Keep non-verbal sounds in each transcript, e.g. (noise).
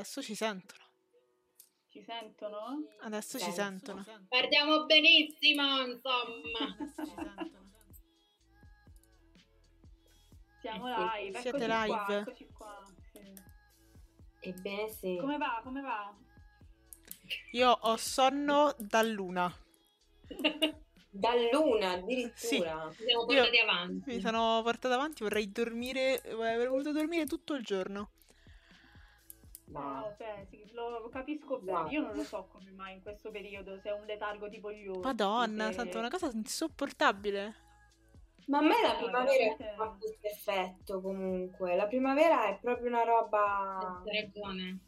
Adesso ci sentono. Ci sentono? Adesso ci sentono. Partiamo benissimo, insomma. Adesso ci sentono. Siamo Eh sì, live. siete eccoci Qua, live. eccoci qua. sì. Ebbene sì. Come va? Come va? Io ho sonno da luna. (laughs) Da luna addirittura. Avanti. Mi sono portata avanti, vorrei dormire, avrei voluto dormire tutto il giorno. Ma No, cioè, sì, lo capisco bene. Io non lo so come mai in questo periodo se è un letargo tipo gli orsi. Madonna, se- sento una cosa insopportabile. Ma a me la primavera veramente- fa questo effetto comunque. La primavera è proprio una roba. Hai ragione.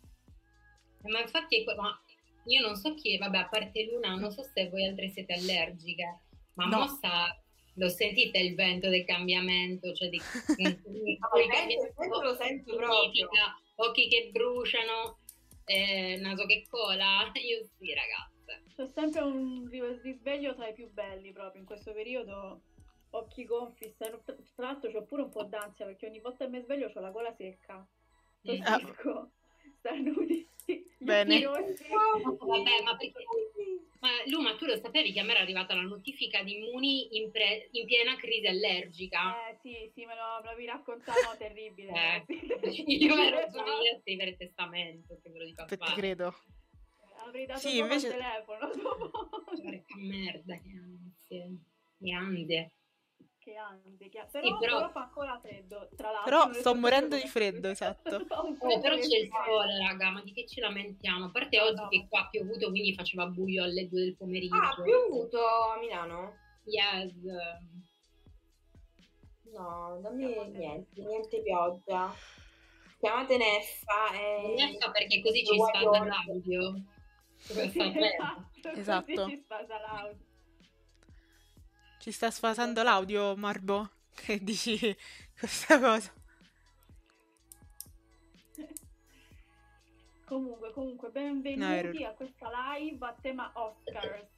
Eh, Ma infatti, è ma io non so chi, vabbè, a parte Luna, non so se voi altre siete allergiche, ma No. mo sta, lo sentite il vento del cambiamento, cioè di, (laughs) il vento- cambia il vento lo sento proprio. significa Occhi che bruciano, eh, naso che cola. (laughs) Io sì, ragazze. C'è sempre un ri- risveglio tra i più belli proprio in questo periodo. Occhi gonfi, tra l'altro c'ho pure un po' d'ansia perché ogni volta che mi sveglio ho la gola secca. Tossisco, starnuti, (laughs) gli Bene. Vabbè, ma perché... Ma Luma, tu lo sapevi che a me era arrivata la notifica di Immuni in, pre- in piena crisi allergica? Eh sì, sì, me lo, me lo avevi raccontato, no, (laughs) terribile. Eh. (laughs) Io ero già lì a scrivere il testamento, che ve lo dico a Ti fare. credo. Avrei dato Sì, invece- il telefono dopo. Porca merda, che ansie. Che ande. Che che... Però, però- però fa ancora freddo, tra l'altro. Però non sto morendo di freddo, (laughs) esatto. Eh, però c'è il sole, raga, ma di che ci lamentiamo? A parte oggi No. che qua ha piovuto, quindi faceva buio alle due del pomeriggio. Ah, ha piovuto a Milano? Yes. No, da me Siamo niente, niente pioggia. Chiamate Neffa e... Non so perché così ci guaglione. l'audio. (laughs) Sì, esatto, Esatto. così ci spasa l'audio. Ci sta sfasando l'audio, Marbo? Che dici (laughs) questa cosa? (laughs) Comunque, comunque, No, benvenuti ero- a questa live a tema Oscars.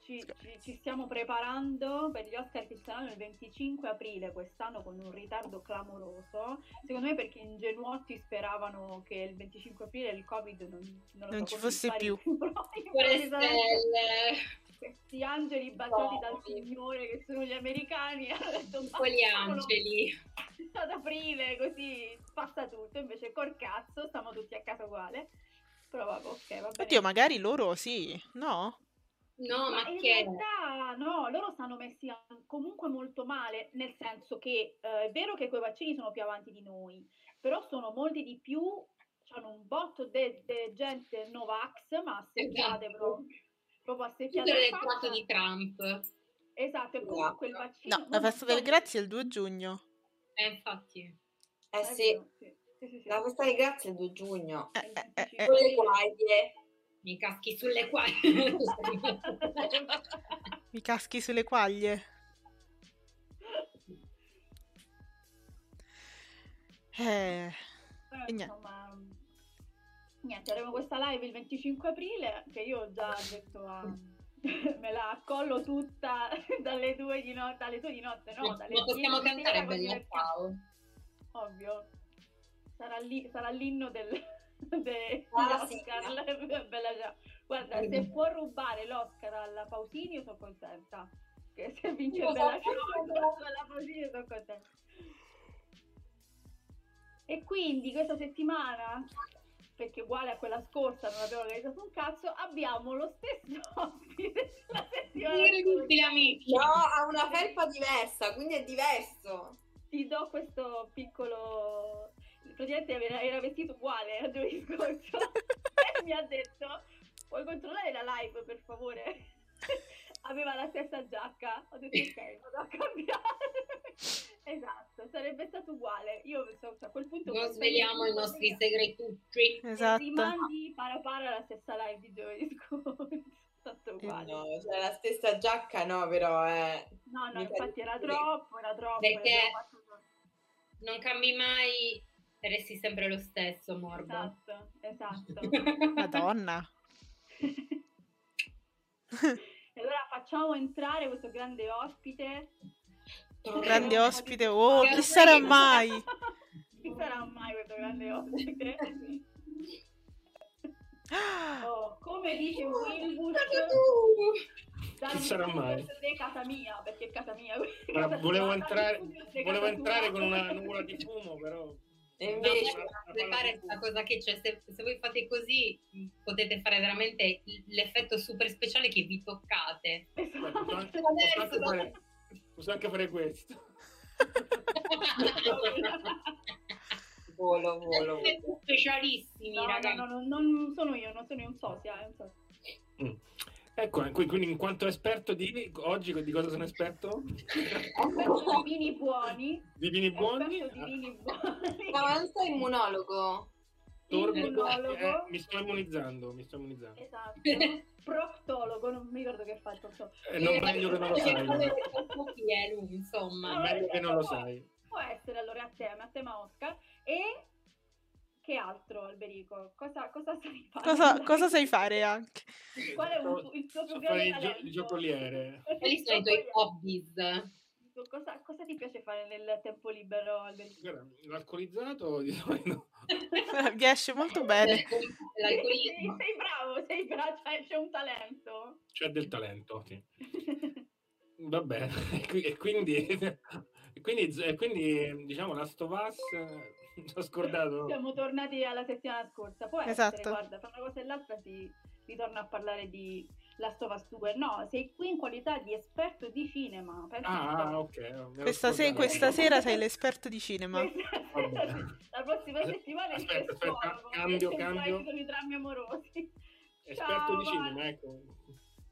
Ci, ci- ci stiamo preparando per gli Oscar che saranno il 25 aprile quest'anno con un ritardo clamoroso. Secondo me perché ingenuotti speravano che il 25 aprile il Covid non, non, lo Non so, ci fosse più. Pure Improvvisamente stelle. Questi angeli baciati No. dal Signore che sono gli americani (laughs) hanno detto Quegli "Facciamolo angeli. ad aprile così passa tutto invece col cazzo stiamo tutti a casa uguale però vabbè ok va bene Oddio, magari loro sì, no? No, ma, ma in che... realtà no loro stanno messi comunque molto male nel senso che eh, è vero che quei vaccini sono più avanti di noi però sono molti di più hanno un botto di gente Novax ma assecchiate Esatto. proprio proprio Tutto assecchiate in l'elettorato faccia. di Trump. esatto e comunque il vaccino No, la festa del grazie è il 2 giugno. Eh, infatti. Eh è sì, vero, sì, sì, sì, sì. la festa di grazia è il 2 giugno. Eh, eh, eh, eh. Con le guaglie. Mi caschi sulle (laughs) quali. Mi caschi sulle quaglie. Eh, Però, E niente. insomma, niente, avremo questa live il 25 aprile che io ho già detto a... (laughs) me la accollo tutta (laughs) dalle due di notte, alle due di notte, no? Dalle Ma possiamo 10 di cantare Bella Ciao. Ovvio. Sarà, lì, sarà l'inno del... (laughs) de- Ah. Bella ciao. Guarda, se può rubare l'Oscar alla Pausini io sono contenta. Che se vince Io Bella ciao alla Pausini sono contenta. E quindi questa settimana, perché uguale a quella scorsa non abbiamo organizzato un cazzo, abbiamo lo stesso (laughs) ospite della settimana scorsa. amici. No, ha una felpa diversa, quindi è diverso. Ti do questo piccolo... Praticamente era, era vestito uguale a giovedì scorso (laughs) e mi ha detto puoi controllare la live per favore? (laughs) Aveva la stessa giacca. Ho detto ok, vado a cambiare. Esatto, sarebbe stato uguale. Io so, a quel punto... Non sveliamo i nostri segretucci. esatto. Rimandi para para la stessa live di giovedì scorso. (laughs) Tanto uguale. No, cioè la stessa giacca no, però è... No, no, Mi infatti era troppo, era troppo. Perché- l'abbiamo fatto- Non cambi mai, resti sempre lo stesso, Morbo. Esatto, esatto. (laughs) Madonna. (laughs) E allora facciamo entrare questo grande ospite. Grande ospite. Oh, chi sarà mai? (laughs) Chi sarà mai questo grande ospite? Oh, come dice Wilbur, Chi sarà mai? di casa mia, perché è casa mia. Casa volevo entrare, volevo entrare con una nuvola di fumo, però... E No, invece, ma fare questa cosa che c'è, se, se voi fate così potete fare veramente l'effetto super speciale che vi toccate. Anche, Adesso, posso anche fare, questo. (laughs) volo, volo. volo. Specialissimi, No, no, ragazzi. no, no, non sono io, non sono io, un sosia, è un sosia. Mm. Ecco, qui- quindi in quanto esperto di... Oggi di cosa sono esperto? Esperto di vini buoni. Di vini buoni? Esperto di vini buoni. Ma non sei immunologo? Immunologo. eh, mi sto immunizzando, mi sto immunizzando. Esatto. Proctologo, non mi ricordo che fa il proctologo. Eh, non meglio che non lo sai. Chi è lui, insomma. Meglio che non lo sai. Può essere allora a tema, a tema Oscar. E che altro, Alberico? Cosa, cosa sai fare? Cosa, cosa sai fare anche? (laughs) Qual è un il tuo So più grande il, gio- talento? (laughs) il giocoliere. Quali sono i tuoi hobbies? Cosa, cosa ti piace fare nel tempo libero, Alberico? L'alcolizzato (laughs) di solito... (laughs) Mi esce molto bene. Sei, sei bravo, sei bravo, cioè, c'è un talento. C'è del talento, sì. (laughs) Va bene. E qui- quindi... E quindi, e quindi diciamo Last of Us eh, (laughs) ho scordato Siamo tornati alla settimana scorsa. Può essere, Esatto. guarda, fra una cosa e l'altra si ritorna a parlare di Last of Us 2. No, sei qui in qualità di esperto di cinema. Ah po'. ok Questa, se- questa sera sei l'esperto di cinema. La prossima settimana il Aspetta, aspetta, cambio, cambio. sono i drammi amorosi. esperto Ciao, di cinema Vale. ecco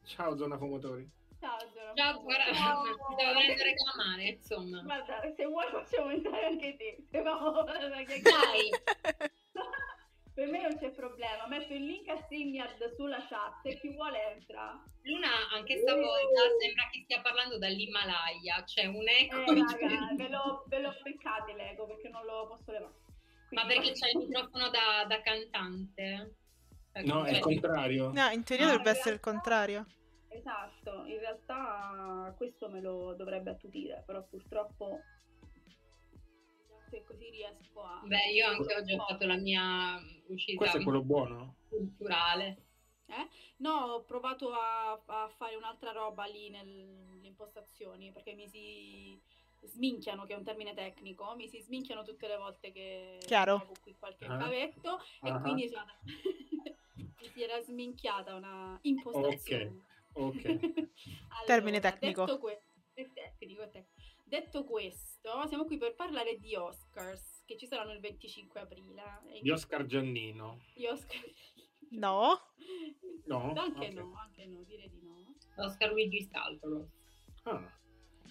ciao zona fumatori Ciao, Giorgio. Già, guarda, Ciao. ti devo venire a reclamare, insomma. Guarda, se vuoi facciamo entrare anche te. Se no, (laughs) (laughs) Dai, (laughs) Per me non c'è problema, metto il link a StreamYard sulla chat e chi vuole entra. Luna anche stavolta sembra che stia parlando dall'Himalaya, c'è un eco. Eh raga, ve lo, ve lo beccate l'ego perché non lo posso levare. Ma Quindi- perché c'è il microfono da, da cantante? Ecco, no è il cioè, contrario No, in teoria No, dovrebbe in essere il realtà- contrario. Esatto, in realtà questo me lo dovrebbe attutire, però purtroppo se così riesco a... Beh, io anche oggi ho fatto la mia uscita questo è quello buono culturale. No, ho provato a, a fare un'altra roba lì nelle impostazioni perché mi si sminchiano, che è un termine tecnico, mi si sminchiano tutte le volte che Chiaro. trovo qui qualche Ah. cavetto e Ah. quindi sono- (laughs) mi si era sminchiata una impostazione. ok (laughs) Termine tecnico. Detto, que- è tecnico, è tecnico. Detto questo, siamo qui per parlare di Oscars che ci saranno il 25 aprile. E di Oscar Giannino gli Oscar... No? No? Anche Ok. no, anche no, direi di no. Oscar Luigi Scalfaro. Ah,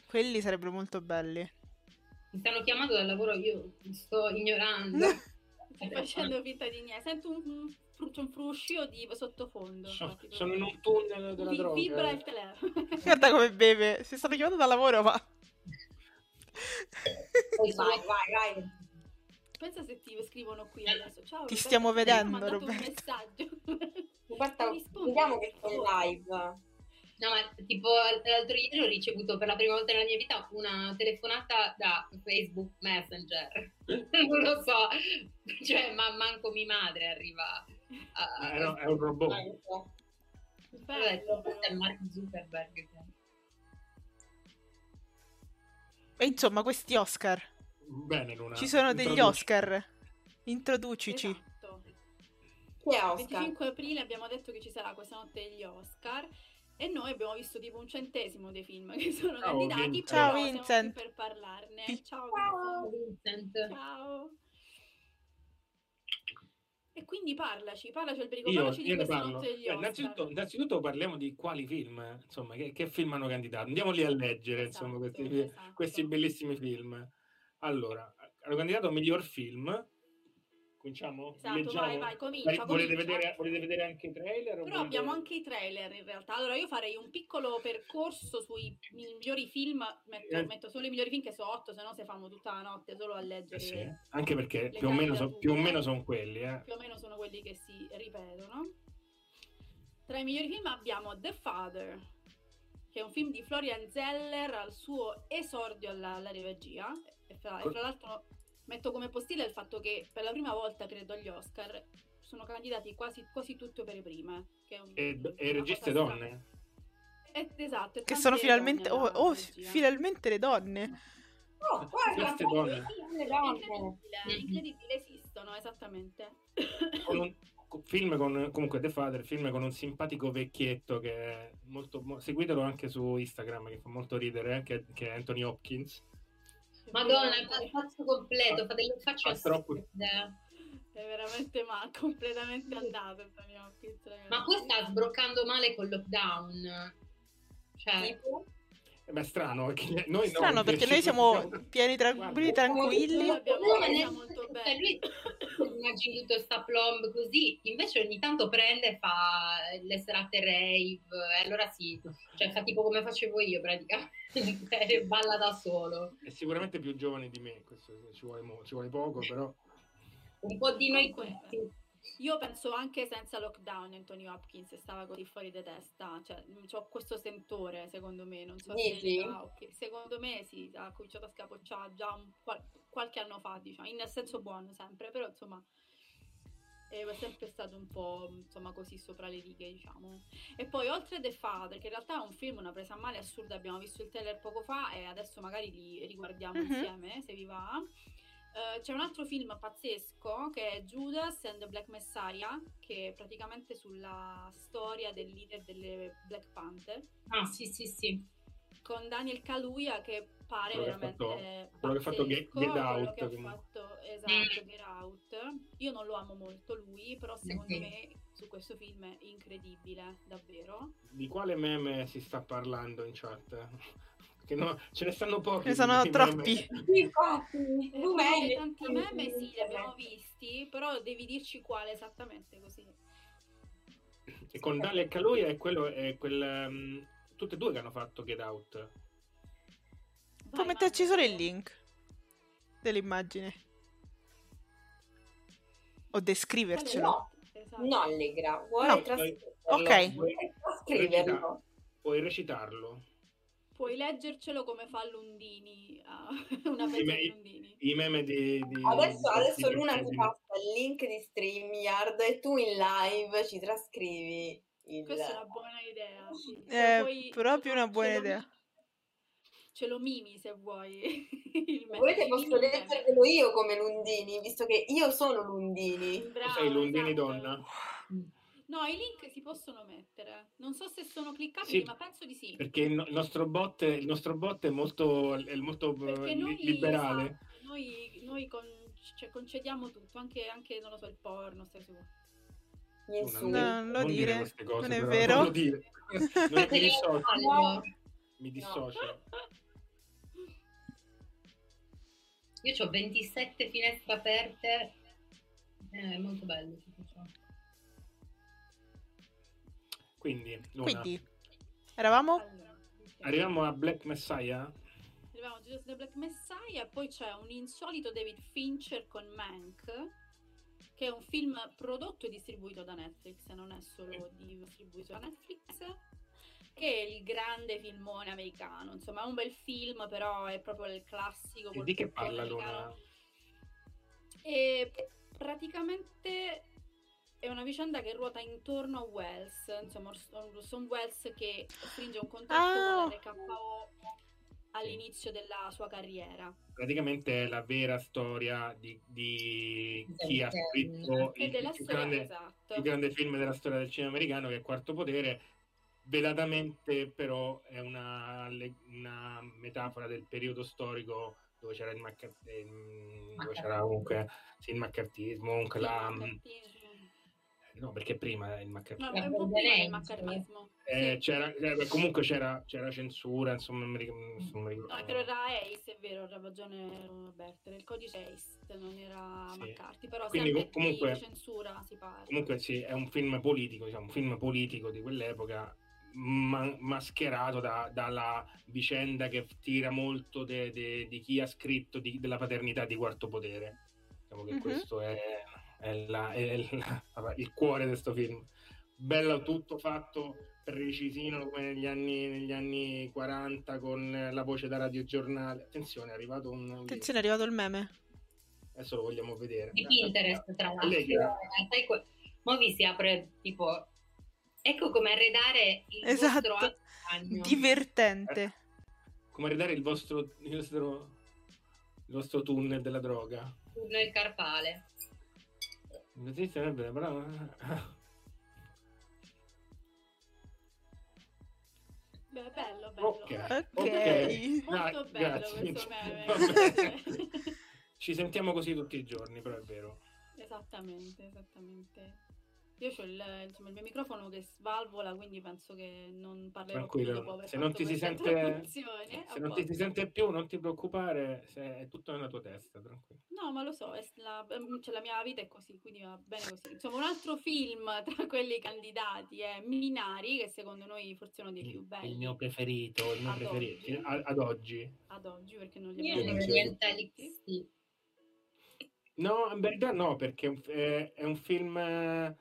Quelli sarebbero molto belli. Mi stanno chiamando dal lavoro, io sto ignorando. (laughs) Sto facendo finta di niente. Sento un, un, un fruscio di sottofondo. so- sono in un tunnel della Vi- droga Vibra il telefono. (laughs) Guarda come beve. Si stanno chiamando dal lavoro, ma... Vai, vai, vai. Pensa se ti scrivono qui adesso. Ciao, Ti Roberta, stiamo vedendo, mandato Roberta. un messaggio. (laughs) Guarda, vediamo che sei favore. live. No, ma tipo l'altro ieri ho ricevuto per la prima volta nella mia vita una telefonata da Facebook Messenger. (laughs) non lo so, cioè, ma manco mia madre arriva a... Eh, no, è un robot Bello, questo è. Mark Zuckerberg. E insomma, questi Oscar. bene Luna Ci sono degli introduci. Oscar. Introducici. Esatto. Chi è Il Oscar? 25 aprile abbiamo detto che ci sarà questa notte degli Oscar e noi abbiamo visto tipo un centesimo dei film che sono Ciao, candidati. Vincent. però Ciao, siamo qui Vincent. per parlarne. Ciao, Ciao. Vincent. Vincent. Ciao. E quindi parlaci, parlaci Alberico, io, parlaci di io questa parlo. notte innanzitutto, innanzitutto parliamo di quali film insomma che, che film hanno candidato. Andiamo lì a leggere insomma Esatto, questi, fi- esatto. questi bellissimi film. Allora hanno candidato miglior film cominciamo Esatto, Leggiamo? vai, vai, comincia, Eh, volete, comincia. vedere, volete vedere anche i trailer? Però abbiamo anche i trailer in realtà. Allora io farei un piccolo percorso sui migliori film, metto, Eh. metto solo i migliori film che sono otto, se no se fanno tutta la notte solo a leggere. Eh sì, anche perché più o meno, so- più o meno sono quelli eh. Più o meno sono quelli che si ripetono. Tra i migliori film abbiamo The Father, che è un film di Florian Zeller al suo esordio alla, alla regia. E fra, e fra l'altro metto come postilla il fatto che per la prima volta, credo, agli Oscar sono candidati quasi, quasi tutte opere prime. Che è un- E, e registe donne? Eh, esatto. Che sono finalmente... donne Oh, oh, finalmente le donne. Oh, guarda, donne. le donne. Incredibile, incredibile, esistono, esattamente. Con un film con comunque The Father, film con un simpatico vecchietto che è molto mo- seguitelo anche su Instagram che fa molto ridere, che, che è Anthony Hopkins. Madonna, il pazzo completo, fa delle facce Fa troppo- assurde. È veramente ma completamente andato. Ma poi sta sbroccando male col lockdown. Cioè, Tipo, Eh, beh, è strano, perché noi no, Strano perché invece noi siamo siamo- pieni, tranquilli, Guarda. tranquilli. Abbiamo No, nel molto lui immagini tutto sta plomb così, invece ogni tanto prende e fa le serate rave, e allora sì, cioè fa tipo come facevo io praticamente, (laughs) balla da solo. È sicuramente più giovane di me, questo ci vuole, mo- ci vuole poco, però Un po' di noi tutti. Io penso anche senza lockdown Anthony Hopkins stava così fuori di testa, cioè ho questo sentore secondo me, non so Dici? se ah, ok. secondo me sì, ha cominciato a scapocciare già un qual- qualche anno fa, diciamo, in senso buono sempre, però insomma è sempre stato un po' insomma così sopra le righe, diciamo. E poi oltre The Father, che in realtà è un film, una presa a male assurda, abbiamo visto il trailer poco fa e adesso magari li riguardiamo Mhm. insieme, se vi va. Eh, c'è un altro film pazzesco che è Judas and the Black Messiah, che è praticamente sulla storia del leader delle Black Panther, Ah sì sì sì. con Daniel Kaluuya che pare Quello veramente fatto- quello che ha fatto Get- Get quello Out, che ha fatto, esatto, Get Out. Io non lo amo molto lui, però secondo Sì. me su questo film è incredibile, davvero. di quale meme si sta parlando in chat? Che no, ce ne stanno pochi. Ne sono troppi. meme. infatti, Eh, poi meglio. tanti meme sì, li abbiamo visti, però devi dirci quale esattamente così. E con Dale e Kaluuya è quello, è quel, um, tutte e due che hanno fatto Get Out. Puoi metterci solo il link dell'immagine. O descrivercelo. No, Esatto. no, Allegra, vuole No. trascriverlo. Ok. Trascriverlo. Puoi recitarlo. Puoi leggercelo come fa Lundini, a (laughs) una pezza me- di Lundini. I meme di... di Adesso, di- adesso Luna ti passa il link di StreamYard e tu in live ci trascrivi il... Questa è una buona idea. Sì. È vuoi- proprio una buona ce lo- idea. Ce lo mimi se vuoi. (laughs) il Se meme. volete posso leggervelo io come Lundini, visto che io sono Lundini. Brava, sei Lundini esatto. donna? No, i link si possono mettere. Non so se sono cliccabili, Sì. ma penso di sì. Perché il, no- il nostro bot, il nostro bot è molto, è molto eh, noi, liberale. esatto, noi, noi con- cioè, concediamo tutto, anche, anche, non lo so, il porno, stai su. Insulti. No, non lo non dire, queste cose, non è però, vero. non lo dire. (laughs) Non mi dissocio. No. Mi dissocio. (laughs) Io ho 27 finestre aperte, è molto bello tutto ciò. Quindi, Luna, Quindi, eravamo? Allora, arriviamo a Black Messiah. Arriviamo a Jesus the Black Messiah, poi c'è un insolito David Fincher con Mank, che è un film prodotto e distribuito da Netflix, non è solo di- distribuito da Netflix, che è il grande filmone americano. Insomma, è un bel film, però è proprio il classico. E di che parla. Luna? E praticamente è una vicenda che ruota intorno a Wells, insomma, Orson Welles che stringe un contratto Ah. con la RKO all'inizio della sua carriera. Praticamente è la vera storia di, di chi ha scritto il, il più storia, grande, esatto. il grande film della storia del cinema americano che è Quarto Potere. Velatamente, però, è una, una metafora del periodo storico dove c'era il, macca- ehm, dove c'era comunque sì, il maccartismo, comunque la. No, perché prima il No, maccartismo. è un po' prima del maccartismo. Eh, Sì. c'era, eh, comunque c'era, c'era censura, insomma, non mi ric- non mi ricordo. No, però era Ace, è vero, ha ragione Roberto, era il codice Ace, non era Sì. McCarthy, però Quindi, sempre comunque- di censura si parla. Comunque sì, è un film politico, diciamo, un film politico di quell'epoca, ma- mascherato da- dalla vicenda che tira molto de- de- di chi ha scritto di- della paternità di Quarto Potere. Diciamo che Mhm. questo è, è la- è la- il cuore di questo film. Bello tutto fatto precisino come negli anni, negli anni 40 con la voce da radiogiornale. Attenzione, è arrivato un... Attenzione, è arrivato il meme. Adesso lo vogliamo vedere. di Pinterest, tra l'altro. Allegra. Eh, sai que- Mo vi si apre tipo, ecco come arredare il Esatto. vostro bagno. Divertente. Come ridare il vostro, il vostro, il vostro tunnel della droga. nel carpale. Sì, sarebbe brava. Beh, bello, bello. Ok. Ok. Molto Gra- bello grazie. questo meme. Ci sentiamo così tutti i giorni, però è vero. Esattamente, esattamente. Io ho il, insomma, il mio microfono che svalvola, quindi penso che non parlerò più dopo Tranquillo. aver Se non ti si sente, introduzione. se non ti si posto. sente più, non ti preoccupare, se- è tutto nella tua testa, tranquillo. No, ma lo so, è la, ehm, cioè, la mia vita è così, quindi va bene così. Insomma, un altro film tra (laughs) quelli candidati è Minari, che secondo noi forse è uno dei più belli il mio preferito, il mio Ad preferito oggi. a- ad oggi. ad oggi, perché non li Io abbiamo sì. No, in verità no, perché è un, è- è un film eh,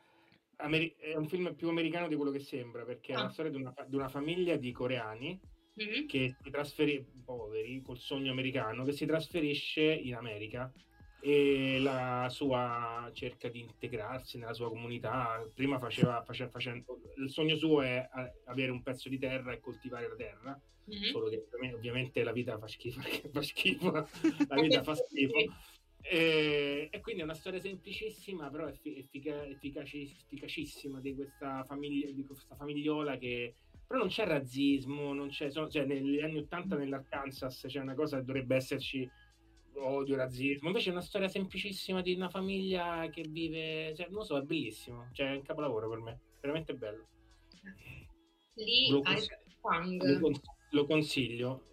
ameri- è un film più americano di quello che sembra, perché è Ah. la storia di una, di una famiglia di coreani Mhm. che si trasferisce, poveri, col sogno americano, che si trasferisce in America e la sua cerca di integrarsi nella sua comunità. Prima faceva, face- facendo, il sogno suo è eh, avere un pezzo di terra e coltivare la terra, Mhm. solo che ovvi- ovviamente la vita fa schifo, (laughs) fa schifo, la (laughs) vita fa schifo. E, e quindi è una storia semplicissima, però effi- effica- efficaci- efficacissima di questa famiglia, di questa famigliola che però non c'è razzismo, non c'è, sono- cioè negli anni 80 nell'Arkansas c'è una cosa che dovrebbe esserci odio, razzismo, invece è una storia semplicissima di una famiglia che vive, cioè, non lo so, è bellissimo, cioè è un capolavoro per me, veramente bello. Lì Lo, cons- lo cons- lo consiglio,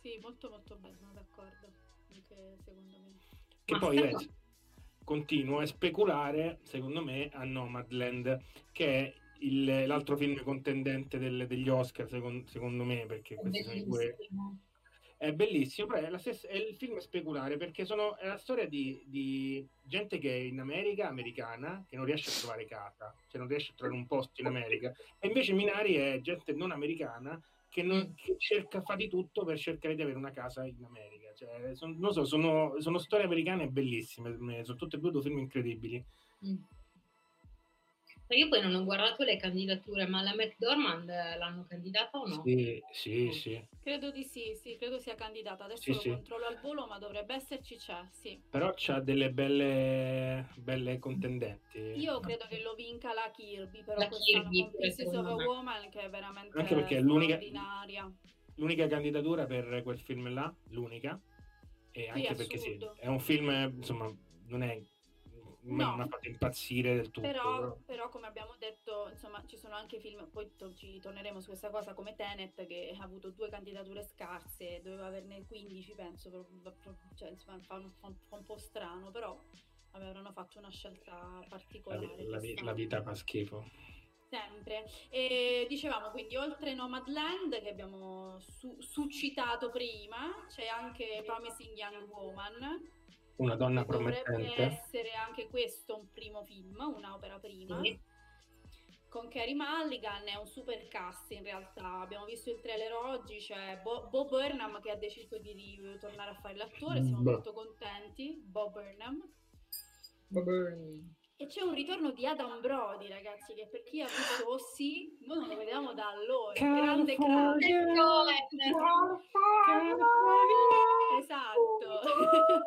Sì, molto molto bello, d'accordo, anche secondo me. che Ma poi è, co- continuo a speculare, secondo me, a Nomadland, che è il- l'altro film contendente del- degli Oscar, secon- secondo me, perché È questi sono i due bellissimo. È bellissimo, però è, la stessa- è il film speculare perché sono, è la storia di, di gente che è in America, americana, che non riesce a trovare casa, cioè non riesce a trovare un posto in America, e invece Minari è gente non americana che, non- che cerca, fa di tutto per cercare di avere una casa in America. Cioè, son- non so, sono, sono storie americane bellissime, sono tutte e due due film incredibili. Mm. Io poi non ho guardato le candidature, ma la McDormand l'hanno candidata o no? Sì, sì, sì. Credo di sì, sì, credo sia candidata. Adesso Sì, lo sì. controllo al volo, ma dovrebbe esserci, c'è, sì. Però c'ha delle belle, belle contendenti. Io credo che lo vinca la Kirby, però La Kirby, con of a me. Woman che è veramente Anche perché è l'unica- straordinaria. L'unica candidatura per quel film là, l'unica, e anche perché sì, è un film, insomma, non è non No. mi ha fatto impazzire del tutto. Però, però- però, come abbiamo detto, insomma, ci sono anche film, poi to- ci torneremo su questa cosa come Tenet che ha avuto due candidature scarse, doveva averne 15 penso, però- però- cioè, insomma, fa, un- fa un- po' strano, però avevano fatto una scelta la, particolare. la vi- la vita fa schifo. Sempre. E dicevamo quindi oltre Nomadland che abbiamo su- suscitato prima, c'è anche Promising Young Woman. Una donna che dovrebbe promettente. essere anche questo un primo film, un'opera prima. Sì. Con Carey Mulligan è un super cast in realtà. Abbiamo visto il trailer oggi, c'è Bo, Bo Burnham che ha deciso di tornare a fare l'attore, siamo Boh. molto contenti. Bo Burnham. Vabbè. E c'è un ritorno di Adam Brody, ragazzi, che per chi ha visto (gasps) OC, noi non lo vedevamo da allora. Grande crush. Esatto. (laughs)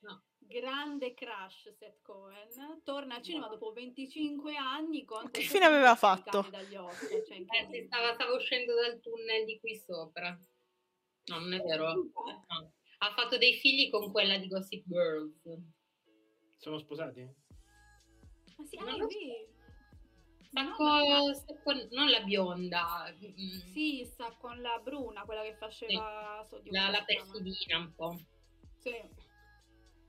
No. Grande crush Seth Cohen. Torna al cinema dopo 25 anni con Che fine aveva fatto? Dagli Oscar, cioè Eh, stava, stava uscendo dal tunnel di qui sopra. No, non è vero. No. Ha fatto dei figli con quella di Gossip Girls. Sono sposati? Ma sì, Non ah, lo vero. Sta No, co- sta con- non la bionda, mm, Sì, sta con la Bruna, quella che faceva so, Dio, la, la perfidina un po'. Sì.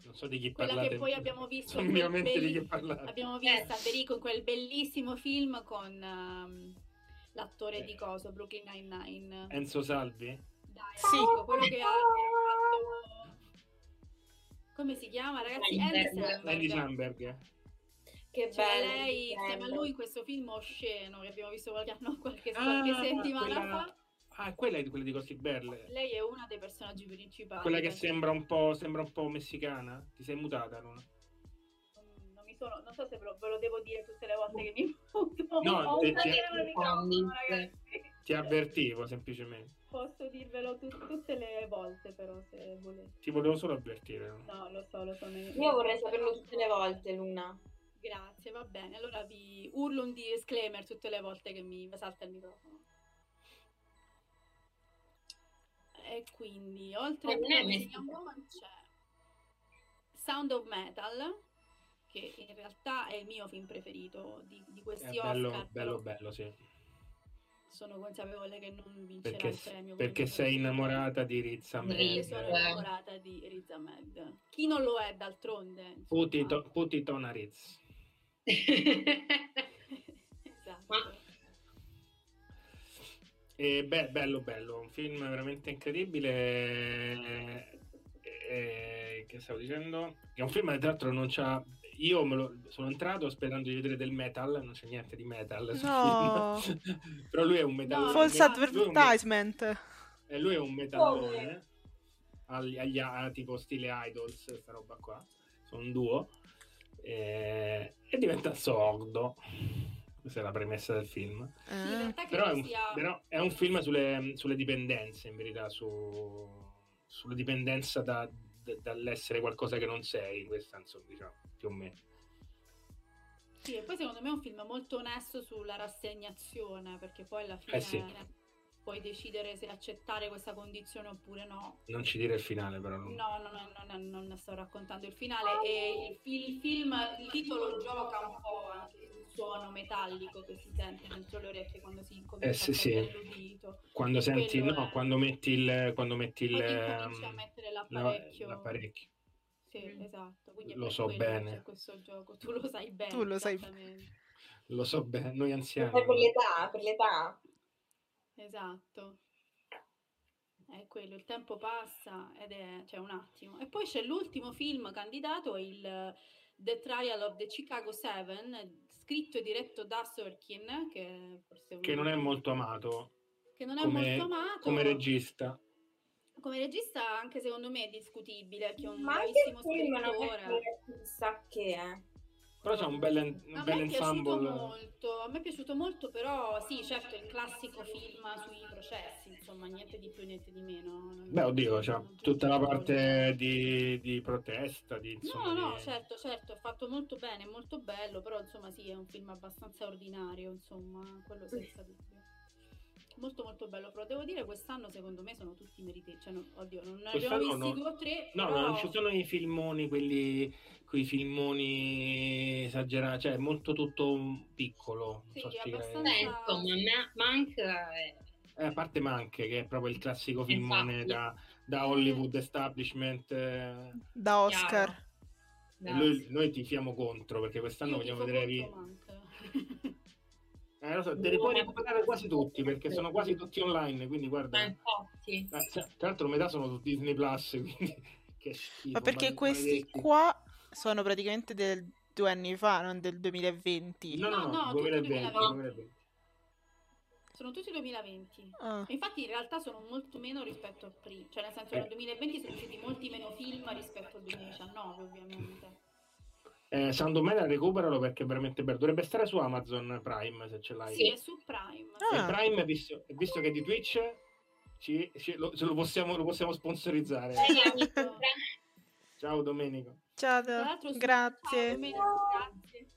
Non so di chi Quella parlate. che poi abbiamo visto (laughs) So minimamente di chi parlate. Abbiamo visto Federico in quel bellissimo film con ehm, l'attore di Coso, Brooklyn Nine-Nine. Enzo Salvi? Dai, Sì. quello che ha. Come si chiama, ragazzi? Andy Samberg. Che C'era bello. lei che insieme a bello. lui in questo film osceno che abbiamo visto qualche, anno- qualche, Ah, qualche settimana quella- fa. Ah, quella è di quella di Gossip Girl. Lei è una dei personaggi principali. Quella che sembra un po', sembra un po' messicana. Ti sei mutata, Luna? Non, non mi sono, non so se ve lo, ve lo devo dire tutte le volte che mi (laughs) muto. No, Ho te- una ti- microfono, ragazzi. Ti avvertivo semplicemente. Posso dirvelo tu- tutte le volte, però, se volete. Ti volevo solo avvertire. no? No, lo so, lo so. ne- Io vorrei saperlo tutte le volte, Luna. Grazie, va bene. Allora vi urlo un disclaimer tutte le volte che mi salta il microfono. E quindi, oltre a è Promising Woman c'è Sound of Metal, che in realtà è il mio film preferito di, di È questi bello, Oscar, bello, però bello, sì. Sono consapevole che non vincerà Perché, il premio. perché sei innamorata di Riz Ahmed. Io sono innamorata di Riz Ahmed. Chi non lo è d'altronde? Puti, to, puti Tona Riz. (laughs) esatto. E beh, bello, bello, un film veramente incredibile. eh, che stavo dicendo? È un film che tra l'altro non c'ha. Io me lo, sono entrato sperando di vedere del metal, non c'è niente di metal No. (laughs) Però lui è un metal. No, False advertisement. E lui è un metallone. Agli, agli- a- tipo stile Idols, questa roba qua. Sono un duo. E, e diventa sordo. Questa è la premessa del film. Eh, realtà Però è un, sia... però è un film sulle, sulle dipendenze, in verità, su, sulla dipendenza da- da- dall'essere qualcosa che non sei, in questo senso, diciamo, più o meno. Sì, e poi secondo me è un film molto onesto sulla rassegnazione, perché poi alla fine Eh sì. Puoi decidere se accettare questa condizione oppure no. Non ci dire il finale, però. No, no, no, no, no, non sto raccontando il finale e il, fi- il film, il titolo gioca un po' anche sul suono metallico che si sente dentro le orecchie quando si incomincia Eh, sì, a sì. l'udito. Quando senti, Quello no, è- quando metti il. Quando metti il incominci a ehm, mettere la- l'apparecchio. l'apparecchio. Sì, Mm. esatto. Quindi è Lo so bene. questo gioco. Tu lo sai bene. Tu lo sai-. Lo so bene, noi anziani. Per l'età, per l'età. Esatto. È quello, il tempo passa ed è c'è un attimo. E poi c'è l'ultimo film candidato, il The Trial of the Chicago Seven, scritto e diretto da Sorkin, che forse Che non è molto amato che non è come- molto amato. come regista. Come regista anche secondo me è discutibile, che è un Ma bravissimo film non è scrittore. che chissà che è. Però c'è un bel, un A bel me è piaciuto ensemble. molto, a me è piaciuto molto, però sì, certo, il classico film sui processi, insomma, niente di più, niente di meno. Beh, oddio, c'è non tutta la parte di, di protesta, di, insomma, No, no, di- certo, certo, è fatto molto bene, molto bello, però insomma sì, è un film abbastanza ordinario, insomma, quello senza dubbio. Molto molto bello, però devo dire quest'anno secondo me sono tutti meritati, cioè no- oddio, non ne abbiamo visti no. due o tre, No, però... no, non ci sono i filmoni, quelli, quei filmoni esagerati, cioè è molto tutto piccolo. non Sì, so abbastanza- Beh, insomma, ma- Mank è... Eh, a parte Manche, che è proprio il classico filmone da, da Hollywood establishment. eh, da Oscar. e noi, noi tifiamo contro perché quest'anno Io vogliamo vedere. Eh, lo so, te li puoi recuperare quasi tutti perché sono quasi tutti online. Quindi guarda, eh, infatti, tra l'altro, metà sono su Disney Plus. (laughs) Quindi che schifo. Ma perché questi maledetti. qua sono praticamente del due anni fa, non del 2020. No, no, No, no, no, tutti 2020, 2020. 2020. Sono tutti 2020. Ah. Infatti in realtà sono molto meno rispetto a prima, cioè nel senso Eh. nel 2020 sono usciti molti meno film rispetto al 2019 ovviamente. Eh, Sound of Metal recuperalo perché è veramente bello. Dovrebbe stare su Amazon Prime se ce l'hai. Sì, è su Prime. Ah. E Prime, visto, visto che è di Twitch, ci, ci- lo, ce lo, possiamo, lo possiamo sponsorizzare. Esatto. Ciao Domenico. Ciao, Tra l'altro su- grazie. Ciao, Domenico, grazie.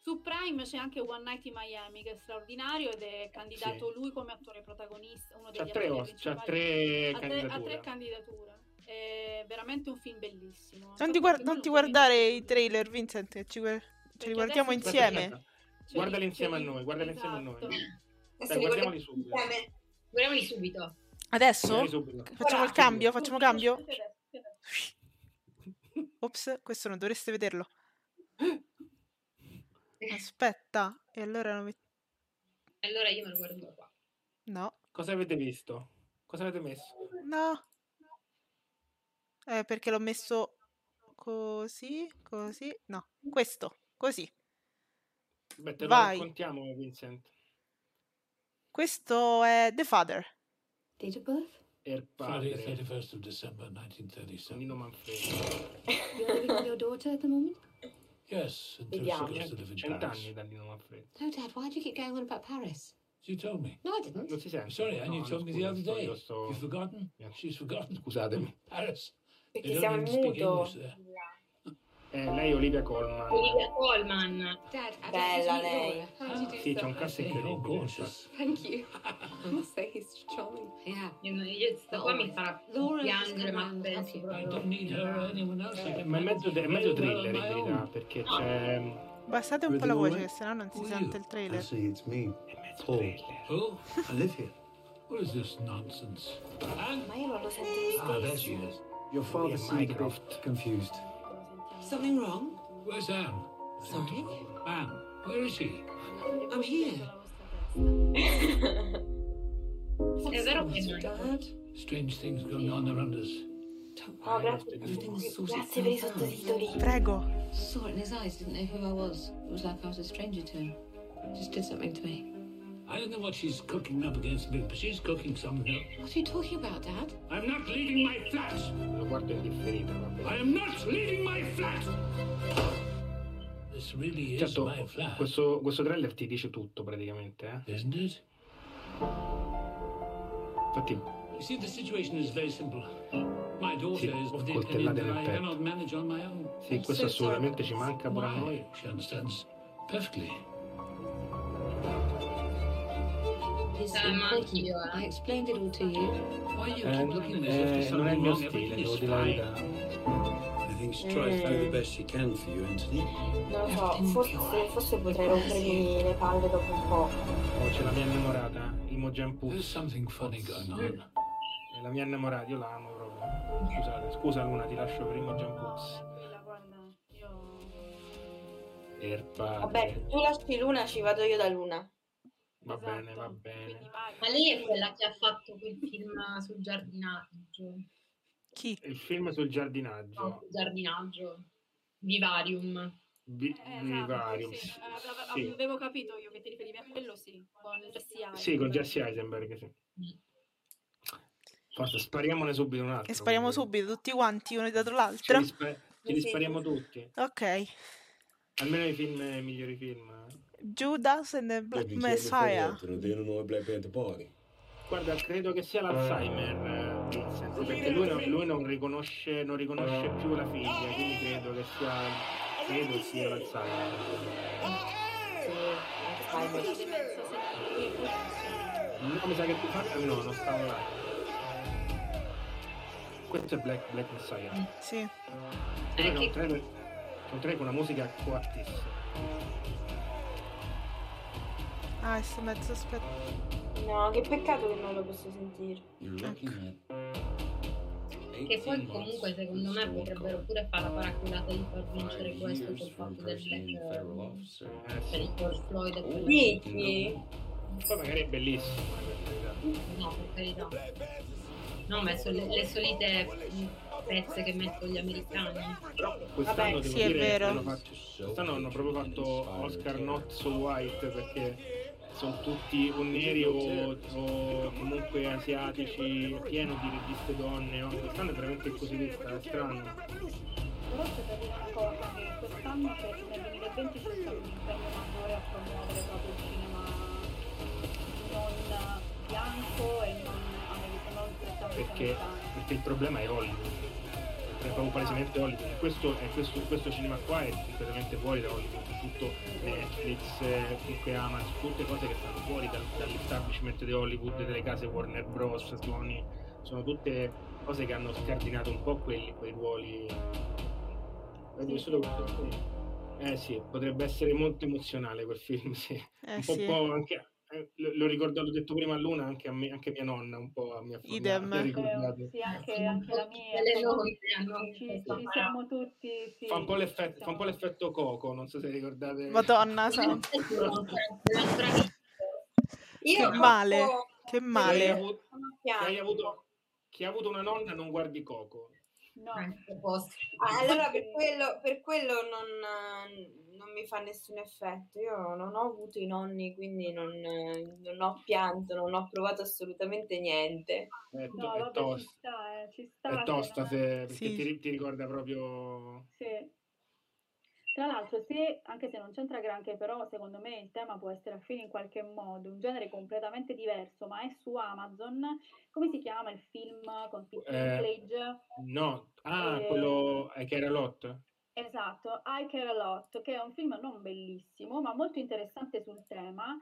Su Prime c'è anche One Night in Miami che è straordinario ed è candidato lui come attore protagonista, uno C'ha degli tre, attori os- c'ha principali. tre Ha tre, tre candidature. È veramente un film bellissimo. Non ti, guard- non ti guardare i trailer, Vincent, ci, guar- ce li guardiamo Aspetta, insieme. aspetta. ce Guardali li- insieme a noi, guardali insieme a noi. Esatto. Dai, li guardiamoli guardiamo subito. insieme. guardiamoli subito. Adesso? Subito. Facciamo il Ora, cambio? Facciamo cambio? Ops, questo non dovreste vederlo. Aspetta, e allora lo met- Allora io me lo guardo da qua. No, Cosa avete visto? Cosa avete messo? no. Eh, perché l'ho messo così, così. No, questo, così. Beh, te lo Vai. raccontiamo, Vincent. Questo è The Father. Date of birth? Er Friday, padre, 31st of December, 1937. Nino Manfredi. You're living with your daughter at the moment? Yes, until she Vediamo. gets to live in Paris. Cent'anni da Nino Manfredi. No, Dad, why do you keep going on about Paris? You told me. No, I didn't. Non si sente? Sorry, and No, you no, told me the scusa, other sto- day. io sto- You've forgotten? Yeah. She's forgotten. Scusatemi. Paris. Perché siamo in muto. There. Eh, lei è Olivia Colman. Olivia Colman. Dad, I Bella lei. You do Sì, c'è un cast oh, incredibile. gorgeous. Thank you. I must say he's charming. Yeah. Io, io sta qua mi farà piangere, ma penso happy. I proprio. don't need her or anyone else. I can Ma è mezzo, è mezzo thriller in verità, perché c'è... Abbassate un po' la voce, che sennò non si sente you? il trailer. Actually, it's me. È mezzo Paul. thriller. Who? I live here. What is this nonsense? Ma io non lo sento Ah, lo there stesso. she is. Your father seemed a bit confused. Something wrong? Where's Anne? Sorry? Anne, where is she? I'm here. (laughs) is that vero che noi. Dad? Strange things going on around us. Don't Oh, grazie, grazie per i itself sottotitoli. Prego. Saw it in his eyes, didn't know who I was. It was like I was a stranger to him. Just did something to me. I don't know what she's cooking up against me, but she's cooking something up. What are you talking about, Dad? I'm not leaving my flat. Lo guardo in differita, I am not leaving my flat. This really is Certo, my flat, questo, questo trailer ti dice tutto praticamente, eh. isn't it? Infatti, You see, the situation is very simple. My daughter Sì, is of the opinion that I cannot manage on my own. sì, questo assolutamente ci manca pure a noi. She understands perfectly. Anch'io, eh. I explained it all to you. Why you Eh, keep looking at me as if there's eh, non è il something mio wrong? stile, Everything devo is dire la fine. verità. I think she tries to do the best she can for you, Anthony. Non lo so, forse, forse potrei rompermi le palle dopo un po'. Oh, c'è la mia innamorata, Imogen There's Poots. something funny going on. È la mia innamorata, io la amo proprio. Scusate, scusa Luna, ti lascio per io... Er padre. Vabbè, tu lasci Luna, ci vado io da Luna. Va Esatto, bene, va bene. Ma lei è quella che ha fatto quel film sul giardinaggio. Chi? Il film sul No, giardinaggio. sul giardinaggio. Vivarium. Vi- Eh, Vivarium. esatto, sì. Eh, ave- Sì. Avevo capito io che ti riferivi a quello, sì. Con Jesse Eisenberg. Sì, con Jesse Eisenberg, sì. Mm. Forse spariamone subito un altro. E spariamo quindi. subito tutti quanti uno dietro Ce l'altro. li, spa- ce li Sì. spariamo tutti. Ok. Almeno i film, i migliori film. Judas and the Black Messiah. noi Black Panther Party. Guarda, credo che sia l'Alzheimer, eh, Vincent, perché lui, non, lui non riconosce, non riconosce più la figlia, quindi credo che sia, credo sia l'Alzheimer. Sì. No, mi sa che tu fai, no, non sta online. Questo è Black, Black Messiah. Sì. Eh, che- un trailer, è un trailer con una musica coattissima. Ah, sto mezzo aspetta. No, che peccato che non lo posso sentire. Che poi comunque secondo me potrebbero pure fare la paraculata di far vincere questo col fatto del black. Eh, per sì. il George Floyd e quella Dici? Poi magari è bellissimo. carità. no per carità no ho messo le, le solite pezze che mettono gli americani Però quest'anno Vabbè, devo sì, è dire vero. hanno fatto- quest'anno hanno proprio fatto Oscar Not So White perché sono tutti o neri o, o comunque asiatici, pieno di registe donne. oh, Quest'anno è veramente così vista, è strano. Però da dire una cosa, che quest'anno, cioè nel 2020 c'è stato un impegno maggiore a promuovere proprio il cinema non bianco e non americano, Perché, perché il problema è Hollywood. È proprio palesemente Hollywood. Questo, questo, questo cinema qua è completamente fuori da Hollywood. Tutto Netflix, eh, comunque Amazon, tutte cose che stanno fuori dal- dall'establishment di Hollywood, delle case Warner Bros, Sony. Sono tutte cose che hanno scardinato un po' quelli, quei ruoli. Eh sì, potrebbe essere molto emozionale quel film, sì. Eh un po', sì. po' anche, eh, lo, lo ricordo, l'ho detto prima a Luna, anche a me, anche mia nonna un po' mi ha mi ha- Idem. ha ricordato. Sì, anche, anche la mia. hanno ci, ci siamo tutti, sì. Fa un, po l'effetto, fa un po' l'effetto Coco, non so se ricordate. Madonna santa. Visto. Io Che male. Che male. avuto, chi hai piango. avuto- chi ha avuto una nonna non guardi Coco. No. (laughs) Ah, (laughs) allora per quello, per quello non, non mi fa nessun effetto. Io non ho avuto i nonni, quindi non, non ho pianto, non ho provato assolutamente niente. È, to- No, è vabbè, ci tosta, sta, eh, ci sta. è tosta se, perché Sì. ti, ti ricorda proprio... Sì. Tra l'altro, se, anche se non c'entra granché, però secondo me il tema può essere affine in qualche modo, un genere completamente diverso, ma è su Amazon. Come si chiama il film con Pete Eh, Dinklage? No, ah, Eh, quello è che era Lot? Esatto, I Care A Lot, che è un film non bellissimo, ma molto interessante sul tema.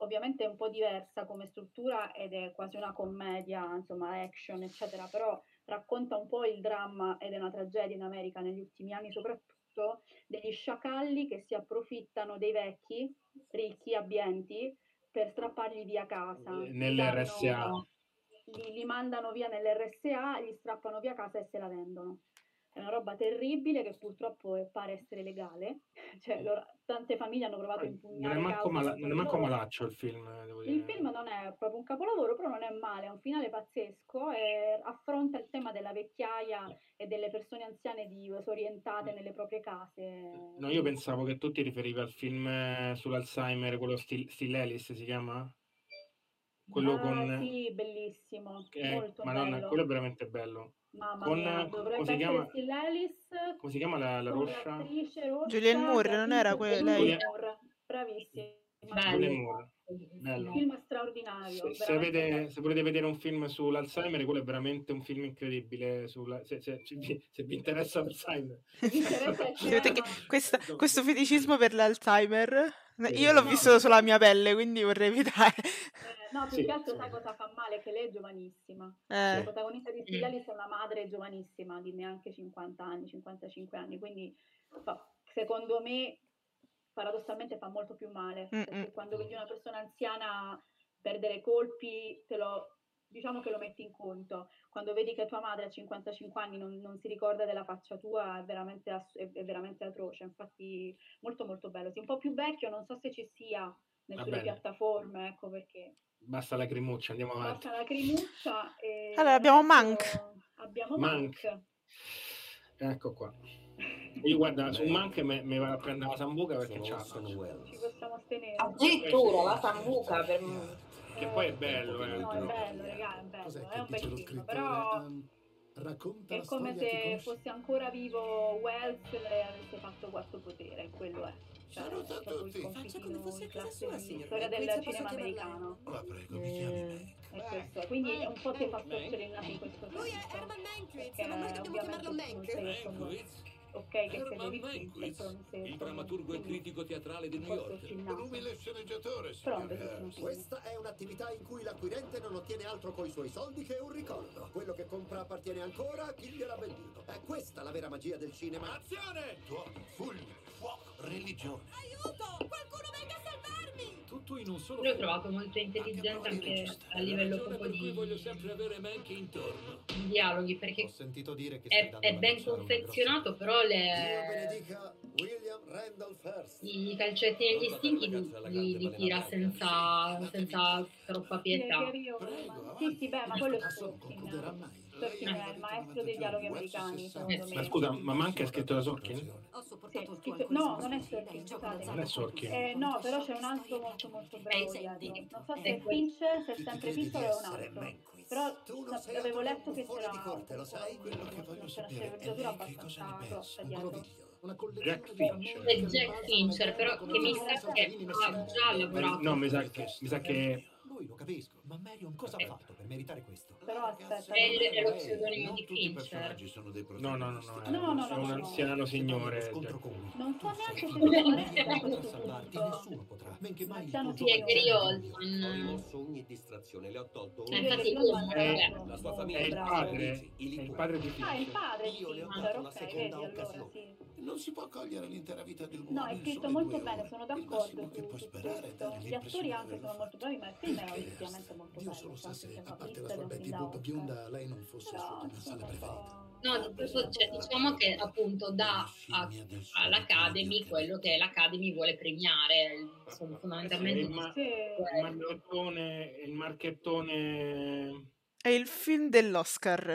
Ovviamente è un po' diversa come struttura ed è quasi una commedia, insomma, action, eccetera, però racconta un po' il dramma ed è una tragedia in America negli ultimi anni, soprattutto degli sciacalli che si approfittano dei vecchi, ricchi, abbienti, per strappargli via casa. Nell'RSA. danno- Li, li mandano via nell'RSA, gli strappano via casa e se la vendono. È una roba terribile che purtroppo è- pare essere legale. (laughs) Cioè, loro- tante famiglie hanno provato a Non è impugnare manco, mala- non è manco malaccio il film, eh, devo Il dire. film non è proprio un capolavoro, però non è male, ha un finale pazzesco e affronta il tema della vecchiaia e delle persone anziane disorientate nelle proprie case. No, io pensavo che tu ti riferivi al film eh, sull'Alzheimer, quello Still, Still Alice si chiama? Quello Ah, con... sì, bellissimo, molto Madonna, bello. quello è veramente bello. Mamma con- mia, come dovrebbe si essere chiama? Alice Come si chiama la, la rossa Julianne Moore, non era vinto que- Julianne lei? Moore. Bravissima. Bello. Julianne Moore. Un Bello. film straordinario. Se, se avete- se volete vedere un film sull'Alzheimer, quello è veramente un film incredibile. sulla- se, se- se vi, se vi interessa l'Alzheimer, interessa (laughs) cinema. questa- questo feticismo per l'Alzheimer. Io l'ho No. visto sulla mia pelle, quindi vorrei evitare. Eh, no, (laughs) più Sì, che altro sì. sai cosa fa male? Che lei è giovanissima. La Eh, protagonista di Mm. Still Alice è una madre giovanissima, di neanche 50 anni, 55 anni, quindi fa- secondo me paradossalmente fa molto più male, Mm, perché mm. quando vedi una persona anziana perdere colpi, te lo, diciamo che lo metti in conto. Quando vedi che tua madre a 55 anni non, non si ricorda della faccia tua, è veramente, ass- è, è veramente atroce. Infatti, molto molto bello. Sì, un po' più vecchio, non so se ci sia nelle piattaforme, ecco perché. basta la crimuccia, andiamo avanti. Basta la crimuccia e Allora, abbiamo Mank. Abbiamo Mank. Mank. Ecco qua. Io guarda, su Mank me, me vado a prendere la sambuca perché Orson Welles. Ci possiamo astenere. Addirittura la sambuca per Che poi è bello, eh. No, è bello, raga, è bello, Cos'è è che un bel dice lo film, scrittore? però Ehm, racconta è la come a se fosse ancora vivo Wells e avesse fatto quarto potere, quello è. Cioè, Saluta a è proprio il tutti. conflitino in classe di storia del cinema americano. La prego, mi chiami. E questo è. Quindi è un po' ti fa storcere il naso in questo senso. Perché ovviamente tu non sei come ok che Herman Mankiewicz, il drammaturgo e critico teatrale di New York. Un umile sceneggiatore, Però un signor bellissimo Harris. film. Questa è un'attività in cui l'acquirente non ottiene altro coi suoi soldi che un ricordo. Quello che compra appartiene ancora a chi gliel'ha venduto. È questa la vera magia del cinema. Azione! Tuoni, fulmini, fuoco, religione. Tutto in un solo L'ho trovato molto intelligente anche a livello proprio di, voglio sempre avere Manky intorno. di dialoghi, perché Ho sentito dire che è, è ben confezionato, però le, i calcetti negli stinchi li, li- li tira senza, senza troppa pietà. Sì, sì, beh, ma quello è concluderà mai. Sorkin è il maestro dei dialoghi americani, secondo Ma me. scusa, ma Mank è scritto da Sorkin? Sì, no, non è. Sorkin, scusate. Non è Sorkin. Eh, no, però c'è un altro molto molto bravo Eh, dietro. Non so se eh, è Fincher, se è sempre di o è un altro. Però avevo letto che c'era una sceneggiatura abbastanza grossa dietro. Jack Fincher. Jack Fincher, però che mi sa che ha già lavorato. No, mi sa che, mi sa che Lui lo capisco, ma Marion cosa ha fatto per meritare questo? Però aspetta, è lo Eh, pseudonimo Non di tutti i Fincher. personaggi sono dei No, no, no, no, No, no, no, è un no. anziano signore. lui. Non so neanche se punto. salvarti, nessuno potrà. Men che mai Sì, è Gary figlio. Ho Oldman. rimosso ogni distrazione, le ho tolto Eh, ogni... infatti Oldman eh, la sua famiglia È il padre, il padre di Ah, il Fincher. padre di Io le ho Fincher, dato una seconda occasione. Non si può cogliere l'intera vita dell'uomo. No, è scritto molto bene, sono Il d'accordo massimo che su, puoi su sperare è questo. dare Gli attori anche sono molto bravi, ma il film è molto Dio solo sa se, a parte la sua bimbo Oscar. bionda, lei non fosse insomma, sala un preferita. po'... No, questo, cioè, diciamo che appunto dà a- all'Academy quello che l'Academy vuole premiare. Sì, fondamentalmente il, ma- Sì. il marchettone, il marchettone È il film dell'Oscar.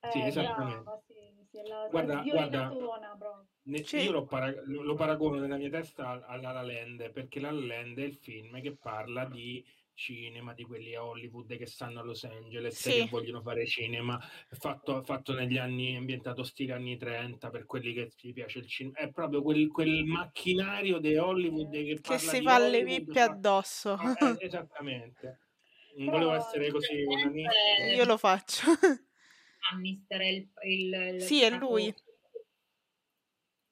Eh, Sì, esattamente. brava, sì. sì, la Guarda, sviolinatona proprio. Ne- Sì. Io lo, para- lo- paragono nella mia testa al- alla La Land, perché La La Land è il film che parla di cinema, di quelli a Hollywood che stanno a Los Angeles, Sì. che vogliono fare cinema, fatto, fatto negli anni, ambientato stile anni 30, per quelli che gli piace il cinema. È proprio quel, quel macchinario di Hollywood che, Che parla si di fa le pippe fa- addosso. Ah, eh, (laughs) esattamente. Non Però- volevo essere così. Eh, Io lo faccio. Lannister è il, il- il Sì, è lui. Ah,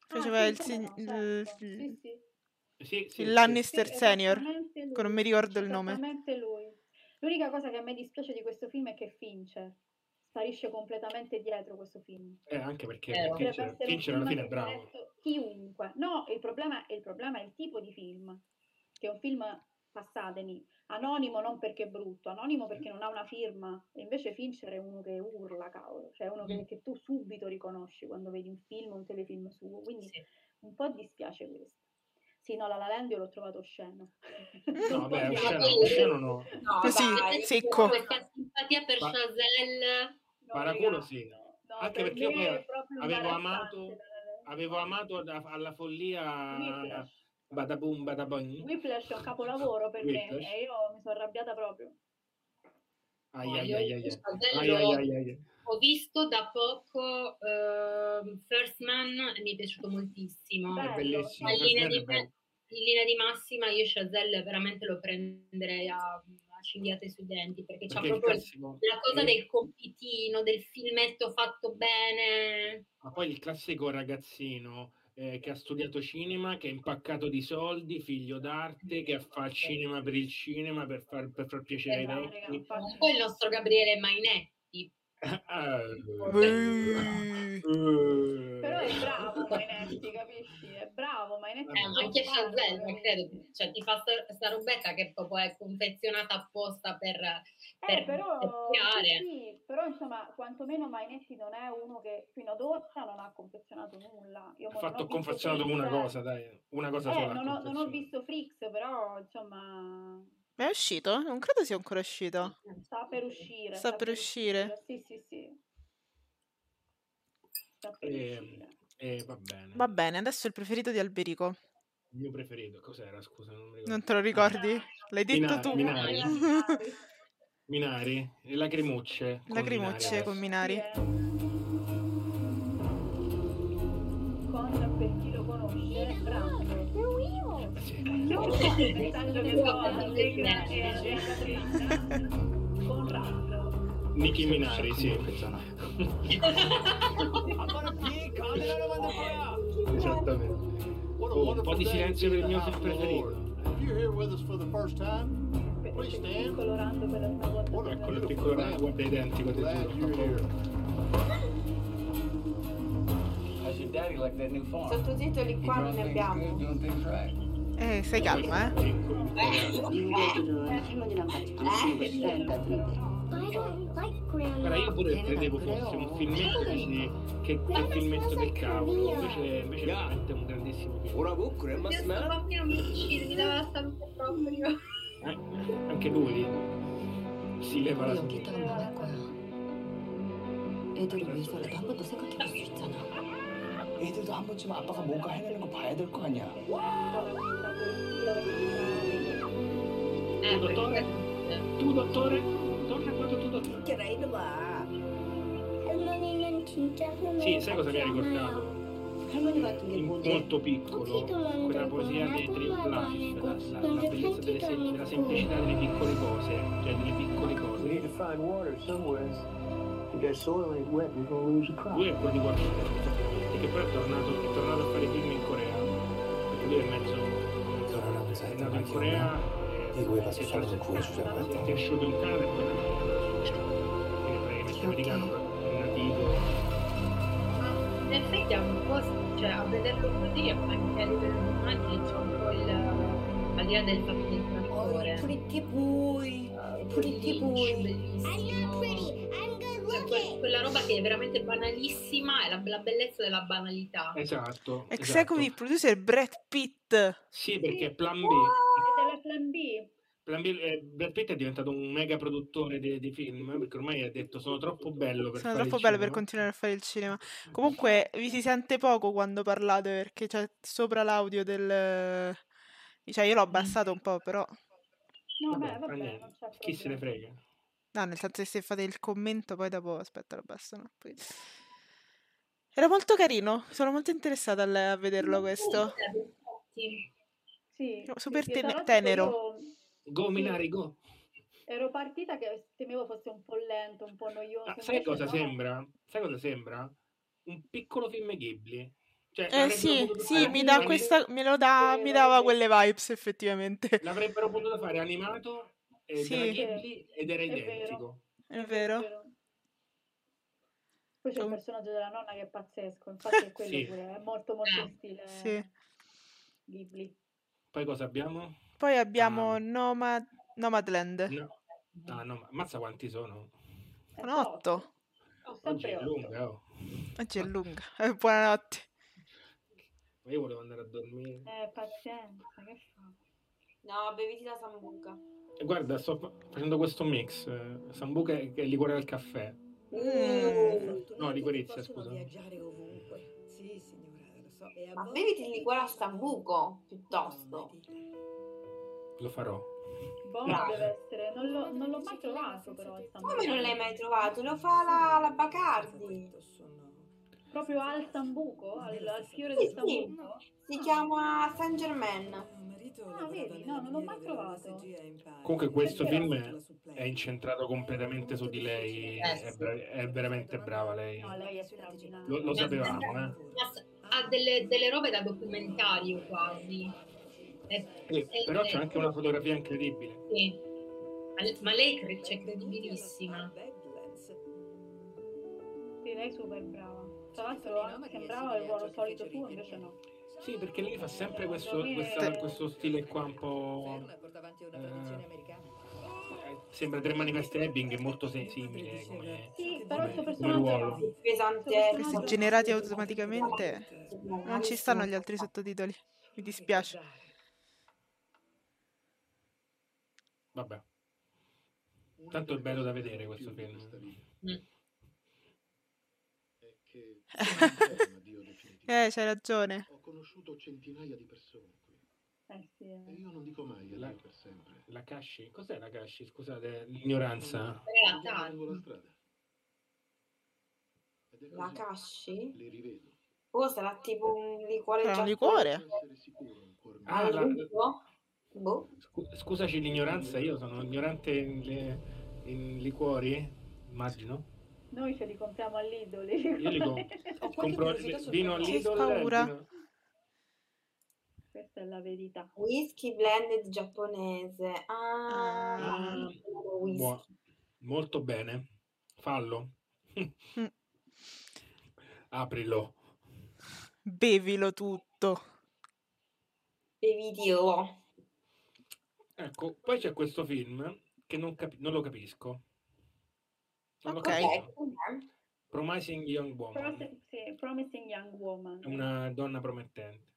Faceva sì, il, il- certo. il- Sì, sì. Sì, sì. Lannister Sì, senior. lui, che non mi ricordo il nome. Esattamente lui. L'unica cosa che a me dispiace di questo film è che Fincher sparisce completamente dietro questo film. Eh, anche perché Eh, Fincher, Fincher alla fine è che bravo. Chiunque. No, il problema, il problema è il tipo di film. Che è un film, passatemi, anonimo non perché è brutto, anonimo perché non ha una firma. E invece Fincher è uno che urla, cavolo. Cioè uno Mm. che, che tu subito riconosci quando vedi un film, un telefilm suo. Quindi Sì. un po' dispiace questo. Sì, no, la La Land io l'ho trovato osceno. No, po' (laughs) osceno, osceno no. No, Sì, dai, secco. Questa simpatia per Ma- Chazelle. No, Paraculo sì. no, no, Anche per perché io avevo imbarazzante amato-. Avevo amato da- alla follia Whiplash. Badabum Badabum. Whiplash è un capolavoro per Whiplash. me e io mi sono arrabbiata proprio. Ai, ai, ai, ai, ai. Chazelle Ai, l'ho- ai, ai, ai. Ho visto da poco ehm, First Man e mi è piaciuto moltissimo. Bello, È bellissimo. In linea, di, bello. in linea di massima io Chazelle veramente lo prenderei a, a cinghiate sui denti perché c'ha Perché il proprio classico, la cosa il- del compitino, del filmetto fatto bene. ma poi il classico ragazzino eh, che ha studiato cinema, che è impaccato di soldi, figlio d'arte, che fa il cinema per il cinema, per far, per far piacere ai Esatto, raga, infatti. Poi il nostro Gabriele Mainetti. Ah, Beh. Però è bravo Mainetti, capisci? È bravo Mainetti. Eh, è un anche veramente. credo, cioè ti fa sta, sta robetta che proprio è confezionata apposta per, Eh, per però, per creare. sì, però insomma, quantomeno Mainetti non è uno che fino ad ora non ha confezionato nulla. Io Ha fatto confezionato una eh. cosa, dai, una cosa Eh, sola. non ho, non ho visto Freaks, però insomma Ma è uscito? Non credo sia ancora uscito. sta per uscire. Sta per uscire. Sì, sì, sì. Sta per E, uscire. e va bene. Va bene, adesso il preferito di Alberico. Il mio preferito, cos'era? Scusa, non. Non te lo ricordi? L'hai detto Minari, tu. Minari. Minari e lacrimucce. con Lacrimucce Minari con. Minari. Sì, Nicki Minari, sì. Esattamente. Oh, un po' di silenzio per il mio film preferito. Us for the first time, please Il piccolo Rando per la prima volta. What a Eccolo il beautiful piccolo family. Rando, guarda identico, ti Glad giuro. you're here. How's your daddy like that new farm? Sottotitoli qua non ne abbiamo. Doing things right. Eh, stai calma, eh. Piccolo, Guarda, io pure credevo fosse un filmetto così, che, che filmetto del cavolo, invece, invece è veramente un grandissimo film. Ora bu krema Questo smell? bambino mi uccide, mi dava la salute proprio. Eh, anche lui si leva la 우리 salute. 여기 있다가 망할 거야. 애들이 왜 저래도 한 번 더 생각해 볼 수 있잖아. 애들도 한 번쯤 아빠가 뭔가 해내는 거 봐야 될 거 아니야. Eh, tu dottore? Tu dottore? Torna quando tu dottore. Credo va. Sì, sai cosa mi ha ricordato? In molto piccolo, quella poesia dei Trio Life, la, la, la bellezza delle, della semplicità delle piccole cose, cioè delle piccole cose. Lui è quello di guardare, e che poi è tornato, è tornato a fare film in Corea, perché lui è mezzo usata una ghiona di cui passo solo su cui ci siamo è Chiocchi. In effetti è un po', cioè a vederlo così, a livello di immagini c'è un po' il, al del fatto del trattore. Oh, pretty boy, pretty boy. I'm not pretty que- quella roba che è veramente banalissima, è la, la bellezza della banalità. Esatto. esatto. Executive producer Brad Pitt. Sì, perché Plan B. È della Plan B. Brad Pitt- eh, Brad Pitt è diventato un mega produttore di, di film perché ormai ha detto sono troppo bello per Sono fare troppo il belle per cinema. continuare a fare il cinema. Comunque vi si sente poco quando parlate perché c'è sopra l'audio del... Cioè io l'ho abbassato un po', però... No, Vabbè, vabbè, c'è Chi se ne frega? No, nel senso che se fate il commento poi dopo... Aspetta, lo abbassano. Poi... Era molto carino, sono molto interessata a, vederlo questo. Sì. Sì, Super ten- tenero. io Go Minari, go! ero partita che temevo fosse un po' lento, un po' noioso. Ah, sai cosa no. sembra? Sai cosa sembra? Un piccolo film Ghibli. Cioè, Eh sì, sì, mi dà questa... me lo dà... mi dava quelle vibes effettivamente. L'avrebbero potuto fare animato eh, Sì. dalla Ghibli ed era È vero. identico. È vero. Poi c'è il personaggio della nonna che è pazzesco, infatti è quello Sì. pure, è molto molto in stile Sì. Ghibli. Poi cosa abbiamo? Poi abbiamo Nomad... Nomadland. No. Ah, no, ma ammazza quanti sono. Sono otto. Oggi è lunga, oh. Oggi è lunga. Eh, (laughs) buonanotte. Ma io volevo andare a dormire. Eh, pazienza, che fa? No, beviti la sambuca. E guarda, sto fa- facendo questo mix. eh, Sambuca e e liquore al caffè. Mm. No, liquorizia, scusa. viaggiare ovunque. Sì, signora, lo so. E Ma beviti il liquore a sambuco, piuttosto. Lo farò. Buono deve essere, non l'ho, non l'ho mai trovato però il sambuco. Come non l'hai mai trovato? Lo fa la, la Bacardi. Proprio al sambuco, al, al fiore Sì, del sì. Si chiama Saint Germain. Ah, vedi, no, non l'ho mai trovato. Comunque questo film è incentrato completamente su di lei. È, bra- è veramente brava lei. No, lei è straordinaria. Lo, lo sapevamo, eh. Ha delle, delle robe da documentario quasi. È- Eh, è- però c'è anche una fotografia incredibile. sì. Ma- lei cre- c'è credibilissima. Sì, lei è super brava. Tra l'altro sembrava il ruolo solito suo, invece no. Sì, perché lei fa sempre questo, questa- questo stile qua un po'. eh, sembra tre manifesti Ebbing, è molto se- simile come, Sì, però come personaggio ruolo. Questi generati automaticamente non ci stanno gli altri sottotitoli. Mi dispiace. Vabbè. Tanto è bello da vedere questo film. Eh, c'hai ragione. Ho conosciuto centinaia di persone qui. Eh sì, E io non dico mai La- addio per sempre. La Kashi? Cos'è la Kashi? Scusate, l'ignoranza. Relata. Lungo la è casci? Li rivedo. Oh, sarà tipo un liquore Era un liquore? Ah, la-? Boh. scu- scusaci l'ignoranza, io sono ignorante in, le- in liquori, immagino. Noi ce li compriamo all'Idol. Io li com- (laughs) compro il vino all'idol. paura. vino- Questa è la verità. Whisky blended giapponese. Ah, Ah, whisky. buono. Molto bene. Fallo. Mm. (laughs) Aprilo. Bevilo tutto. Bevidilo. Ecco, poi c'è questo film che non, capi- non lo capisco. L'ho Ok. Promising Young Woman. Promising, sì, Promising Young Woman. Una donna promettente.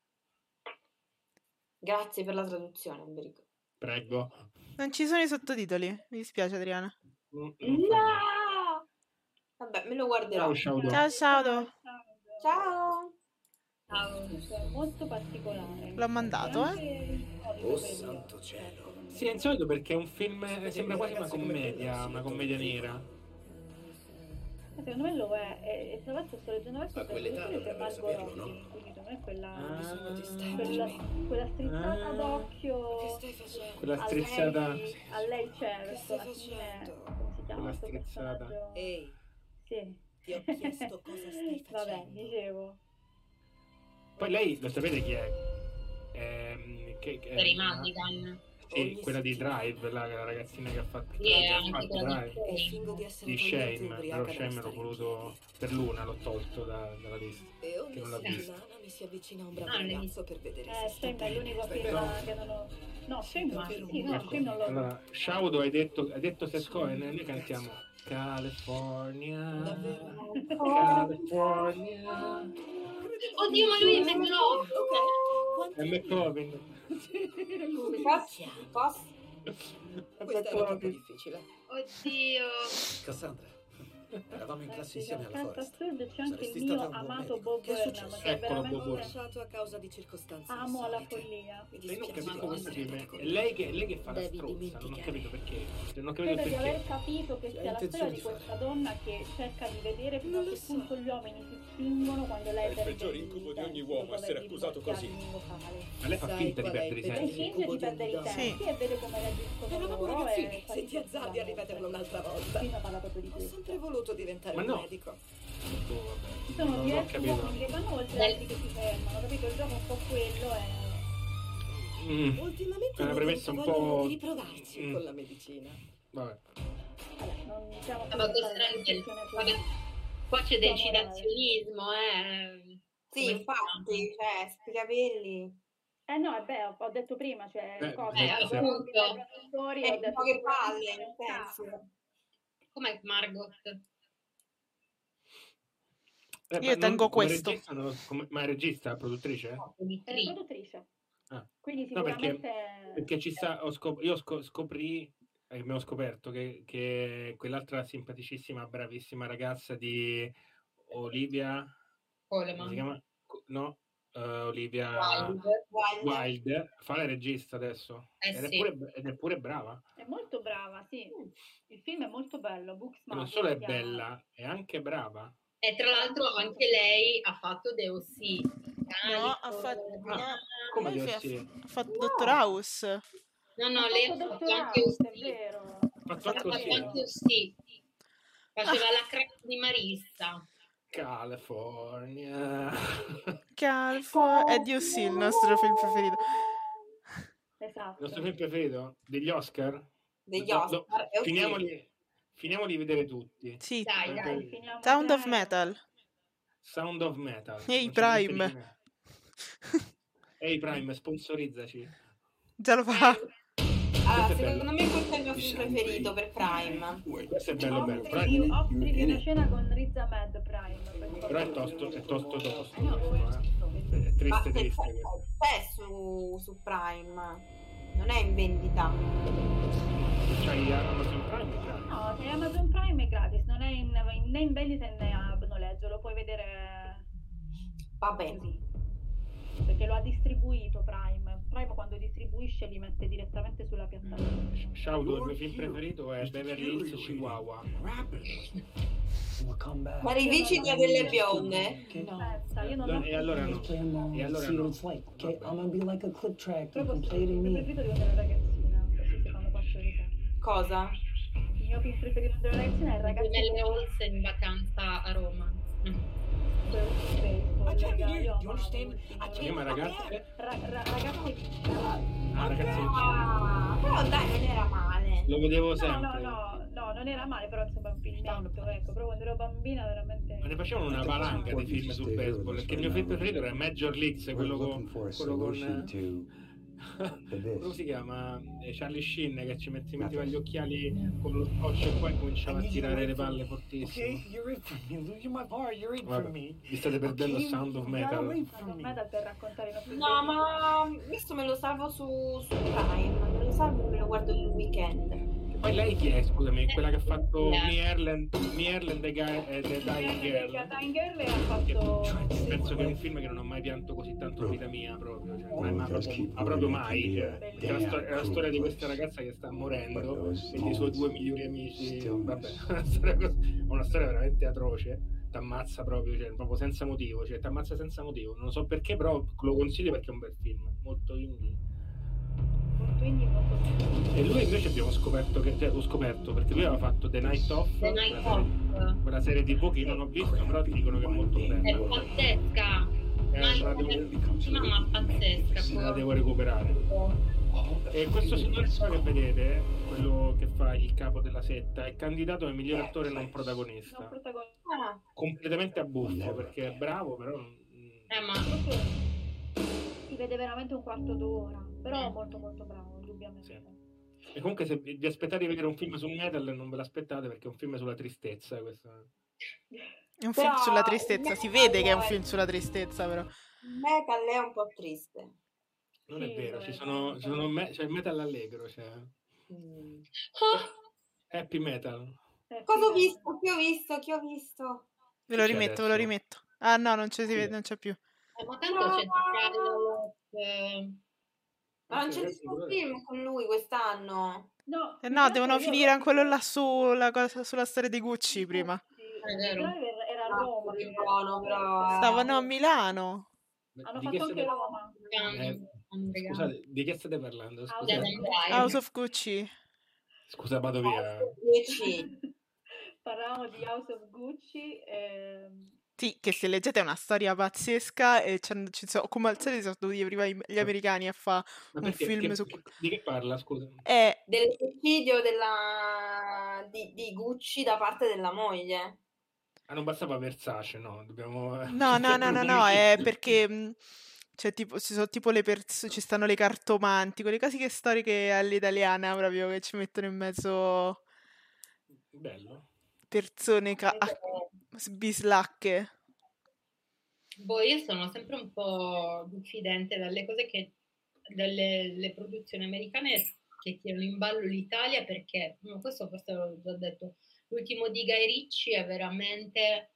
Grazie per la traduzione, Enrico. Prego. Non ci sono i sottotitoli. Mi dispiace, Adriana. Mm, niente. No! Vabbè, me lo guarderò. Ciao, Shaudo. Ciao, ciao. Ciao. È molto particolare. L'ho mandato, eh. eh? Oh santo cielo. Sì, è insolito perché è un film, sembra quasi una commedia, una commedia nera. Secondo me lo è, e, e tra l'altro sto leggendo adesso A quell'età c'è dovrebbe Margot saperlo, Robbie, no? quindi secondo me quella, Ah, quella, quella strizzata Ah. d'occhio Quella a strizzata- lei, a lei c'è verso la fine, come si chiama Quella questo strizzata. Ehi, Sì. ti ho chiesto cosa stai (laughs) Vabbè, facendo. dicevo. Poi lei, lo sapete chi è? Ehm, che, che- Terry Madigan. Sì, quella di Drive, la, la ragazzina che ha fatto, è che ha anche fatto quella Drive. di Shame, però Shame l'ho voluto per Luna, l'ho tolto da- dalla lista. E ogni che non l'ha visto. settimana mi si avvicina un bravo Ah, l'hai ragazzo per vedere Eh, se Shame è l'unico che non ho... No, Shame, ma sì, no, Ecco, non l'ho allora, Shaudo hai detto, hai detto Seth Cohen e noi cantiamo California, Davvero? California, Oddio, ma lui è McLovin. Ok, quanti è McCovin. Posso? Posso? Questa era troppo difficile. Oddio. Cassandra, eravamo in classe insieme alla Forest. C'è anche il mio amato. Bob Che è Burnham, successo? che è Eccolo, Bob lasciato a causa di circostanze amo alla insolite. follia. Lei non capisco con È lei che, lei che fa la strozza. Non ho capito perché. Non ho capito Credo il di perché. aver capito che ha sia la storia di questa donna che cerca di vedere fino a che so. punto gli uomini si spingono quando lei È il perde peggior incubo di ogni uomo essere accusato così. Ma lei fa finta di perdere i sensi. finge di perdere i sensi e vede come reagiscono Eravamo loro ragazzini, e se ti azzardi a ripeterlo un'altra volta. Ho sempre voluto diventare Ma un no. medico. Oh. Ci sono Non diversi capito. uomini che vanno oltre altri che si fermano, capito? Il gioco è un po' quello è... Mm, Ultimamente È una premessa un po'. di riprovarci Mm. con la medicina. Vabbè. Vabbè, non il- discussione vabbè, su- Qua c'è del citazionismo, eh. Sì, Come infatti, cioè, spiegapelli. Eh no, è vero, ho detto prima, cioè, Eh, cosa, eh, appunto. Eh, ho detto poche che palle, nel senso. Com'è Margot? Eh, ma Io non- tengo come questo. regista non lo- come- ma è regista, produttrice? È Produttrice. Ah. Quindi No, perché- sicuramente... Perché ci sta, ho scop- io scop- scoprì, eh, abbiamo scoperto che, che quell'altra simpaticissima, bravissima ragazza di Olivia, come si Coleman. No, eh, Olivia Wilde. Wild. Wilde, fa la regista adesso. Eh ed, è sì. pure, ed è pure brava. È molto brava, sì. Il film è molto bello, Booksmart. non solo è bella, è anche brava. E tra l'altro anche lei ha fatto The O.C. No, ha fatto... Ah, no, come lei sì. ha fatto Dottor House. No, no, Ha lei ha fatto anche House, è O.C. vero. Ha fatto Ha anche fatto O.C. Faceva la crack di Marissa. California. Calfo è Dio sì, il nostro film preferito. Il Esatto. nostro film preferito? Degli Oscar? Degli Oscar. finiamoli, finiamoli di vedere tutti. Sì. Dai, dai. Finiamo Sound of bene. Metal. Sound of Metal. Ehi, niente Prime. Ehi Prime, sponsorizzaci. Già lo fa. Questo è secondo me questo è il mio film preferito per Prime. Questo è bello bello. Però, Offriti offriti una scena con Riz Ahmed Prime. per però è tosto, è tosto tosto. Eh no, questo, eh. È triste triste c'è, c'è su, su Prime, non è in vendita. C'hai Amazon Prime. No, se Amazon Prime è gratis, non è in, né in vendita né a noleggio, lo puoi vedere Vabbè. così. Perché lo ha distribuito Prime. Prime quando distribuisce li mette direttamente sulla piattaforma. Shaudo, il mio film preferito è Beverly Hills Chihuahua. We'll come back. Ma rivicina delle bionde? No. Aspetta, io non ho E allora no. E allora no. a sì, play it il mio preferito di ero ragazzina, Cosa? Il mio film preferito della ragazzina è il ragazzo Nelle Olsen in vacanza a Roma. Chiama ragazze? Ra- ra- ragazzi Ah, ragazzi, Ah, però dai, non era male. lo vedevo no, no, sempre. no, no, non era male, però insomma è un filmetto, ecco, però quando ero bambina veramente... Ma ne facevano una valanga di film sul baseball. Perché il mio film preferito era Major Leagues, quello con. Quello con come si chiama? Eh, Charlie Sheen che ci metteva gli occhiali con lo scotch e poi cominciava a tirare le palle fortissimo. Okay, you're in for me. You're my bar. You're in for Vabbè, me. vi state perdendo Okay, Sound of Metal. per raccontare i nostri No, ma questo me lo salvo su, su Prime. Me lo salvo e me lo guardo il weekend. Poi lei chi è, scusami? Quella che ha fatto Me Erland, Me Erland the, Guy, eh, the Dying Girl. Dying Girl ha fatto... Penso che è un film che non ho mai pianto così tanto in vita mia proprio, cioè, ma, ma proprio, ma proprio mai. Cioè, è, la sto- è la storia di questa ragazza che sta morendo e dei suoi due migliori amici. Vabbè, (laughs) una storia, una storia veramente atroce. T'ammazza proprio, cioè, proprio senza motivo, cioè t'ammazza senza motivo. Non so perché, però lo consiglio perché è un bel film, molto indie. Molto indie, molto bello. E lui invece abbiamo scoperto che cioè, ho scoperto perché lui aveva fatto The Night Off, The Night quella serie, quella serie che io non ho visto, però ti dicono che è molto È bella. pazzesca. Eh, Ma la devo- ma pazzesca. la devo recuperare. E questo signore qua che vedete, quello che fa il capo della setta, è candidato al miglior attore non Non protagonista. protagonista. Ah, Completamente a buffo perché è bravo, però. non- Eh, ma Proprio si vede veramente un quarto d'ora, però molto molto bravo, indubbiamente. E comunque se vi aspettate di vedere un film su metal non ve l'aspettate perché è un film sulla tristezza. Questo. È un Però film sulla il tristezza. Si vede che è un è- film sulla tristezza, però. il metal è un po' triste. Non Sì, è vero, ci è, sono, è. ci sono me- c'è il metal allegro. Cioè. Happy Metal. Cosa ho visto? Chi ho visto? Chi ho visto? Ve lo rimetto, ve lo rimetto. Ah no, non, c'è, si vede, non c'è più. Eh, ma tanto c'è Charlotte, eh, Ma non c'è nessun film con lui quest'anno. No, Eh no, devono finire anche quello là su, la cosa- sulla storia di Gucci prima. è vero. Era a Roma. che buono, però. eh. Stavano a Milano. Hanno Di che fatto anche state- Roma. Eh, scusate, di che state parlando? House Scusate. of House of Gucci. Scusa, vado via. (laughs) Parlavamo di House of Gucci. ehm, Sì, che se leggete è una storia pazzesca e ci sono, come al solito sono dovuti prima i- gli americani a fare un film che- su... Di che parla, scusa? È Del suicidio della... di, di Gucci da parte della moglie. Ah, non bastava Versace, no? Dobbiamo... No, no, no, no, no, è (laughs) perché cioè, tipo, ci sono tipo le persone, ci stanno le cartomanti, quelle classiche storiche all'italiana proprio che ci mettono in mezzo Bello. persone ca- a- bislacche. Boh, io sono sempre un po' diffidente dalle cose che, dalle le produzioni americane che tirano in ballo l'Italia perché, ma questo forse l'ho già detto, l'ultimo di Guy Ritchie è veramente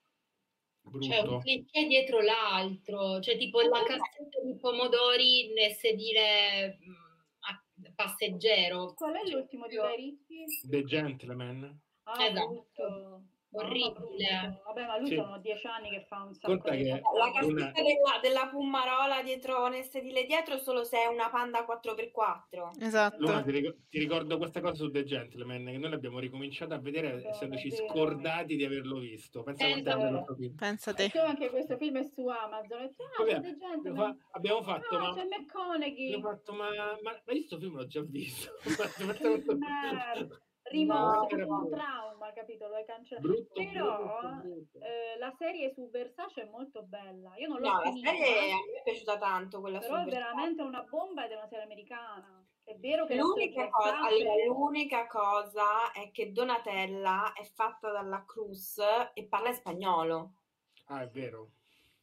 cioè, un Brutto. cliché dietro l'altro, cioè tipo la cassetta di pomodori nel sedile mm, a- passeggero. Qual è l'ultimo di Guy Ritchie? The Gentleman. Ah, Esatto. brutto. Orribile. Vabbè, ma lui Sì. sono dieci anni che fa un sacco Conta di che La una- cassetta della, della Pummarola dietro nel sedile dietro solo se è una panda 4x4. Esatto. Luna, ti, ric- ti ricordo questa cosa su The Gentleman, che noi l'abbiamo ricominciato a vedere essendoci scordati di averlo visto. Pensa quanto è Pensa bello film. Pensate. Anche questo film è su Amazon. E tu, ah, Vabbè, The abbiamo, Gentleman. fa- abbiamo fatto, Ah, ma... c'è McConaughey. fatto, ma, ma, ma io questo film l'ho già visto. (laughs) Rimosso No, un trauma, capito? Lo hai cancellato. Brutto, Però brutto, brutto. eh, la serie su Versace è molto bella. Io non l'ho No, la finita, serie a me è piaciuta tanto quella però è su Versace. veramente una bomba ed è una serie americana. È vero che la L'unica cosa, allora, l'unica cosa è che Donatella è fatta dalla Cruz e parla in spagnolo. Ah, è vero.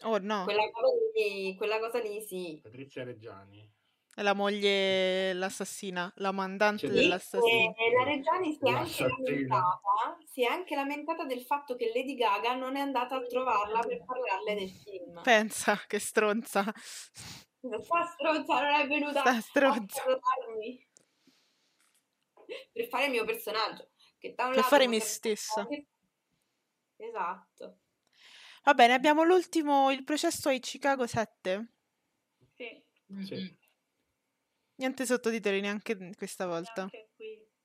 Oh no, Quella cosa lì, quella cosa lì sì. Patrizia Reggiani. È la moglie, l'assassina, la mandante Sì, dell'assassino. E la Reggiani si è anche lamentata, si è anche lamentata del fatto che Lady Gaga non è andata a trovarla per parlarle del film. Pensa, che stronza. Sta stronza non è venuta Sta a stronza. salutarmi per fare il mio personaggio. Che da un Per lato fare me stessa. Esatto. Va bene, abbiamo l'ultimo, il processo ai Chicago 7. Sì, Sì. Niente sottotitoli neanche questa volta. anche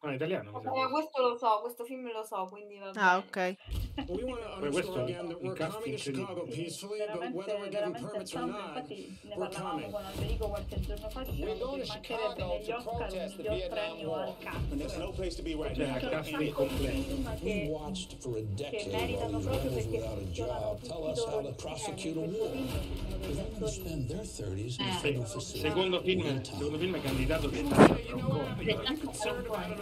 Ah, italiano, sembra. questo lo so, questo film lo so, quindi va Ah, bene. ok. We want to Poi questo è un we're cast coming to Chicago peacefully, but Veramente, whether we're veramente permits or not, infatti ne we're parlavamo coming. con Alberico qualche giorno fa, dicevamo We're going che to mancherebbe Chicago negli to Oscar the miglior Vietnam premio War. al there's no place to be right Cioè, now. a cast Film incompleto. che, watched for a che decade meritano while proprio these perché funzionano job. tutti Tell i us how loro to insieme. prosecute a In questo war. film ci sono degli They're going to attori spend their 30s in Eh. federal facilities. Secondo film, secondo film candidato che sta tra un po'.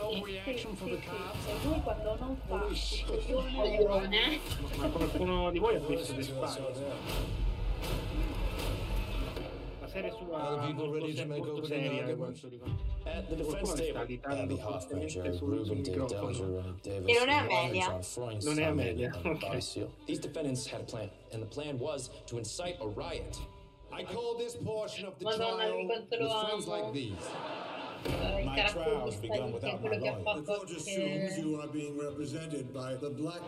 Sì, sì, sì, sì. E lui quando non fa il coglione Coglione. Ma qualcuno di voi ha visto The Spy? La serie sua Are the people ready to molto, make molto opening seria arguments? quanto ricordo. At the defense Qualcuno sta table, agitando Abby fortemente Hoffman, sul, sul Rubin, Dave microfono. Dellinger, uh, Davis, E non è Ryan, Amelia. John Freund, Non è Tom Amelia, Hayden, and ok. Bobby Seale. These defendants had a plan, and the plan was to incite a riot. I call this portion of the Madonna, trial di quanto with lo friends amo. like these. Il My carattere trial's begun without my lawyer. The court assumes you are being represented by the Black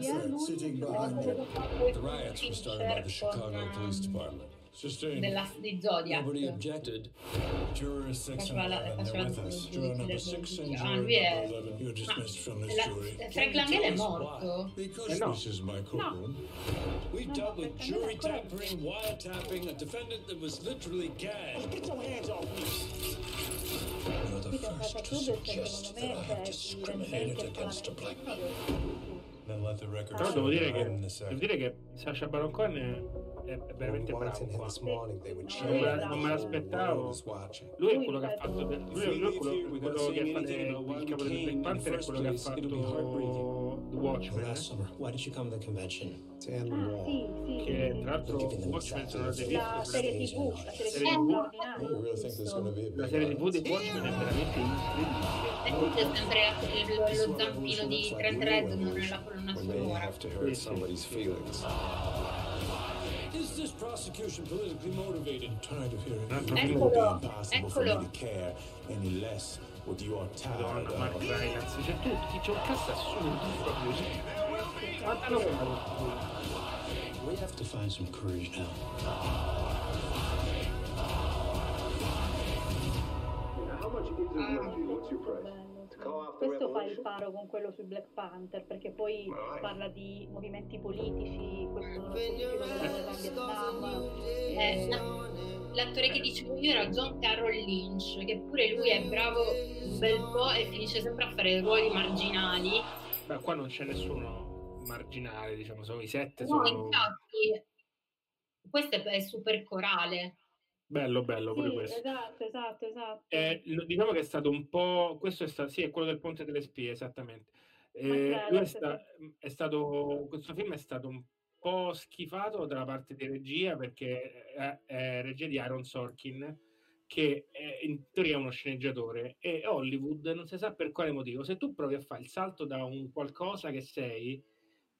Sia Panther sitting behind you. che fa poi The riots were started by the Chicago Police Department. Sustained. della, di Zodiac. Nobody objected. Juror 6 and 11, they're with us. Juror number 6 and Ah, juror number 11. You're dismissed from Ma this jury. Frank Langella è morto. Because Eh no. this is my courtroom. We dealt with jury tampering, wiretapping, a defendant that was literally gagged. Get your hands off me. You're the first to suggest that I have discriminated against a black man. Then let the record Però show devo dire that che, I'm the devo second. dire che Sacha Baron Cohen è, è veramente bravo qua. morning Non me, la- non me l'aspettavo. Lui è quello che ha fatto. Lui, lui è quello, quello che fa le- il capo del Black Panther è quello che ha fatto The Watchmen. Last summer, why did you come to the convention? To end the Ah, war. sì, sì. Che tra l'altro Watchmen sono le La serie TV, la serie TV serie TV straordinaria. You really think there's going to be a La big serie TV audience? di Watchmen è veramente incredibile. C'è sempre lo, lo zampino di Trent Reznor nella colonna When they sonora. Prosecution politically motivated? I'm tired of hearing Eccolo, it. It would be impossible for me to care any less what you are tired Madonna, Mark of. Rylance, c'è tutti, c'è un cast assurdo proprio. Guardalo We have to find some courage now. Questo fa il paro con quello su Black Panther, perché poi parla di movimenti politici, questo. Eh, la- l'attore che dicevo io era John Carroll Lynch, che pure lui è bravo un bel po' e finisce sempre a fare ruoli marginali. Beh, qua non c'è nessuno marginale, diciamo, sono i sette, No, sono... infatti, questo è, è super corale. Bello, bello pure Sì, questo. esatto, esatto, esatto. Eh, diciamo che è stato un po'. Questo è stato. Sì, è quello del Ponte delle Spie, esattamente. Eh, Ok, lui è, sta- è stato. Questo film è stato un po' schifato dalla parte di regia perché è, è regia di Aaron Sorkin, che è, in teoria è uno sceneggiatore. E Hollywood non si sa per quale motivo. Se tu provi a fare il salto da un qualcosa che sei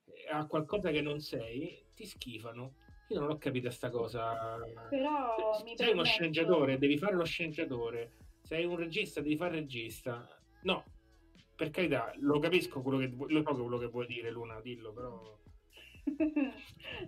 eh, a qualcosa che non sei, ti schifano. Io non ho capito sta cosa. Però mi Sei uno permetto- sceneggiatore, devi fare lo sceneggiatore. Sei un regista, devi fare regista. No, per carità, lo capisco quello che lo so quello che vuoi dire, Luna, dillo, però. (laughs)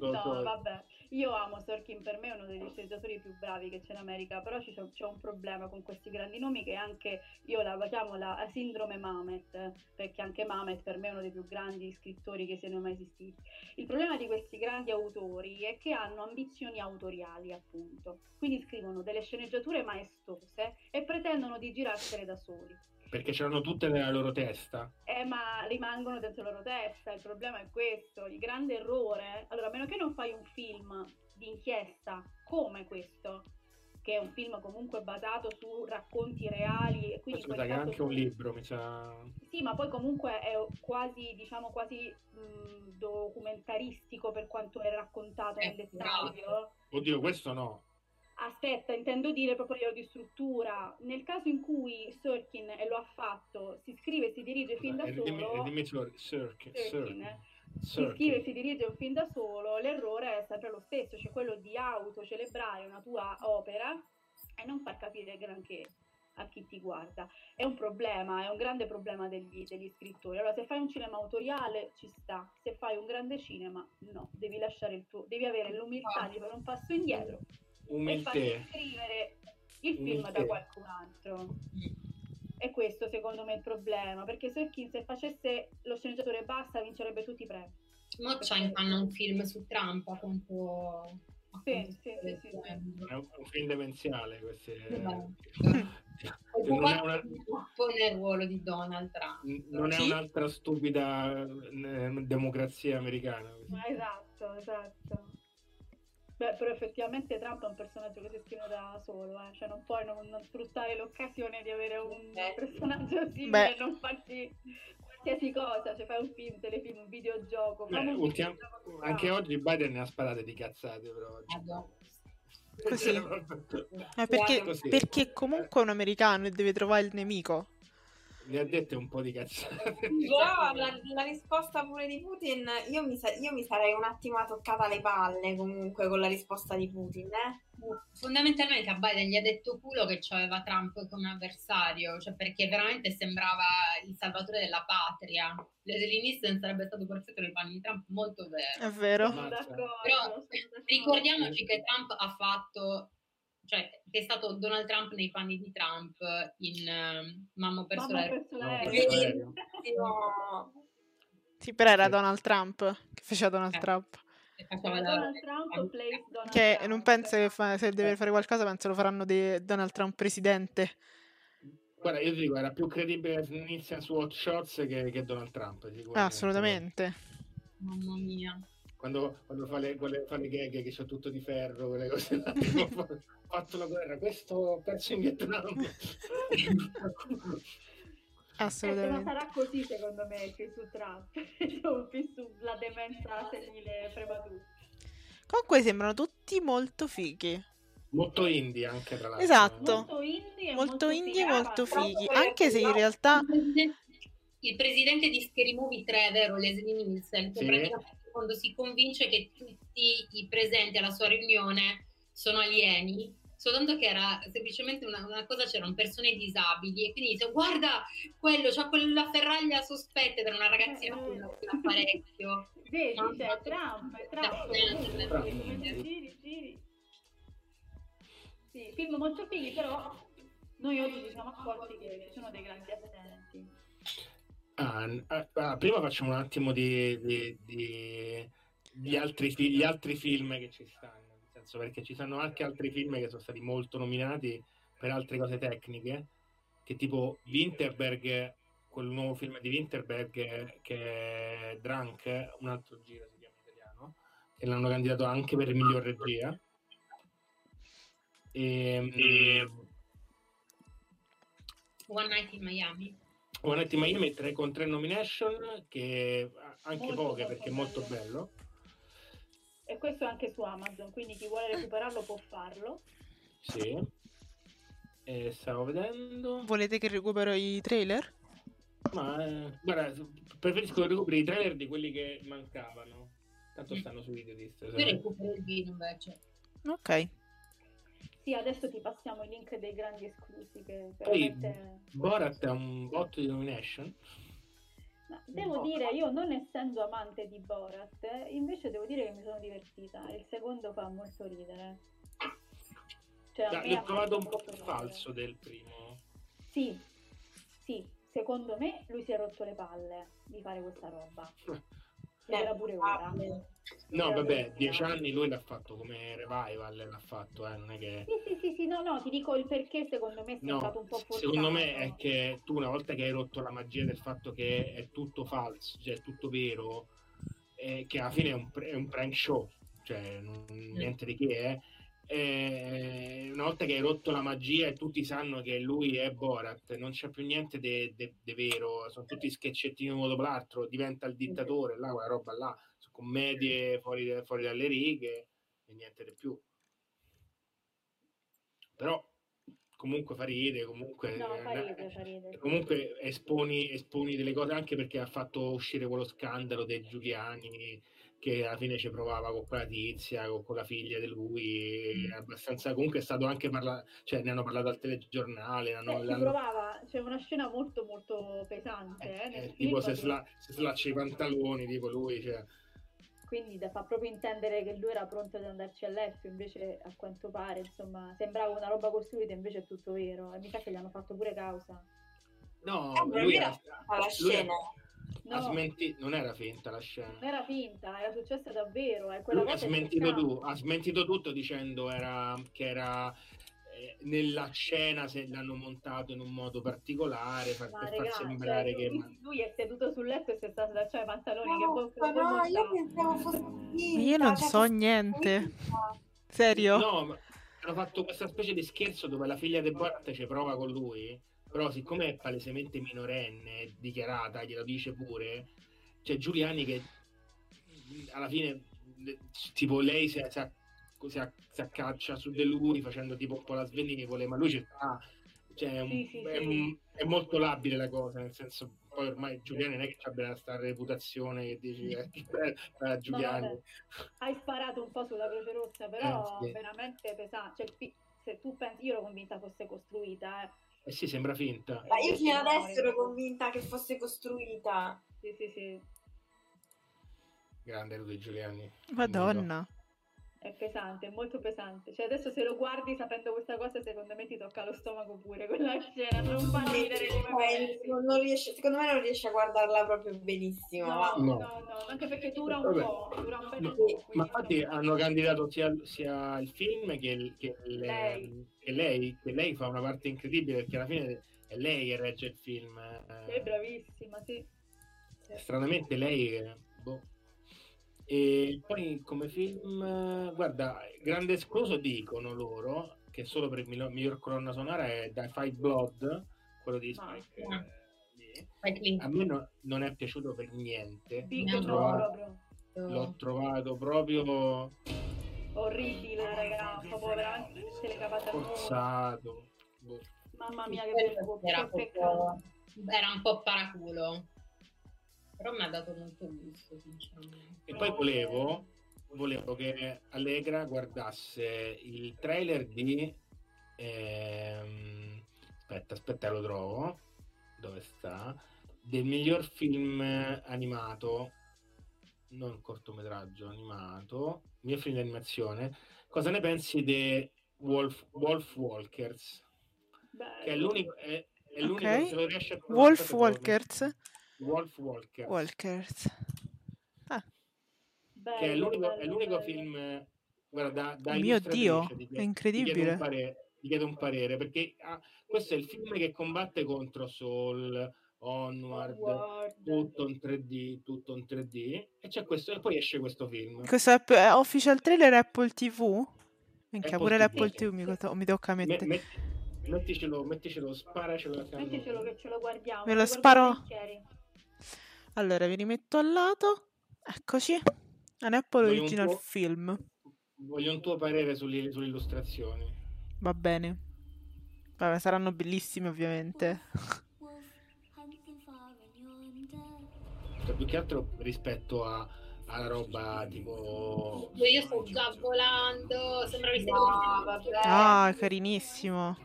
No, vabbè, io amo Sorkin, per me è uno degli sceneggiatori più bravi che c'è in America, però c'è un problema con questi grandi nomi che anche io la chiamo la sindrome Mamet, perché anche Mamet per me è uno dei più grandi scrittori che siano mai esistiti. Il problema di questi grandi autori è che hanno ambizioni autoriali, appunto, quindi scrivono delle sceneggiature maestose e pretendono di girarsele da soli. Perché c'erano tutte nella loro testa. Eh, ma rimangono dentro la loro testa, il problema è questo, il grande errore. Allora, a meno che non fai un film di inchiesta come questo, che è un film comunque basato su racconti reali e quindi che è anche un tu- libro, mi sa. Sì, ma poi comunque è quasi, diciamo, quasi mh, documentaristico per quanto è raccontato nel dettaglio. Oddio, questo no. Aspetta, intendo dire proprio a livello di struttura. Nel caso in cui Sorkin e lo ha fatto, si scrive e si dirige fin da dimmi, solo. dimmi Sirk- Sorkin, Sirk- eh. si scrive e si dirige un film da solo, l'errore è sempre lo stesso, cioè quello di autocelebrare una tua opera e non far capire granché a chi ti guarda. È un problema, è un grande problema degli, degli scrittori. Allora, se fai un cinema autoriale ci sta, se fai un grande cinema no, devi lasciare il tuo, devi avere l'umiltà di fare un passo indietro e farti Umiltà. scrivere il film Umiltà. da qualcun altro. E questo secondo me è il problema, perché Sorkin se facesse lo sceneggiatore basta vincerebbe tutti i premi. Mo c'ha- fanno un film su Trump a quanto... a Sì, sì, sì, sì, sì. È un, film demenziale. Questi, Esatto. (laughs) non è una, nel ruolo di Donald Trump. non è un'altra stupida eh, democrazia americana. Ma esatto, esatto. Beh, però effettivamente Trump è un personaggio che si scrive da solo, eh. cioè non puoi non, non sfruttare l'occasione di avere un personaggio simile Beh. e non farci qualsiasi cosa, cioè fai un film, telefilm, un videogioco, Beh, un ultima- videogioco anche oggi Biden ne ha sparate di cazzate però oggi. Così. Eh, perché, Così. perché comunque è un americano e deve trovare il nemico. Ne ha dette un po' di cazzate. (laughs) Però la, la risposta pure di Putin, io mi, sa- io mi sarei un attimo toccata le palle comunque con la risposta di Putin, eh? Fondamentalmente a Biden gli ha detto culo che aveva Trump come avversario, cioè perché veramente sembrava il salvatore della patria. Nielsen sarebbe stato perfetto nei panni di Trump, molto vero. È vero. D'accordo, Però ricordiamoci che Trump ha fatto, cioè che è stato Donald Trump nei panni di Trump in ehm, Mamma per Mamma? (laughs) Sì, però era Donald Trump che faceva Donald Eh. Trump. Donald Trump Donald Che Trump. non penso che fa- se deve fare qualcosa, penso lo faranno di Donald Trump presidente. Guarda, io ti dico, era più credibile Nielsen su Hot Shots che, che Donald Trump. Ah, assolutamente. Mamma mia. Quando, quando fa, le, quelle, fa le gag che c'è tutto di ferro, quelle cose (laughs) ho fatto la guerra, questo ho perso in Vietnam. (laughs) Eh, ma Assolutamente. sarà così secondo me il film (laughs) su Trump, film sulla demenza senile prematura. Comunque sembrano tutti molto fighi. Molto indie anche tra l'altro. Esatto. Molto indie e Molto molto indie figa, molto ma fighi. Anche se in realtà... Il presidente di Scary Movie 3, vero, Leslie Nielsen, che Sì. praticamente quando si convince che tutti i presenti alla sua riunione sono alieni, soltanto che era semplicemente una, una cosa, c'erano persone disabili e quindi dice guarda quello, c'ha quella ferraglia sospetta era una ragazzina con un apparecchio. (laughs) Vedi, Mamma cioè. Trump, Trump, giri, giri. Sì, film molto fighi, però noi oggi ci siamo accorti che ci sono dei grandi assenti. Ah, ah, ah, prima facciamo un attimo di, di- di- gli, altri, gli altri film che ci stanno, nel senso perché ci sono anche altri film che sono stati molto nominati per altre cose tecniche, che tipo Winterberg, quel nuovo film di Winterberg che è Drunk, un altro giro si chiama in italiano, che l'hanno candidato anche per miglior regia. E, One Night in Miami. Night in Miami tre, con tre nomination, che anche Molto, poche molto perché è molto bello. E questo è anche su Amazon, quindi chi vuole recuperarlo può farlo. Sì. E stavo vedendo. Volete che recupero i trailer? Ma eh, guarda, preferisco recuperare i trailer di quelli che mancavano. Tanto stanno su video di Io recupero il vino invece. Ok. Sì, adesso ti passiamo i link dei grandi esclusi che Poi veramente... Borat ha un botto di nomination. Ma devo dire, io non essendo amante di Borat, invece devo dire che mi sono divertita. Il secondo fa molto ridere. Cioè, a Dai, me l'ho ha trovato un po' più ridere. falso del primo. Sì, sì, secondo me lui si è rotto le palle di fare questa roba. (laughs) Ed era pure ora. No, Era vabbè, dieci anni lui l'ha fatto come revival, l'ha fatto, eh, non è che... Sì, sì, sì, sì, no, no, ti dico il perché secondo me è No, un po' forzato. secondo me è che tu una volta che hai rotto la magia del fatto che è tutto falso, cioè è tutto vero, eh, che alla fine è un, è un prank show, cioè non- niente di che è, eh, una volta che hai rotto la magia e tutti sanno che lui è Borat, non c'è più niente di vero, sono tutti sketchettini uno dopo l'altro, diventa il dittatore, là, quella roba là, sono commedie fuori, fuori dalle righe e niente di più. Però comunque fa ridere, comunque, No, fa eh, ridere, fa ridere. comunque esponi, esponi delle cose anche perché ha fatto uscire quello scandalo dei Giuliani che alla fine ci provava con quella tizia, con, con la figlia di lui, è abbastanza comunque è stato anche parlato, cioè ne hanno parlato al telegiornale, hanno- Eh, ci l'hanno- provava, c'è una scena molto molto pesante eh, eh, film, tipo se, sla, se slaccia i pantaloni, tipo lui, cioè, quindi da- fa proprio intendere che lui era pronto ad andarci a letto, invece a quanto pare, insomma, sembrava una roba costruita, invece è tutto vero, e mi sa che gli hanno fatto pure causa. no, Eh, lui era lui ha- scena. ha No. smenti- non era finta la scena. Non era finta, era successa davvero, e quella Lui ha smentito, tu- ha smentito tutto dicendo era, che era eh, nella scena se l'hanno montato in un modo particolare per, per regà, far sembrare cioè, che lui, lui è seduto sul letto e si è stato slacciare i pantaloni, che No, ma poi no, io pensavo fosse finta. Io non cioè, so fosse niente. finta. Serio? no ma hanno fatto questa specie di scherzo dove la figlia di Borat ci prova con lui però siccome è palesemente minorenne dichiarata glielo dice pure c'è Giuliani che alla fine tipo lei si, si, si, si accaccia su di lui facendo tipo un po' la svenevole ma lui ci sta cioè Sì, sì, è sì. è molto labile la cosa nel senso poi ormai Giuliani non è che abbia sta reputazione che dici eh, (laughs) eh, Giuliani vabbè. Hai sparato un po' sulla Croce Rossa, però Eh, veramente pesante. Cioè, se tu pensi, io ero convinta fosse costruita, eh. Eh sì sembra finta Ma io fino No, adesso ero convinta che fosse costruita. Sì, sì, sì. grande Rudy Giuliani Madonna. È pesante, è molto pesante. Cioè, adesso se lo guardi sapendo questa cosa, secondo me ti tocca lo stomaco pure quella scena. Non fa ridere Eh, non- riesce- secondo me non riesce a guardarla proprio benissimo. No, no, No. no, anche perché dura un Vabbè. po', dura un bel No, po'. ma infatti hanno candidato sia, sia il film che, il- che il- Lei. che lei, che lei fa una parte incredibile perché alla fine è lei che regge il film. eh. Sei bravissima, sì. Stranamente lei, eh, boh. E poi come film, guarda, grande escluso dicono loro che solo per il miglior, colonna sonora è Da Five Blood, quello di Ma- Spike. Ah. eh. A me no- non è piaciuto per niente. Sì, L'ho trovato- proprio. l'ho trovato proprio orribile, raga, proprio veramente le cavate muro. Forzato. Boh. Mamma mia, che, era, che peccato. era un po' paraculo. Però mi ha dato molto gusto, sinceramente. E poi volevo, volevo che Allegra guardasse il trailer di... ehm, aspetta, aspetta, lo trovo. Dove sta? Del miglior film animato, non cortometraggio, animato, miglior film di animazione. Cosa ne pensi di Wolf, Wolf Walkers? Che è l'unico... È, è l'unico Ok. se lo riesce a Wolf aspetta, te Walkers. Wolf Walkers. Walkers. che è l'unico, è l'unico film guarda, da, da Mio Dio, ti è incredibile. Ti chiedo, un parere, ti chiedo un parere, perché ah, questo è il film che combatte contro Soul, Onward, tutto in 3D, tutto in 3D, e c'è questo, e poi esce questo film. Questo è, è official trailer Apple TV? Minchia, Apple pure TV. l'Apple TV mi, to- mi tocca Me- mettere. met- metticelo, metticelo, sparacelo Metticelo che ce lo guardiamo. Me lo sparo? volentieri. Allora, vi rimetto al lato. Eccoci. Un Apple Voglio Original tuo- Film. Voglio un tuo parere sulle, sulle illustrazioni. Va bene. Vabbè, saranno bellissime ovviamente. Cioè, più che altro rispetto a, alla roba tipo... Io sto già volando, sembra vi No, vabbè. Ah, carinissimo.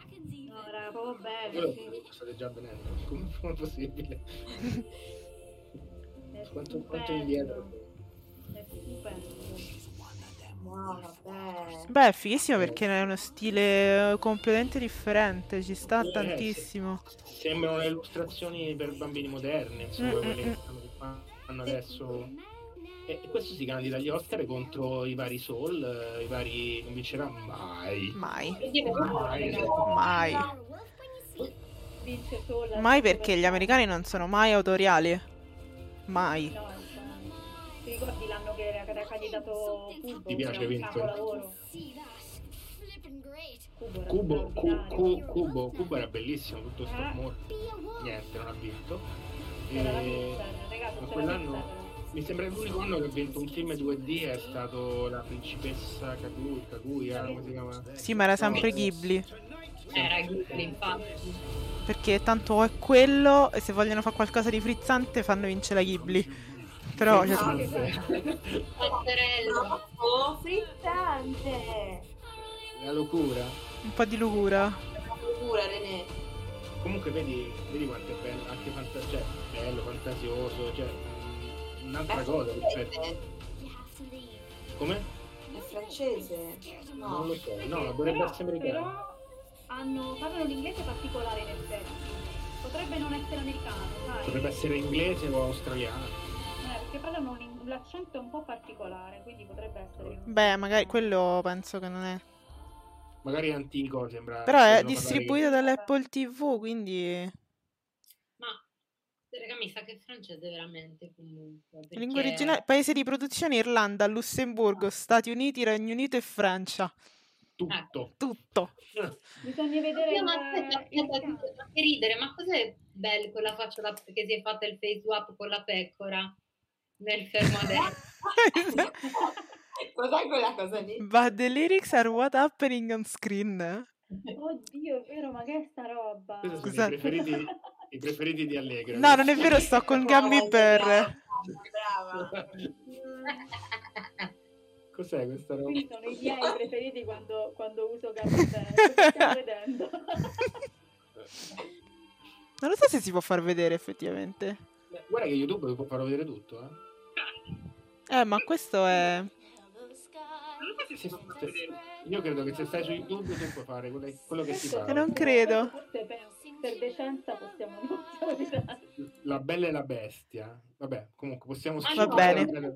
No, raga, proprio bello. Quello state già venendo, come come è possibile? (laughs) Quanto, quanto indietro? È stupendo. No, vabbè. Beh, è fighissimo perché è uno stile eh, completamente differente. Ci sta Eh, tantissimo. Sembrano le illustrazioni per bambini moderni, insomma, Mm, quelle mm, che fanno- adesso. E e questo si candida agli Oscar contro i vari Soul, eh, i vari... non vincerà mai. Mai. Mai. Mai. Mai perché gli americani non sono mai autoriali. Mai. No. Ti ricordi l'anno che era, che candidato Cubo? Ti piace, Vince? capolavoro. Cubo Cu-. Cu- Cubo, Cubo era bellissimo, tutto sto Eh. morto. Niente, non ha vinto. E- ma quell'anno mi sembra l'unico anno che ha vinto un film 2D è stato La principessa Kaguya, Kaguya come si chiama? Sì, ma era sempre Ghibli. Era Ghibli, infatti. Perché tanto è quello e se vogliono fare qualcosa di frizzante fanno vincere la Ghibli. Però cioè, Passerello. Oh, frizzante. La locura. un po' di locura. Locura, René. Comunque vedi, vedi quanto è bello, anche fanta- cioè, bello, fantasioso, cioè un'altra È cosa rispetto. francese. Come? È francese? No. Non lo so, no, dovrebbe essere americano. Però hanno, parlano l'inglese particolare in effetti. Potrebbe non essere americano, sai? Dovrebbe essere inglese o australiano. Eh, perché parlano un, l'accento un po' particolare, quindi potrebbe essere. Beh, magari quello penso che non è. Magari è antico, sembra. Però è distribuito parlare- dall'Apple TV, quindi Ma, raga, mi sa che è francese veramente comunque. Perché... lingua originale, paese di produzione Irlanda, Lussemburgo, Stati Uniti, Regno Unito e Francia. Tutto. Tutto. (laughs) Bisogna vedere Io, il, ma aspetta, aspetta, che ridere, ma cos'è bello quella faccia da- che si è fatta il face swap con la pecora nel fermo a destra? (laughs) Cos'è quella cosa lì? But the lyrics are what happening on screen. Oddio, è vero, ma che è sta roba? Questi sono i preferiti, i preferiti di Allegra. No, non è vero, sto con Gummy Bear. Brava. (laughs) Cos'è questa roba? Questi sono i miei (laughs) preferiti quando, quando uso (laughs) stiamo vedendo? (laughs) Non lo so se si può far vedere effettivamente. Beh, Guarda che YouTube può farlo vedere tutto, eh. Eh, ma questo è... Io credo che se stai su YouTube tu puoi fare quello, quello che ti E pare. non credo. Forse per, per decenza possiamo non. La bella e la bestia. Vabbè, comunque possiamo Ma Va no, bene.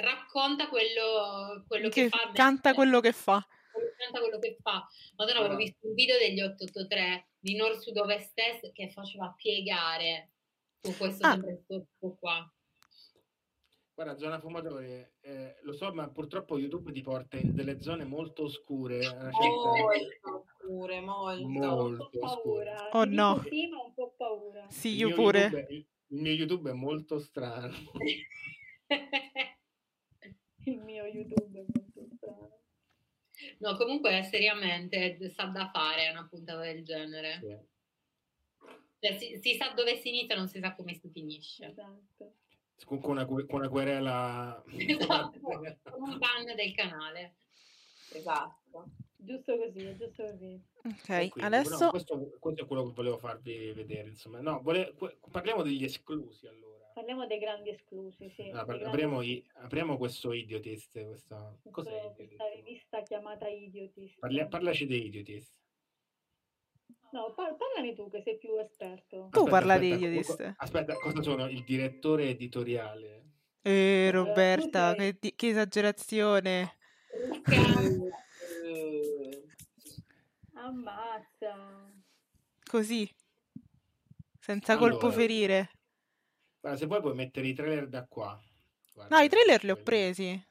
Racconta quello, quello che, Che fa. canta quello che fa. Canta quello che fa. Madonna, avevo visto un video degli 883 di Nord Sud Ovest Est che faceva piegare su questo Ah. qua. Guarda, zona fumatore, eh, lo so, ma purtroppo YouTube ti porta in delle zone molto oscure. certa- Molto pure, molto. molto oscure. Oh no. Sì, ma un po' paura. Sì, io pure. YouTube il mio YouTube è molto strano. (laughs) Il mio YouTube è molto strano. No, comunque seriamente sa da fare una puntata del genere. Cioè, si, si sa dove si inizia, non si sa come si finisce. Esatto. Con una, con una querela... Esatto, con un ban del canale. Esatto. Giusto così, giusto così. Ok, quindi, adesso no, questo, questo è quello che volevo farvi vedere. Insomma, no, vole- parliamo degli esclusi allora. Parliamo dei grandi esclusi, sì. Ah, dei par- grandi- apriamo, i- apriamo questo idiotist. Questa... Cos'è questo- Idiotist? questa rivista chiamata Idiotist. Parlia- parlaci dei idiotist. No, par- parlane tu che sei più esperto. tu Aspetta, parla di aspetta, Idiotist. co- Aspetta, cosa sono? Il direttore editoriale. Eh, Roberta, sei- che, di- che esagerazione. Eh, Ammazza. Così. Senza colpo Allora. ferire. Guarda, se vuoi puoi mettere i trailer da qua. Guarda, No, i trailer li ho presi.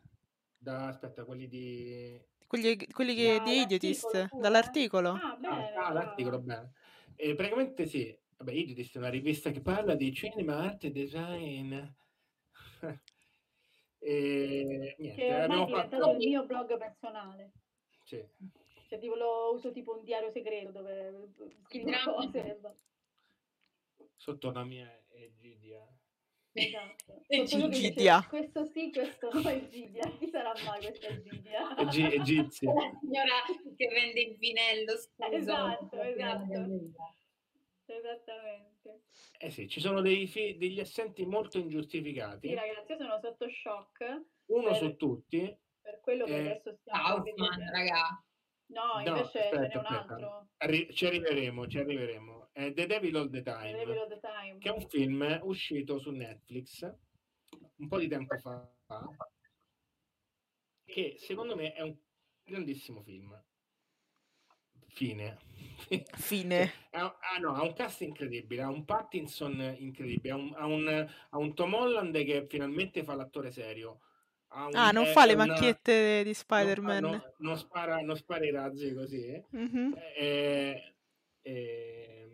Da, aspetta, quelli di... Quelli, quelli che, di Idiotist, dall'articolo. Ah, bene. Ah, l'articolo, bene. E praticamente sì, vabbè, Idiotist è una rivista che parla di cinema, arte, design. (laughs) e niente, Che ormai è diventato fatto... il mio blog personale. Sì. Cioè, tipo, lo uso tipo un diario segreto dove scrivo cose. Sotto la mia egidia. Esatto. (laughs) E Sotto quello che dice, Gidia. Questo sì, questo no, è Gidia. Chi sarà mai questa Gidia? Egi- egizia. (laughs) La signora che vende il vinello, scusa. Esatto, esatto. Esattamente. Eh sì, ci sono dei fi- degli assenti molto ingiustificati. Sì, ragazzi, io sono sotto shock Uno per- su tutti. per quello che Eh, adesso stiamo Kaufman, raga. No, No, invece ce n'è aspetta, un aspetta. altro. Arri- ci arriveremo, ci arriveremo. È The Devil All the Time. Devil of the Time. che è un film uscito su Netflix un po' di tempo fa, che secondo me è un grandissimo film. Fine. Fine. (laughs) Ha, ah, no, ha un cast incredibile, ha un Pattinson incredibile, ha un, ha un- ha un Tom Holland che finalmente fa l'attore serio. Ha un- Ah, non fa le una- macchiette di non Spider-Man. no- non spara, non spara i razzi così. Mhm. Eh, ehm,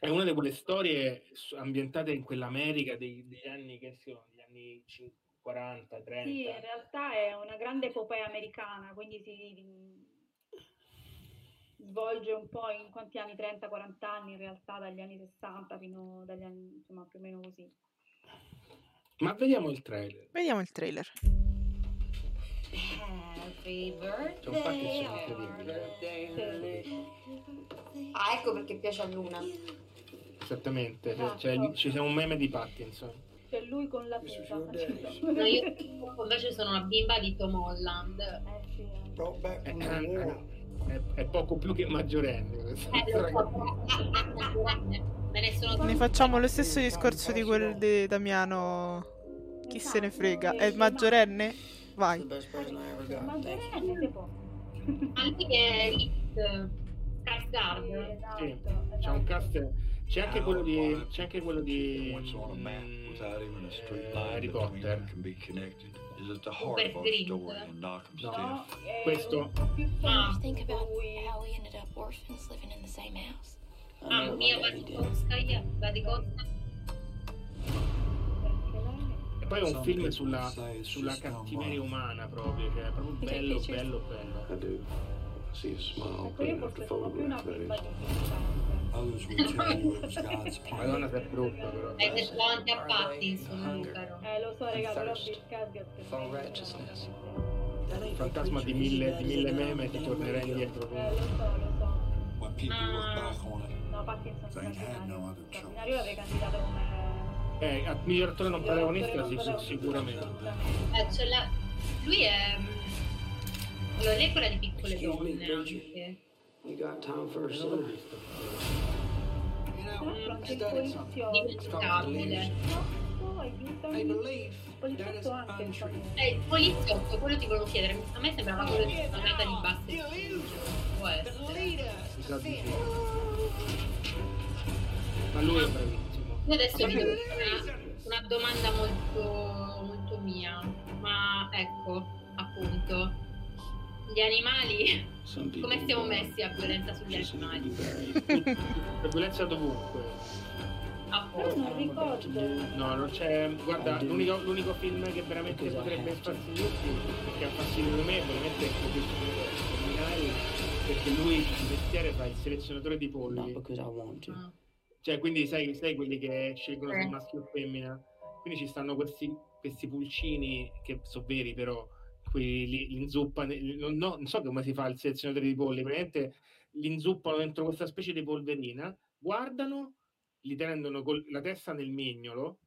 è una di quelle storie ambientate in quell'America dei- degli anni che sono, gli anni cin- 40, 30. Sì, in realtà è una grande epopea americana, quindi si svolge un po' in quanti anni? 30-40 anni in realtà, dagli anni 60 fino dagli anni, insomma, più o meno così. Ma vediamo il trailer. Vediamo il trailer. Happy C'è un Pattinson incredibile. Ah, ecco perché piace a Luna. Esattamente, cioè, Esatto. cioè, ci siamo un meme di Pattinson. C'è lui con la tuta. (laughs) No, io invece sono una bimba di Tom Holland. Eh sì, eh. È, è- è poco più che maggiorenne. questo Eh, lo ragazzo. so. Me ne sono Ne facciamo lo stesso discorso di quel di Damiano. Chi se ne frega? È maggiorenne? Vai. Maggiorenne si può. anche che è Elite, Skarsgård. Esatto, Sì, c'è un cast. C'è anche quello di. C'è anche quello di. mm, eh, Harry Potter. Is it the heart of our story in Knockham's No, è Questo. più Ah, Think about how we ended up orphans living in the same house. ah, Mia Wasikowska, Wasikowska. E poi è un film sulla, sulla cattiveria umana proprio. Cioè, è proprio bello, bello, bello. I do. I see a smile beaming off the photograph that is. 15 Others will tell you it was God's plan. Madonna, sei brutto però. Hai detto anche a caro. Eh, lo so, raga, però Bill è righteousness. Il fantasma di mille, di mille meme ti tornerà indietro. Eh, lo so, lo so. When people look back on it, No, Pattinson they had no other choice. straordinario. Io l'avrei candidato come... Eh, miglior attore non protagonista, sì, sì, sicuramente. Eh, c'è la... Lui è... mm, Allora, lei è quella di piccole donne anche. You got time for a anche il poliziotto. Anche. Eh, il poliziotto, quello ti volevo chiedere. A me sembrava quello di una nata di basso Può essere. Ma lui è bravissimo. Io adesso vi devo fare una, una domanda molto, molto mia, ma ecco, appunto, gli animali, (laughs) come siamo messi a violenza sugli animali? La violenza dovunque. Però non ricordo. No, non c'è. Guarda, l'unico, l'unico film che veramente potrebbe fastidirti, che ha fastidio me, veramente è criminali, perché lui il mestiere fa il selezionatore di polli. because I want to. Cioè, quindi sai, sai quelli che scelgono se Eh. maschio o femmina? Quindi ci stanno questi, questi pulcini che sono veri, però quelli li, li inzuppano. Non, no- non so come si fa il selezionatore di polli, praticamente li inzuppano dentro questa specie di polverina, guardano, li tengono con la testa nel mignolo,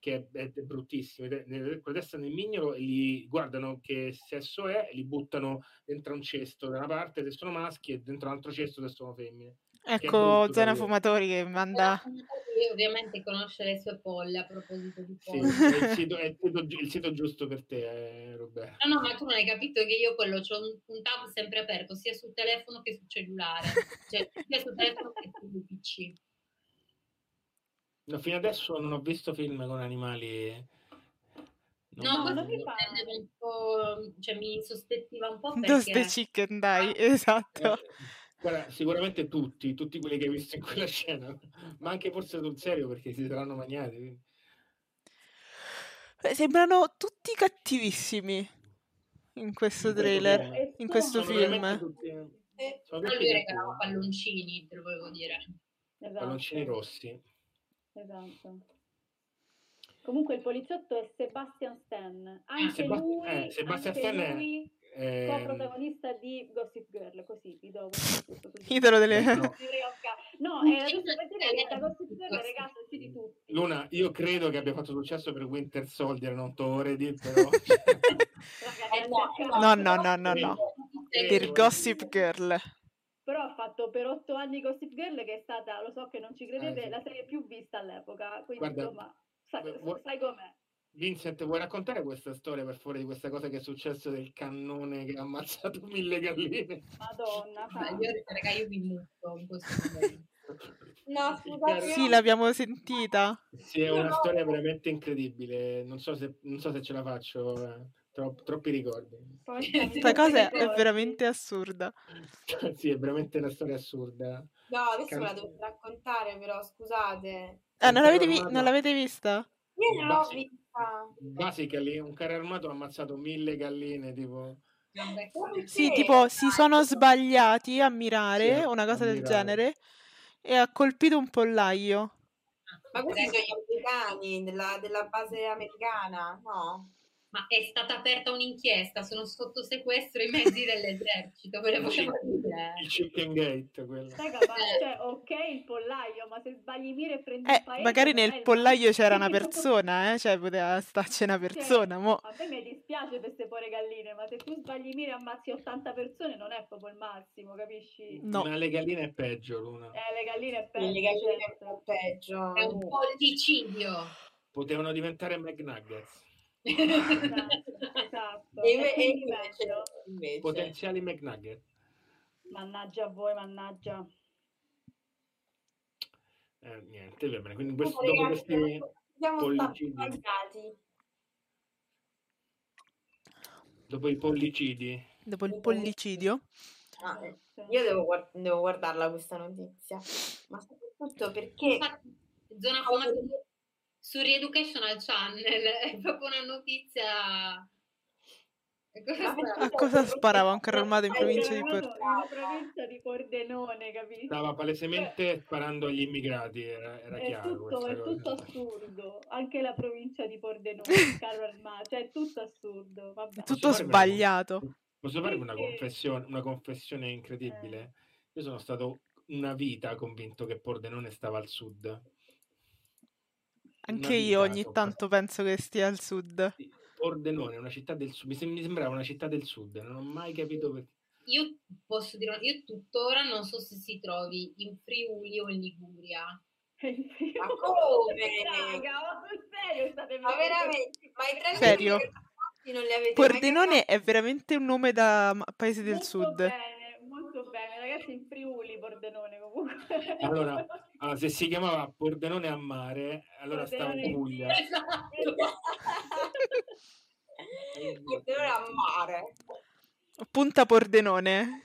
che è, è bruttissimo, te- ne- con la testa nel mignolo e li guardano che sesso è li buttano dentro un cesto da una parte se sono maschi e dentro un altro cesto se sono femmine. Ecco, Zona. Fumatori che manda... Lui ovviamente conosce le sue polle a proposito di Sì, polle. è il sito, è il sito il sito giusto per te, eh, Roberto. No, no, ma tu non hai capito che io quello c'ho un, un tab sempre aperto, sia sul telefono che sul cellulare. Cioè, sia sul telefono che sul PC. No, fino adesso non ho visto film con animali. No, Non- questo mi un po', cioè mi sospettiva un po' (laughs) perché... chicken, dai, esatto. Guarda, sicuramente tutti, tutti quelli che hai visto in quella scena, ma anche forse sul serio perché si saranno quindi. Eh, Sembrano tutti cattivissimi in questo trailer, in questo Sono veramente film. tutti- Eh, sono però tutti lui cattivi. regalava palloncini, te lo volevo dire. Esatto. palloncini rossi. Esatto. Comunque il poliziotto è Sebastian Stan, anche Sebast- lui, eh, Sebastian anche Stan è- lui ehm, coprotagonista di Gossip Girl, così vi do. Idolo delle... No. No, per dire che da Gossip Girl ragazzi sì di tutti. Luna, io credo che abbia fatto successo per Winter Soldier, non Toredi, però... (laughs) No, no, no, no, no. Per Gossip Girl. Però ha fatto per otto anni Gossip Girl che è stata, lo so che non ci credete, Eh, sì. la serie più vista all'epoca, quindi Guarda, insomma, sai, sai com'è. Vincent, vuoi raccontare questa storia per favore di questa cosa che è successo del cannone che ha ammazzato (laughs) mille galline? Madonna, Io, raga, io mi muto in questo momento. No, scusate. Sì, l'abbiamo sentita. Sì, è una storia veramente incredibile. Non so se, non so se ce la faccio, eh, tro- troppi ricordi. Questa cosa è veramente assurda. (laughs) sì, è veramente una storia assurda. No, adesso Can- me la devo raccontare, però scusate. Ah, non l'avete, vi- non l'avete vista? Io non l'ho Sì. vista. Basically, un carro armato ha ammazzato mille galline, tipo... Sì, tipo si sono sbagliati a mirare, Sì, una cosa del mirare. genere, e ha colpito un pollaio. Ma questi sono gli americani della, della base americana, no? Ma è stata aperta un'inchiesta, sono sotto sequestro i mezzi dell'esercito, ve lo volevo dire. Il chicken gate, quello. Raga, ma cioè, ok il pollaio, ma se sbagli mira e prendi Eh, il paese... magari nel pollaio c'era una massimo. (laughs) persona, eh? Cioè, poteva starci una persona, mo. A me mi dispiace per queste povere galline, ma se tu sbagli mira e ammazzi 80 persone non è proprio il massimo, capisci? Ma le galline è peggio, Luna. Eh, le galline è peggio. Le galline certo. è peggio. È un pollicidio. Potevano diventare McNuggets. (laughs) Esatto. E E e invece, invece. Potenziali McNugget. Mannaggia a voi, mannaggia. Eh, niente, va bene. Quindi questo- dopo ragazzi, questi Siamo stati pollicidi, sbagliati. dopo i pollicidi, Dopo il pollicidio. Ah, eh, io devo, guard- devo guardarla questa notizia, ma soprattutto perché Zona fumatori su Reeducational Channel, è proprio una notizia... E cosa A cosa sparava un carro armato in provincia di Porto? in provincia di Pordenone, capito? stava palesemente sparando agli immigrati, era, era È chiaro tutto, è cosa. tutto assurdo, anche la provincia di Pordenone, (laughs) il carro armato, cioè è tutto assurdo, vabbè. Tutto sbagliato. Posso farvi una confessione, una confessione incredibile? Io sono stato una vita convinto che Pordenone stava al sud. Anche Una io ogni tanto penso che stia al sud. Pordenone è una città del sud, mi, sem- mi sembrava una città del sud, non ho mai capito perché. Io posso dire, io tuttora non so se si trovi in Friuli o in Liguria. Ma (laughs) come? Raga, ma sul serio state Ma veramente? Ma i treni Serio. non li avete mai Pordenone è veramente un nome da paese del Molto sud. bene, ragazzi in Friuli, Pordenone comunque. Allora, (laughs) allora, se si chiamava Pordenone a mare, allora stava in Pordenone- Puglia. Esatto. (laughs) Pordenone a mare. Punta Pordenone.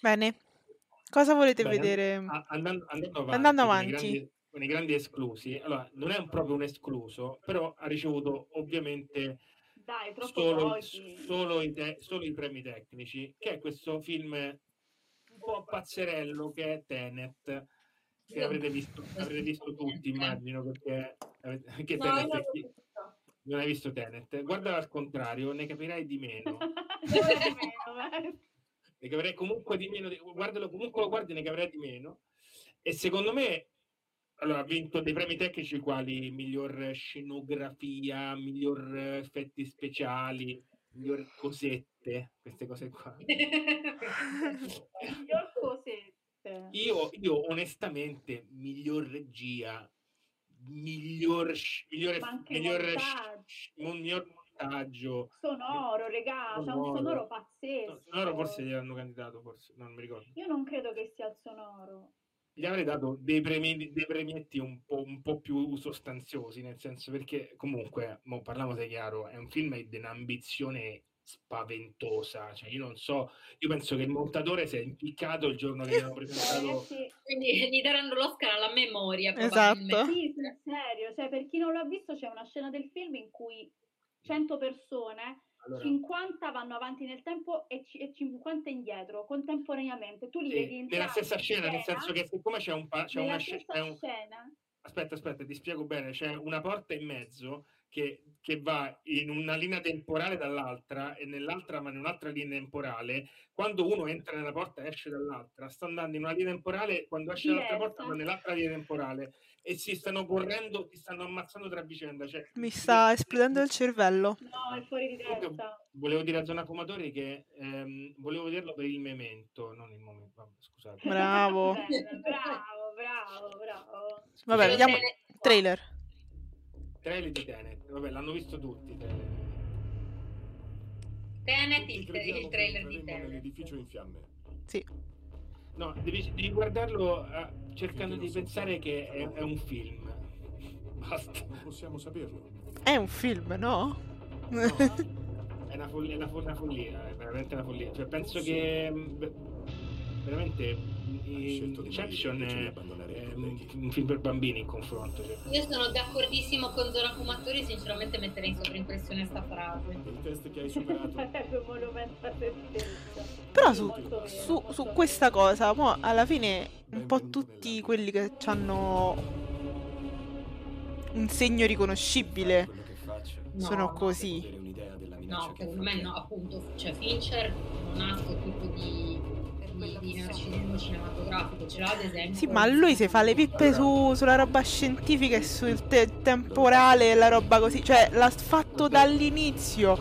Bene. Cosa volete Bene, vedere? andando, andando avanti, Andando avanti. Con i grandi esclusi, allora non è proprio un escluso, però ha ricevuto ovviamente Dai, solo, solo i te- solo i premi tecnici, che è questo film un po' pazzerello che è Tenet, che avrete visto, avrete visto tutti, immagino, perché anche No, Tenet è chi- non hai visto. Tenet. Guardalo al contrario, ne capirai di meno. (laughs) Ne capirai comunque di meno, guardalo comunque lo guardi ne capirai di meno. E secondo me allora, ha vinto dei premi tecnici quali miglior scenografia, miglior effetti speciali, miglior cosette, queste cose qua. (laughs) Miglior cosette. Io, io onestamente, miglior regia, miglior, miglior, miglior, montaggio. miglior montaggio, Sonoro, regà, c'ha un Sonoro. pazzesco. Sonoro forse gliel'hanno candidato, forse, non mi ricordo. Io non credo che sia il sonoro. Gli avrei dato dei, premi, dei premietti un po', un po' più sostanziosi, nel senso perché comunque, mo parliamoci chiaro, è un film di un'ambizione spaventosa, cioè io non so, io penso che il montatore si è impiccato il giorno che gli hanno presentato Quindi gli daranno l'Oscar alla memoria. Esatto. probabilmente. Sì, sul serio, cioè per chi non l'ha visto c'è una scena del film in cui 100 persone, Allora- 50 vanno avanti nel tempo e, ci- e 50 indietro contemporaneamente. Tu li Sì, vedi entrare nella stessa in scena, nel senso che siccome c'è un pa- c'è una sce- stessa c'è un- scena? Aspetta, aspetta, ti spiego bene, c'è una porta in mezzo che, che va in una linea temporale dall'altra e nell'altra ma in un'altra linea temporale. Quando uno entra nella porta e esce dall'altra, sta andando in una linea temporale, quando esce dall'altra porta va nell'altra linea temporale e si stanno correndo, si stanno ammazzando tra vicenda. Cioè, Mi sta esplodendo il cervello. No, è fuori di testa. Volevo dire a Zona Fumatori che ehm, volevo dirlo per il memento, non il momento. Vabbè, scusate. Bravo. (laughs) Bravo, bravo, bravo. Vabbè, vediamo trailer. Trailer di Tenet, vabbè, l'hanno visto tutti. Tenet. Tenet, il, il trailer di Tenet. L'edificio in fiamme. Sì. No, devi, devi guardarlo eh, cercando di pensare che è, è un film. Basta. Non possiamo saperlo. È un film, no? È una follia, è una fo- una follia, è veramente una follia. Cioè, penso che mh, beh, veramente Inception è, è un, film per bambini in confronto. Cioè. Io sono d'accordissimo con Zona Fumatori, sinceramente metterei in sovraimpressione sta frase. Il test che hai superato. (laughs) Però su, su- su questa cosa, mo, alla fine un po' tutti quelli che hanno un segno riconoscibile sono No, così. No, secondo me no, appunto, cioè Fincher non ha questo tipo di, cinematografico, ce l'ha ad esempio. Sì, ma lui si fa le pippe su- sulla roba scientifica e sul te- temporale e la roba così, cioè l'ha fatto dall'inizio.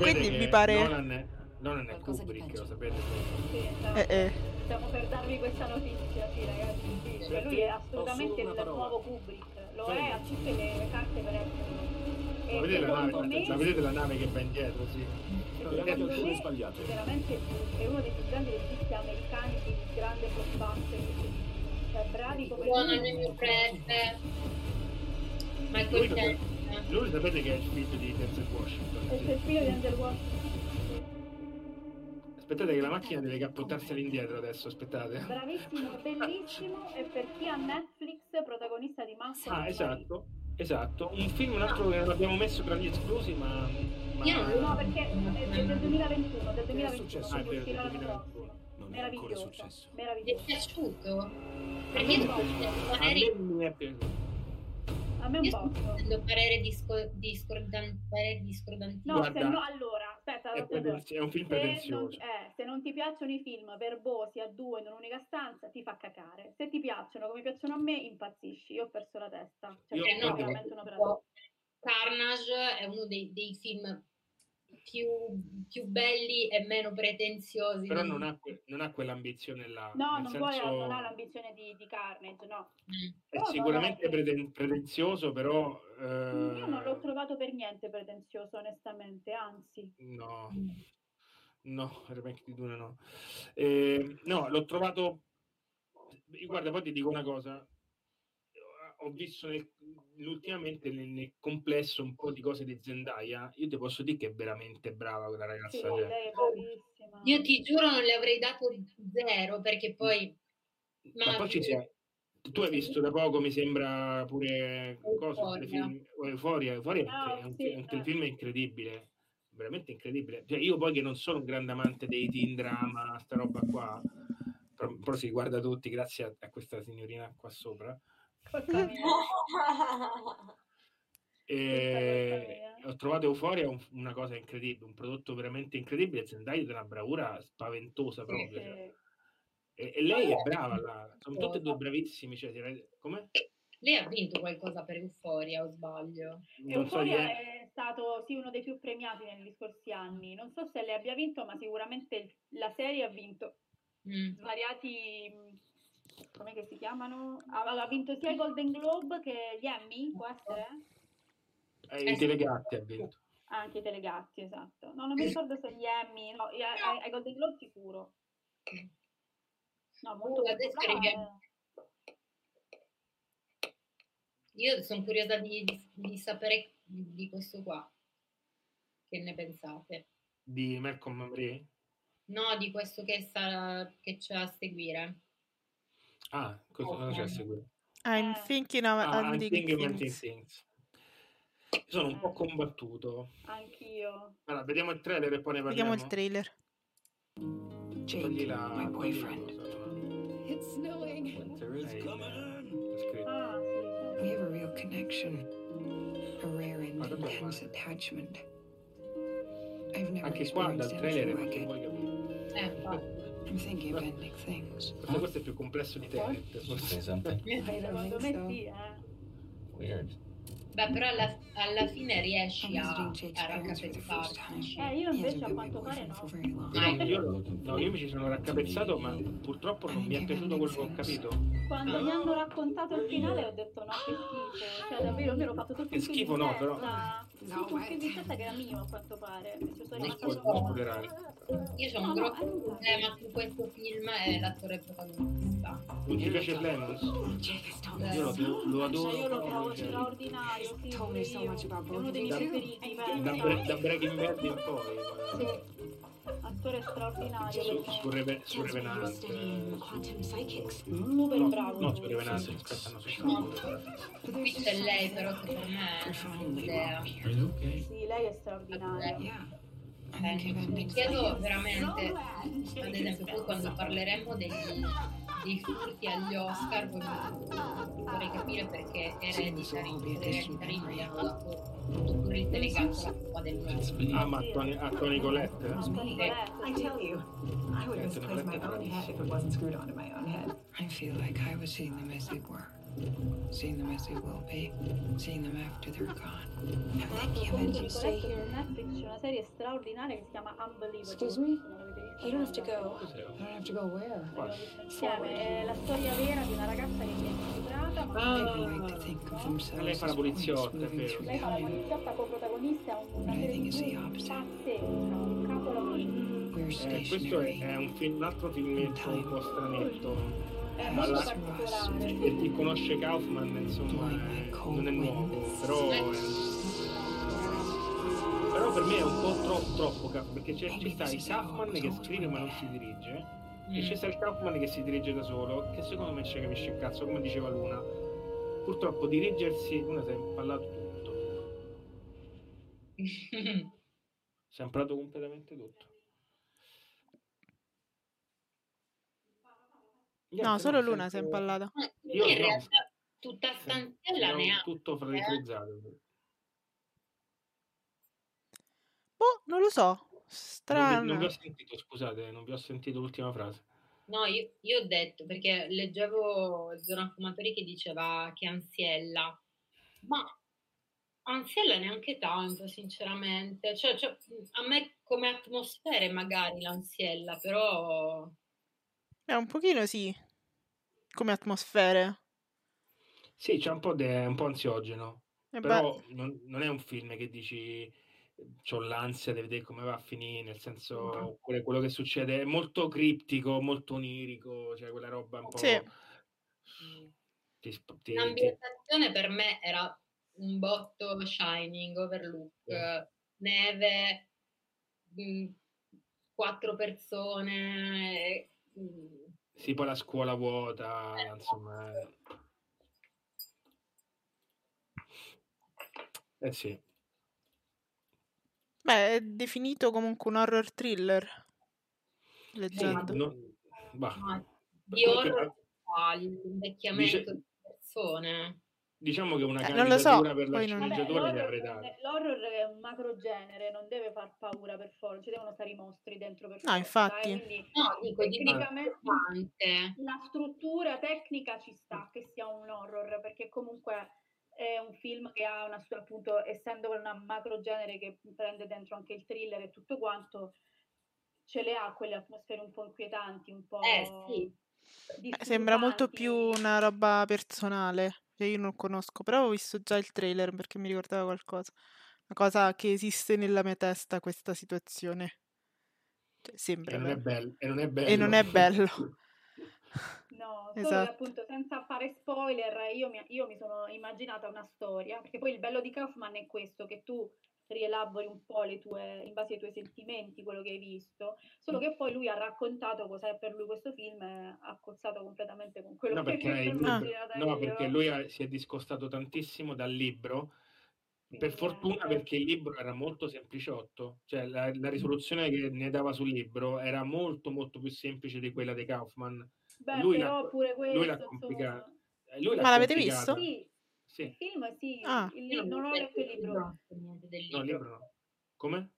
Quindi mi pare... Nolan è, Nolan è Kubrick, lo sapete? Sì. Eh, eh. Stiamo per darvi questa notizia, sì ragazzi, sì. Cioè, lui è assolutamente il nuovo Kubrick, lo è, ha tutte le, carte per essere. La vedete la, nave, me, la vedete la nave che va indietro, sì. Secondo me veramente è uno dei più grandi registi americani di grande blockbuster. Cioè, bravi come Buono lui. nel mio prete. Lui, Michael sapete, Jackson. lui sapete che è il figlio di Denzel Washington. È il figlio di Angel Washington. Aspettate che la macchina deve cappottarsi all'indietro adesso, aspettate. Bravissimo, bellissimo e per chi ha Netflix protagonista di Malcolm Ah, esatto, esatto. Un film, un altro che non abbiamo messo tra gli esclusi, ma... ma... Io non- no, perché è del 2021, del 2021, successo? Ah, è vero, uscirà del l'anno 2021. prossimo. Non è ancora Meraviglioso, successo. Ti è meraviglioso. piaciuto? Perché mi è piaciuto. sto A parere, me mi è piaciuto. A me un io sto parere disco, discordan, parere discordantino. No, Guarda, se no, allora, aspetta, È, preten- è un film Se non, pretenzioso. eh, se non ti piacciono i film verbosi a due in un'unica stanza, ti fa cacare. Se ti piacciono come piacciono a me, impazzisci. Io ho perso la testa. Cioè, Io- no, veramente un'opera. Carnage è uno dei, dei film più, più belli e meno pretenziosi. Però non ha, que- non ha quell'ambizione là. No, non, vuole- senso, non ha l'ambizione di, di Carnage, no. Mm. è Però no, sicuramente no, preten- pretenzioso, però... eh, Io non l'ho trovato per niente pretenzioso, onestamente, anzi. No, no, il remake di Dune no. Eh, no, l'ho trovato... Guarda, poi ti dico una cosa. Ho visto nel- ultimamente nel, nel complesso un po' di cose di Zendaya. Io ti posso dire che è veramente brava quella ragazza. Sì, cioè. lei è bravissima. Io ti giuro non le avrei dato zero perché poi... Ma poi ci sia. Tu hai visto da poco, mi sembra pure cosa, Euphoria. telefilm- Euforia. Euforia è un- Ah, è un, sì, è un eh. telefilm incredibile, veramente incredibile. Cioè, io poi che non sono un grande amante dei teen drama, sta roba qua, però, però si guarda tutti grazie a, a questa signorina qua sopra. Colpa mia. E ho trovato Euforia un- una cosa incredibile, un prodotto veramente incredibile. Zendaya è di una bravura spaventosa proprio. cioè. E, e lei è brava, là. (laughs) sono tutti e due bravissimi. Cioè, rende- come? Lei ha vinto qualcosa per Euforia, o sbaglio? Non so Euphoria dire. è stato sì, uno dei più premiati negli scorsi anni. Non so se lei abbia vinto, ma sicuramente la serie ha vinto Mm. svariati. Come che si chiamano? Ha, ha vinto sia i Golden Globe che gli Emmy, può essere? Eh, I telegatti ha vinto. Anche i Telegatti, esatto. No, non mi ricordo se gli Emmy, no, i- ai, ai Golden Globe sicuro. No, molto Uh, arriviamo- Io sono curiosa di, di- di sapere di, di questo qua. Che ne pensate? Di Malcolm Mamrie? No, di questo che, sta, che c'è a seguire. Ah, cosa, c'è a seguire? I'm thinking of Ah, I'm thinking things. ending things. Sono un po' combattuto. eh. Anch'io. Allora, vediamo il trailer e poi ne Vediamo parliamo. il trailer. Togli la, my boyfriend. It's snowing. Winter is coming. scritto. Ah, sì, We have a real connection, a rare and intense attachment. I've never Anche qua dal trailer anything non like puoi it. capire. Eh, Forse questo è più complesso di Tenet. forse. Secondo me sì, eh. Weird. Beh, però alla, alla fine riesci a, a raccapezzarti. Eh, io invece a quanto pare no. io, no, io mi ci sono raccapezzato, ma purtroppo non mi è piaciuto quello che ho capito. Quando mi hanno raccontato il finale ho detto no, che schifo. Cioè, davvero, mi ero fatto tutto Che schifo, no, testa. Però- Sì, un film di testa che era mio a quanto pare. Ci sono Non rimasta spo- non sconvolta. spoilerare. Io ho un grosso problema su questo film e l'attore protagonista. Non ti piace Lemons? Io lo, lo adoro. Cioè, io lo trovo cioè, straordinario. Me so much about è uno dei miei Da- preferiti. da, Breaking Bad in poi. Attore straordinario. Su, per me. su, Reve- su Revenant. su- Super no, bravo. No, su Revenant, aspetta, no, su qui c'è lei, però che per me è un'idea. Sì, lei è straordinaria. Mi chiedo veramente, ad esempio, poi quando parleremo degli, dei furti agli Oscar, voglio- vorrei capire perché hanno dato pure il delegato alla Coppa del Mondo. Ah, ma a Tony, a Tony Colette? I tell you, I would have misplaced my own head if it wasn't screwed onto my own head. I feel like I was seeing them as they were, seeing them as they will be, seeing them after they're gone. Thinking of ending stay here. Netflix c'è una serie straordinaria che si chiama Unbelievable. Excuse me? You don't have to go. I don't have to go where? Insieme, è la storia vera di una ragazza che viene stuprata, Ah. themselves Lei fa la as poliziotta, lei fa la time. poliziotta co-protagonista, è una But I serie think it's the TV opposite. pazzesca, un capolavoro. Eh, questo è, un, film, un altro filmetto un po' stranetto. È Ma molto la- particolare. e chi conosce Kaufman, insomma, è- non è nuovo, però, è- però per me è un po' troppo, troppo perché c'è, ci sta il Kaufman che scrive ma non si dirige, e c'è sta il Kaufman che si dirige da solo, che secondo me ci capisce il cazzo, come diceva Luna. Purtroppo dirigersi, Luna si è impallato tutto, (laughs) si è imparato completamente tutto. No, Niente, solo no, Luna si è impallata. Io in no. realtà tutta stanziella Ero ne ha. tutto fraternizzato. Boh, non lo so. Non vi, non Strano. vi ho sentito, scusate, non vi ho sentito l'ultima frase. No, io, io ho detto perché leggevo Zona Fumatori che diceva che Ansiella, ma Ansiella neanche tanto, sinceramente. Cioè, cioè, a me come atmosfere magari l'Ansiella, però È un pochino sì. Come atmosfere. Sì, c'è un po', de- un po' ansiogeno, E però non, non è un film che dici ho l'ansia di vedere come va a finire, nel senso, oppure quello che succede è molto criptico, molto onirico, cioè quella roba un po'... Sì. ti ti- ti- L'ambientazione per me era un botto Shining, Overlook, neve, mh, quattro persone. mh, sì, poi la scuola vuota, insomma. eh. Eh sì. Beh, è definito comunque un horror thriller. Leggendo. non- bah. ma di horror l'invecchiamento dice- di persone. diciamo che una Eh, non lo so, per la Vabbè, sceneggiatura gli l'horror, avrei non dato. è- l'horror è un macro genere, non deve far paura per forza, ci devono stare i mostri dentro per No, forza, infatti. eh, quindi No, dico di tecnicamente la struttura tecnica ci sta che sia un horror, perché comunque è un film che ha una sua, appunto, essendo una macro genere che prende dentro anche il thriller e tutto quanto, ce le ha quelle atmosfere un po' inquietanti, un po' Eh sì, Beh, sembra molto più una roba personale, che io non conosco, però ho visto già il trailer perché mi ricordava qualcosa. Una cosa che esiste nella mia testa, questa situazione. Cioè, sembra, E non è però. bello. E non è bello. E non è bello. (laughs) No, solo che Esatto. appunto senza fare spoiler, io mi, io mi sono immaginata una storia, perché poi il bello di Kaufman è questo, che tu rielabori un po' le tue, in base ai tuoi sentimenti, quello che hai visto, solo che poi lui ha raccontato cosa è per lui questo film e ha cozzato completamente con quello No, che perché, mi il sono immaginata no, io. perché lui ha- si è discostato tantissimo dal libro. Per fortuna, eh, perché il libro era molto sempliciotto, cioè la, la risoluzione che ne dava sul libro era molto molto più semplice di quella di Kaufman. Beh, lui l'ha- però pure lui l'ha questo, complicato. eh, Lui l'ha Ma l'avete complicato. visto? Sì, Sì. il film sì, Ah. il non ho letto il libro. niente del No, il libro. no. Come?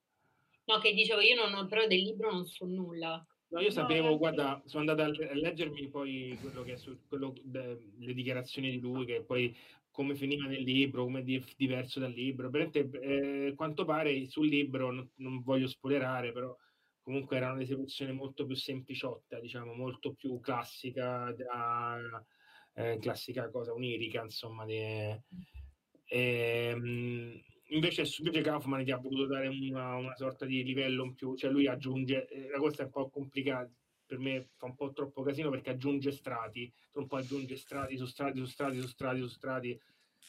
No, che dicevo, io non ho, però del libro non so nulla. No, io No, sapevo, neanche guarda, sono andato a le- a leggermi poi quello che è su, quello, de- le dichiarazioni di lui, che poi come finiva nel libro, come è di- diverso dal libro. Veramente, eh, quanto pare sul libro, non, non voglio spoilerare, però comunque era un'esecuzione molto più sempliciotta, diciamo, molto più classica, da, eh, classica cosa onirica, insomma. Di, ehm, invece, su- invece Kaufman gli ha voluto dare una, una sorta di livello in più, cioè lui aggiunge, eh, la cosa è un po' complicata, per me fa un po' troppo casino perché aggiunge strati, un po' aggiunge strati su strati su strati su strati su strati,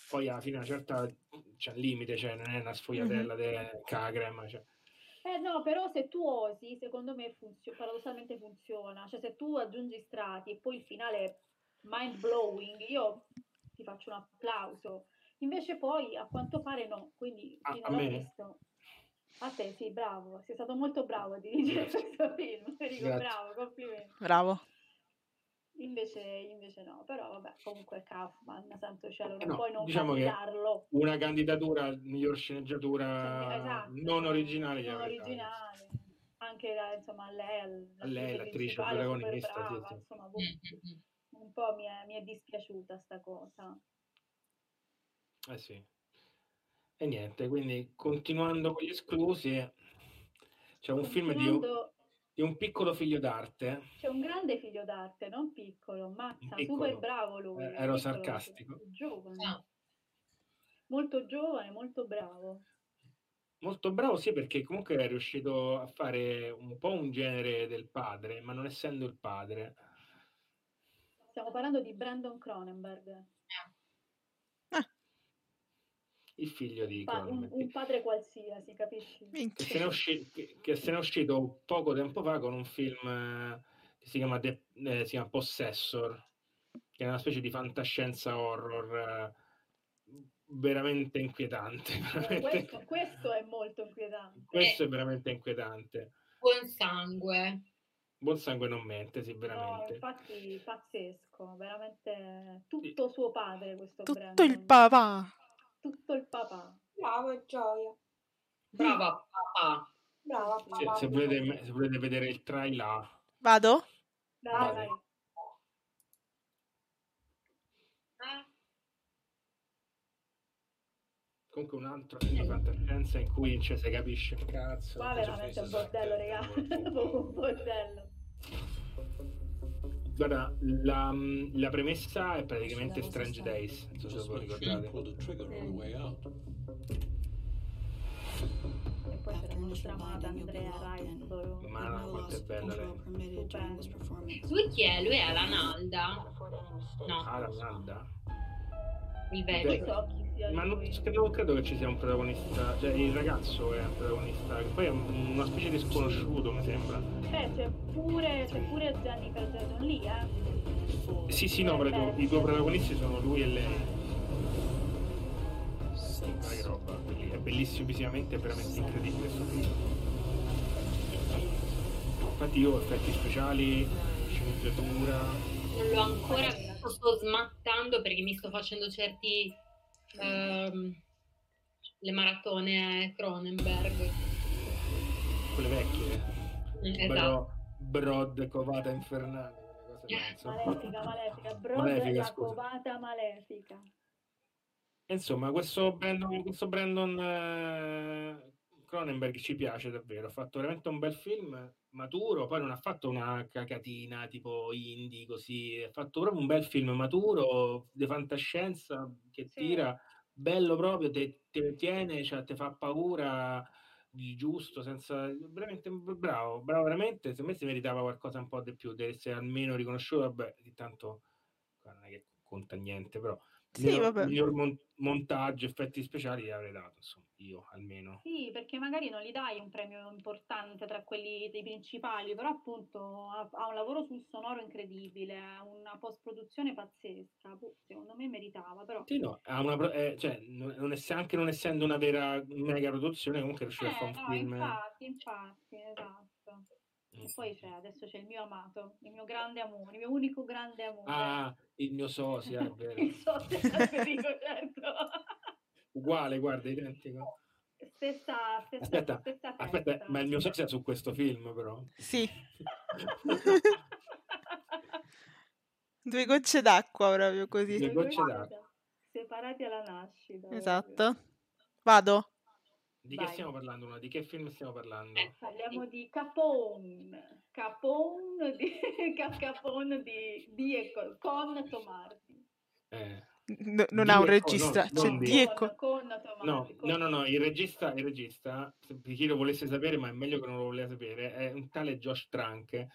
poi alla fine una certa c'è un limite, cioè non è una sfogliatella de crema, cioè. Eh no, però se tu osi, secondo me funzio- paradossalmente funziona. Cioè se tu aggiungi strati e poi il finale è mind blowing, io ti faccio un applauso. Invece poi a quanto pare no, quindi A- chi a visto. A te sì, bravo, sei stato molto bravo a dirigere questo film, Federico, Grazie. bravo, complimenti. Bravo. Invece, invece no, però vabbè, comunque Kaufman, santo cielo, non Eh no, puoi non diciamo che candidarlo. una candidatura al miglior sceneggiatura Cioè, esatto, non originale non originale. Anche la- insomma, lei, al- A lei, l'attrice protagonista, sì, brava, sì. insomma, boh, un po' mi è, mi è dispiaciuta sta cosa. Eh sì. E niente, quindi continuando con gli esclusi, c'è un film di di un piccolo figlio d'arte, c'è un grande figlio d'arte, non piccolo, mazza, Piccolo. super bravo lui. Eh, è ero piccolo, sarcastico. Giovane. Molto giovane, molto bravo. molto bravo sì perché comunque è riuscito a fare un po' un genere del padre, ma non essendo il padre. Stiamo parlando di Brandon Cronenberg, Il figlio di Pa- un, un padre qualsiasi, capisci? che, se n'è usci- che- che se n'è uscito poco tempo fa con un film eh, che si chiama, The- eh, si chiama Possessor, che è una specie di fantascienza horror eh, veramente inquietante. Eh, veramente- questo, questo è molto inquietante. Questo è veramente inquietante. Buon sangue. Buon sangue non mente, sì, No, veramente. infatti pazzesco, veramente tutto suo padre questo Tutto Brandon. il papà. Tutto il papà. Bravo, Gioia. Brava papà. Brava, Se, papà. se volete, se volete vedere il trailer, Vado? Dai, dai. comunque un altro film di fantascienza in cui cioè, si capisce un cazzo. Qua veramente (laughs) un bordello, raga. Un bordello. Guarda, la, la premessa è praticamente Strange Days, non so se lo ricordate. Pulled the trigger on the way out. E poi c'era la nostra amata Andrea Raisolo. Ma quanto è bella lei. Lui chi è? Lui è Alan Alda? No. La Nanda? Il vecchio. so Ma non, non credo che ci sia un protagonista, cioè il ragazzo è un protagonista, che poi è un- una specie di sconosciuto, mi sembra. Eh, c'è pure, c'è pure Jennifer Jason lì, eh. Sì, sì, no, però i due protagonisti sono lui e lei. Ma che roba, è bellissimo visivamente, è veramente incredibile questo film. Infatti io effetti speciali, sceneggiatura, Non l'ho ancora visto, sto smattando perché mi sto facendo certi ehm, le maratone Cronenberg. quelle vecchie. Mm, Bro, Esatto. Brod, Covata Infernale, insomma. Malefica, malefica. Brod, Malefica, covata malefica. Insomma, questo Brandon, questo Brandon eh, Cronenberg ci piace davvero. Ha fatto veramente un bel film maturo. Poi non ha fatto una cacatina tipo indie così. Ha fatto proprio un bel film maturo di fantascienza che tira bello proprio, te, te tiene, cioè, te fa paura di giusto, senza veramente bravo, bravo veramente. Secondo me si meritava qualcosa un po' di più, deve essere almeno riconosciuto. Vabbè, intanto non è che conta niente, però Sì, miglior, vabbè. miglior mon- montaggio, effetti speciali li avrei dato, insomma, io almeno. Sì, perché magari non gli dai un premio importante tra quelli dei principali, però appunto ha, ha un lavoro sul sonoro incredibile, ha una post-produzione pazzesca. Boh, Secondo me meritava, però. Sì, no, ha una pro- eh, cioè, non, non ess- anche non essendo una vera mega produzione, comunque riuscire a Eh, fare un no, film. infatti, infatti, esatto. E poi c'è, adesso c'è il mio amato, il mio grande amore, il mio unico grande amore. Ah, il mio sosia, è (laughs) vero. Il socio (laughs) Federico, certo. Uguale, guarda, identico. Stessa, stessa, Aspetta, stessa aspetta, ma il mio sosia è su questo film, però. Sì. (laughs) Due gocce d'acqua proprio così. Due gocce d'acqua. Separati alla nascita. proprio. Esatto. Vado. Di che Vai. stiamo parlando? Una? Di che film stiamo parlando? Parliamo di Capone. Capone di, (laughs) Cap- (laughs) Capone di, di e con, Tomardi. Eh, N- non ha un regista, no, c'è di- Diego. Con Tomardi. No, no, no, no, il regista, il regista, per chi lo volesse sapere, ma è meglio che non lo volesse sapere, è un tale Josh Trank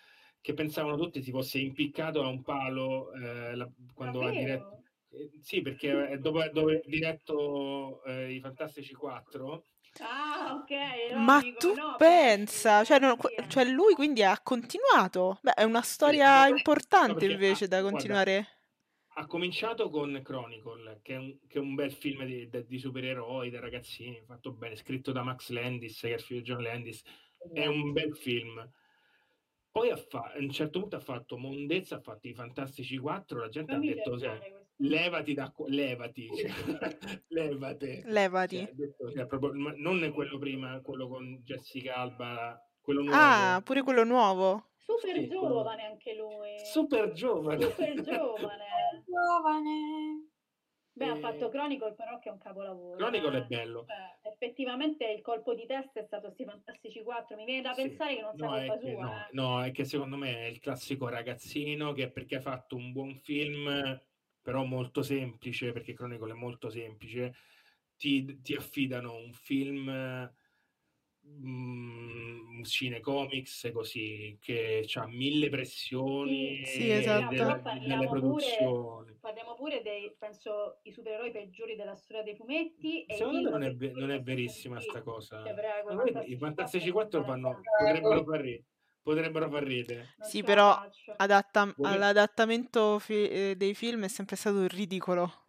che pensavano tutti si fosse impiccato a un palo eh, la- quando ha diretto. eh, sì, perché dopo, dopo aver diretto eh, i Fantastici 4 Ah, ok. Ma ironico, tu no, pensa, cioè, no, que- cioè lui quindi ha continuato. Beh, è una storia no, importante perché invece ha- da guarda, continuare. Ha cominciato con Chronicle, che è un, che è un bel film di, di- di supereroi, da ragazzini, fatto bene, scritto da Max Landis, che è il figlio di John Landis. È un bel film. Poi a, fa- a un certo punto ha fatto Mondezza, ha fatto i Fantastici 4, la gente Fammi ha detto, cioè, questo. Levati da qua, levati, (laughs) levate. Levati. Cioè, detto, cioè, proprio- non quello prima, quello con Jessica Alba, quello nuovo. Ah, pure quello nuovo. Super Sì, quello- giovane anche lui. Super giovane. Super giovane. (laughs) Giovane. Beh, ha Eh, fatto Chronicle però che è un capolavoro. Chronicle eh. è bello. Cioè, effettivamente il colpo di testa è stato sti fantastici 4. Mi viene da Sì. pensare che non sia No, è colpa che, sua. no, eh. no, è che secondo me è il classico ragazzino che perché ha fatto un buon film, però molto semplice, perché Chronicle è molto semplice, ti, ti affidano un film, mm, un cinecomics così, che ha mille pressioni Sì, e esatto. delle, parliamo delle pure, produzioni. parliamo pure dei, penso, i supereroi peggiori della storia dei fumetti. Secondo me non è, non è verissima sta cosa. I Fantastici 4 fanno, imbarazzanti. potrebbero far ridere. Potrebbero far ridere. Non Sì, però faccio. adatta- Come- all'adattamento fi- eh, dei film è sempre stato ridicolo,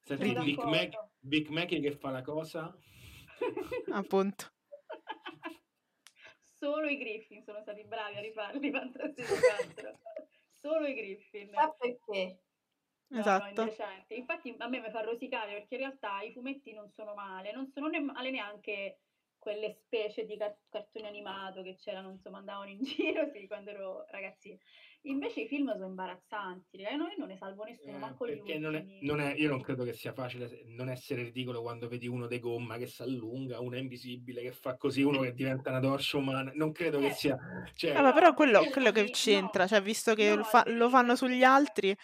Senti Big Mac. Big Mac che fa la cosa. (laughs) appunto. (laughs) Solo i Griffin sono stati bravi a rifarli i Fantastici 4. Solo i Griffin. Ma perché? No, no, Esatto. indecenti. Infatti a me mi fa rosicare perché in realtà i fumetti non sono male, non sono ne- male neanche quelle specie di car- cartone animato che c'erano, insomma, andavano in (laughs) giro, sì, quando ero ragazzina. Invece i film sono imbarazzanti, eh, no, io non ne salvo nessuno, Eh, manco gli perché non è, ultimi. non è- io non credo che sia facile non essere ridicolo quando vedi uno de gomma che si allunga, uno è invisibile che fa così, uno che diventa una torcia umana. Non credo che Eh, sia. Cioè, ma però quello, scusami, quello che no. c'entra, cioè visto che No, lo, fa- lo fanno sugli altri,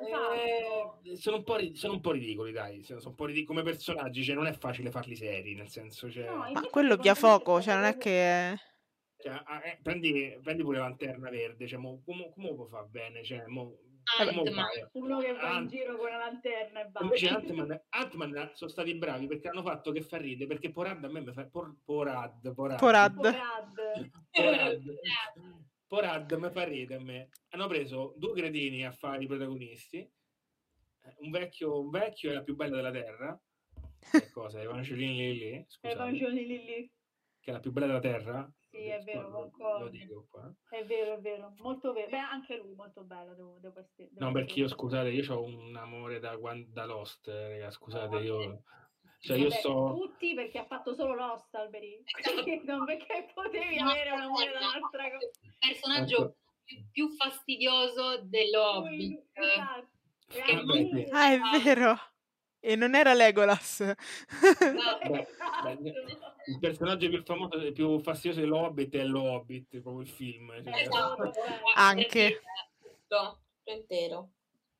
Esatto. Sono, un po ri- sono un po' ridicoli, dai. Sono, sono un po' ridicoli come personaggi, cioè, non è facile farli seri, nel senso, cioè, No, ma invece quello è cioè non è che... cioè, ah, eh, prendi, prendi pure Lanterna Verde, cioè, mo, come, come può fare bene? Cioè, mo, Ant-Man. Uno che va in Ant- giro con una lanterna e Invece basta. Ant-Man, Ant-Man sono stati bravi perché hanno fatto che fa ridere, perché Porad a me mi fa... Por, porad, porad, Porad. Porad. Porad. (laughs) Porad mi fa ridere a me. Hanno preso due cretini a fare i protagonisti, un vecchio, un vecchio è la più bella della terra, (laughs) che cosa? Evangelini lì, lì, scusate, lì. che è la più bella della terra. Sì, è vero, Lo- Lo concordo. dico qua. È vero, è vero. Molto vero. Beh, anche lui molto bello, devo, devo questi- devo No, perché io, scusate, io ho un amore da, da Lost, eh, raga, scusate, io... Cioè, io Vabbè, sto... Tutti perché ha fatto solo Lost, Alberi. (laughs) Non perché potevi avere un amore da un'altra cosa. Il personaggio più, più fastidioso dell'Hobbit. Esatto. Che Vabbè, sì. Ah, è vero. E non era Legolas. (laughs) Beh, beh, il personaggio più famoso e più fastidioso dello Hobbit è lo Hobbit, proprio il film. cioè, Esatto. (laughs) Anche. Tutto intero.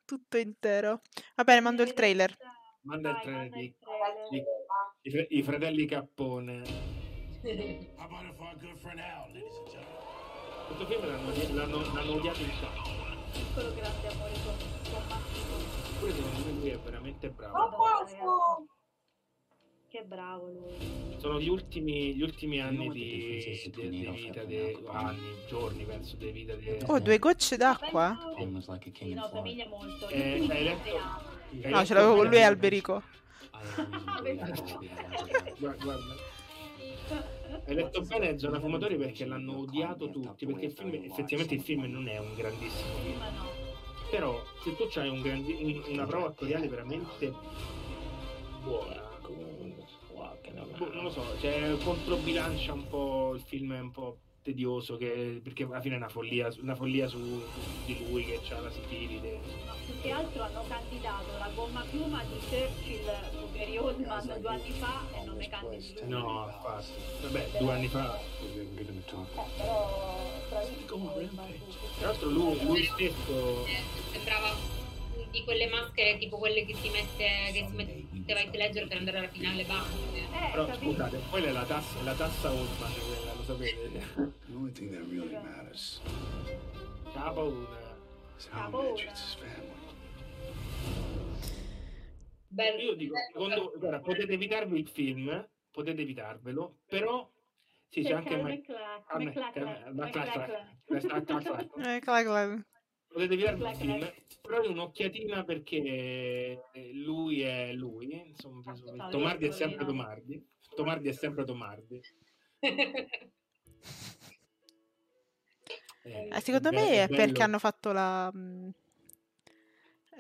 Tutto intero. Va bene, mando il trailer. Manda il trailer di, trailer. di- i, fratelli Cappone. (laughs) Questo film l'hanno, l'hanno, l'hanno odiato in sacco. Piccolo grande amore con, con Massimo. Pure secondo me lui è veramente bravo. Madonna. Che bravo lui. Sono gli ultimi, gli ultimi anni di, di- di vita, di, anni, giorni penso, di vita di... Oh, due gocce d'acqua? Penso... Sì, no, somiglia molto. Eh, Gli hai ultimi letto? sei anni. hai No, ce l'avevo con lui e Alberico. Guarda, guarda. Hai letto bene Zona Fumatori perché l'hanno odiato tutti, perché il film, effettivamente il film non è un grandissimo film. Però se tu hai un grandi- un- una prova attoriale veramente buona, boh, non lo so, cioè controbilancia un po' il film è un po' tedioso che- perché alla fine è una follia, una follia su, di lui che ha la sifilide. No, più che altro hanno candidato la gomma piuma di Churchill su Gary Oldman due anni fa e non ne candidi lui. No, infatti. Vabbè, due anni fa. Però bravissimo Oldman. Tra l'altro lui, lui stesso Eh, sembrava di quelle maschere tipo quelle che si mette che si metteva in Ledger per andare a rapinare le banche. Eh, Però capito? scusate, quella è la tassa, la tassa Oldman, quella, lo sapete? The only thing that really matters C'ha paura. is how Bello. Io dico, secondo, guarda, potete evitarvi il film, potete evitarvelo, però sì, c'è C'è anche McLachlan- McLachlan- McLachlan- McLachlan. McLachlan. Eh, clac, clac. Potete evitarvi il film, però è un'occhiatina perché lui è lui, insomma, Assolutamente. Tomardi è sempre Tomardi, Tomardi è sempre Tomardi. Eh, (laughs) Eh, secondo be- me è bello. perché hanno fatto la, mh,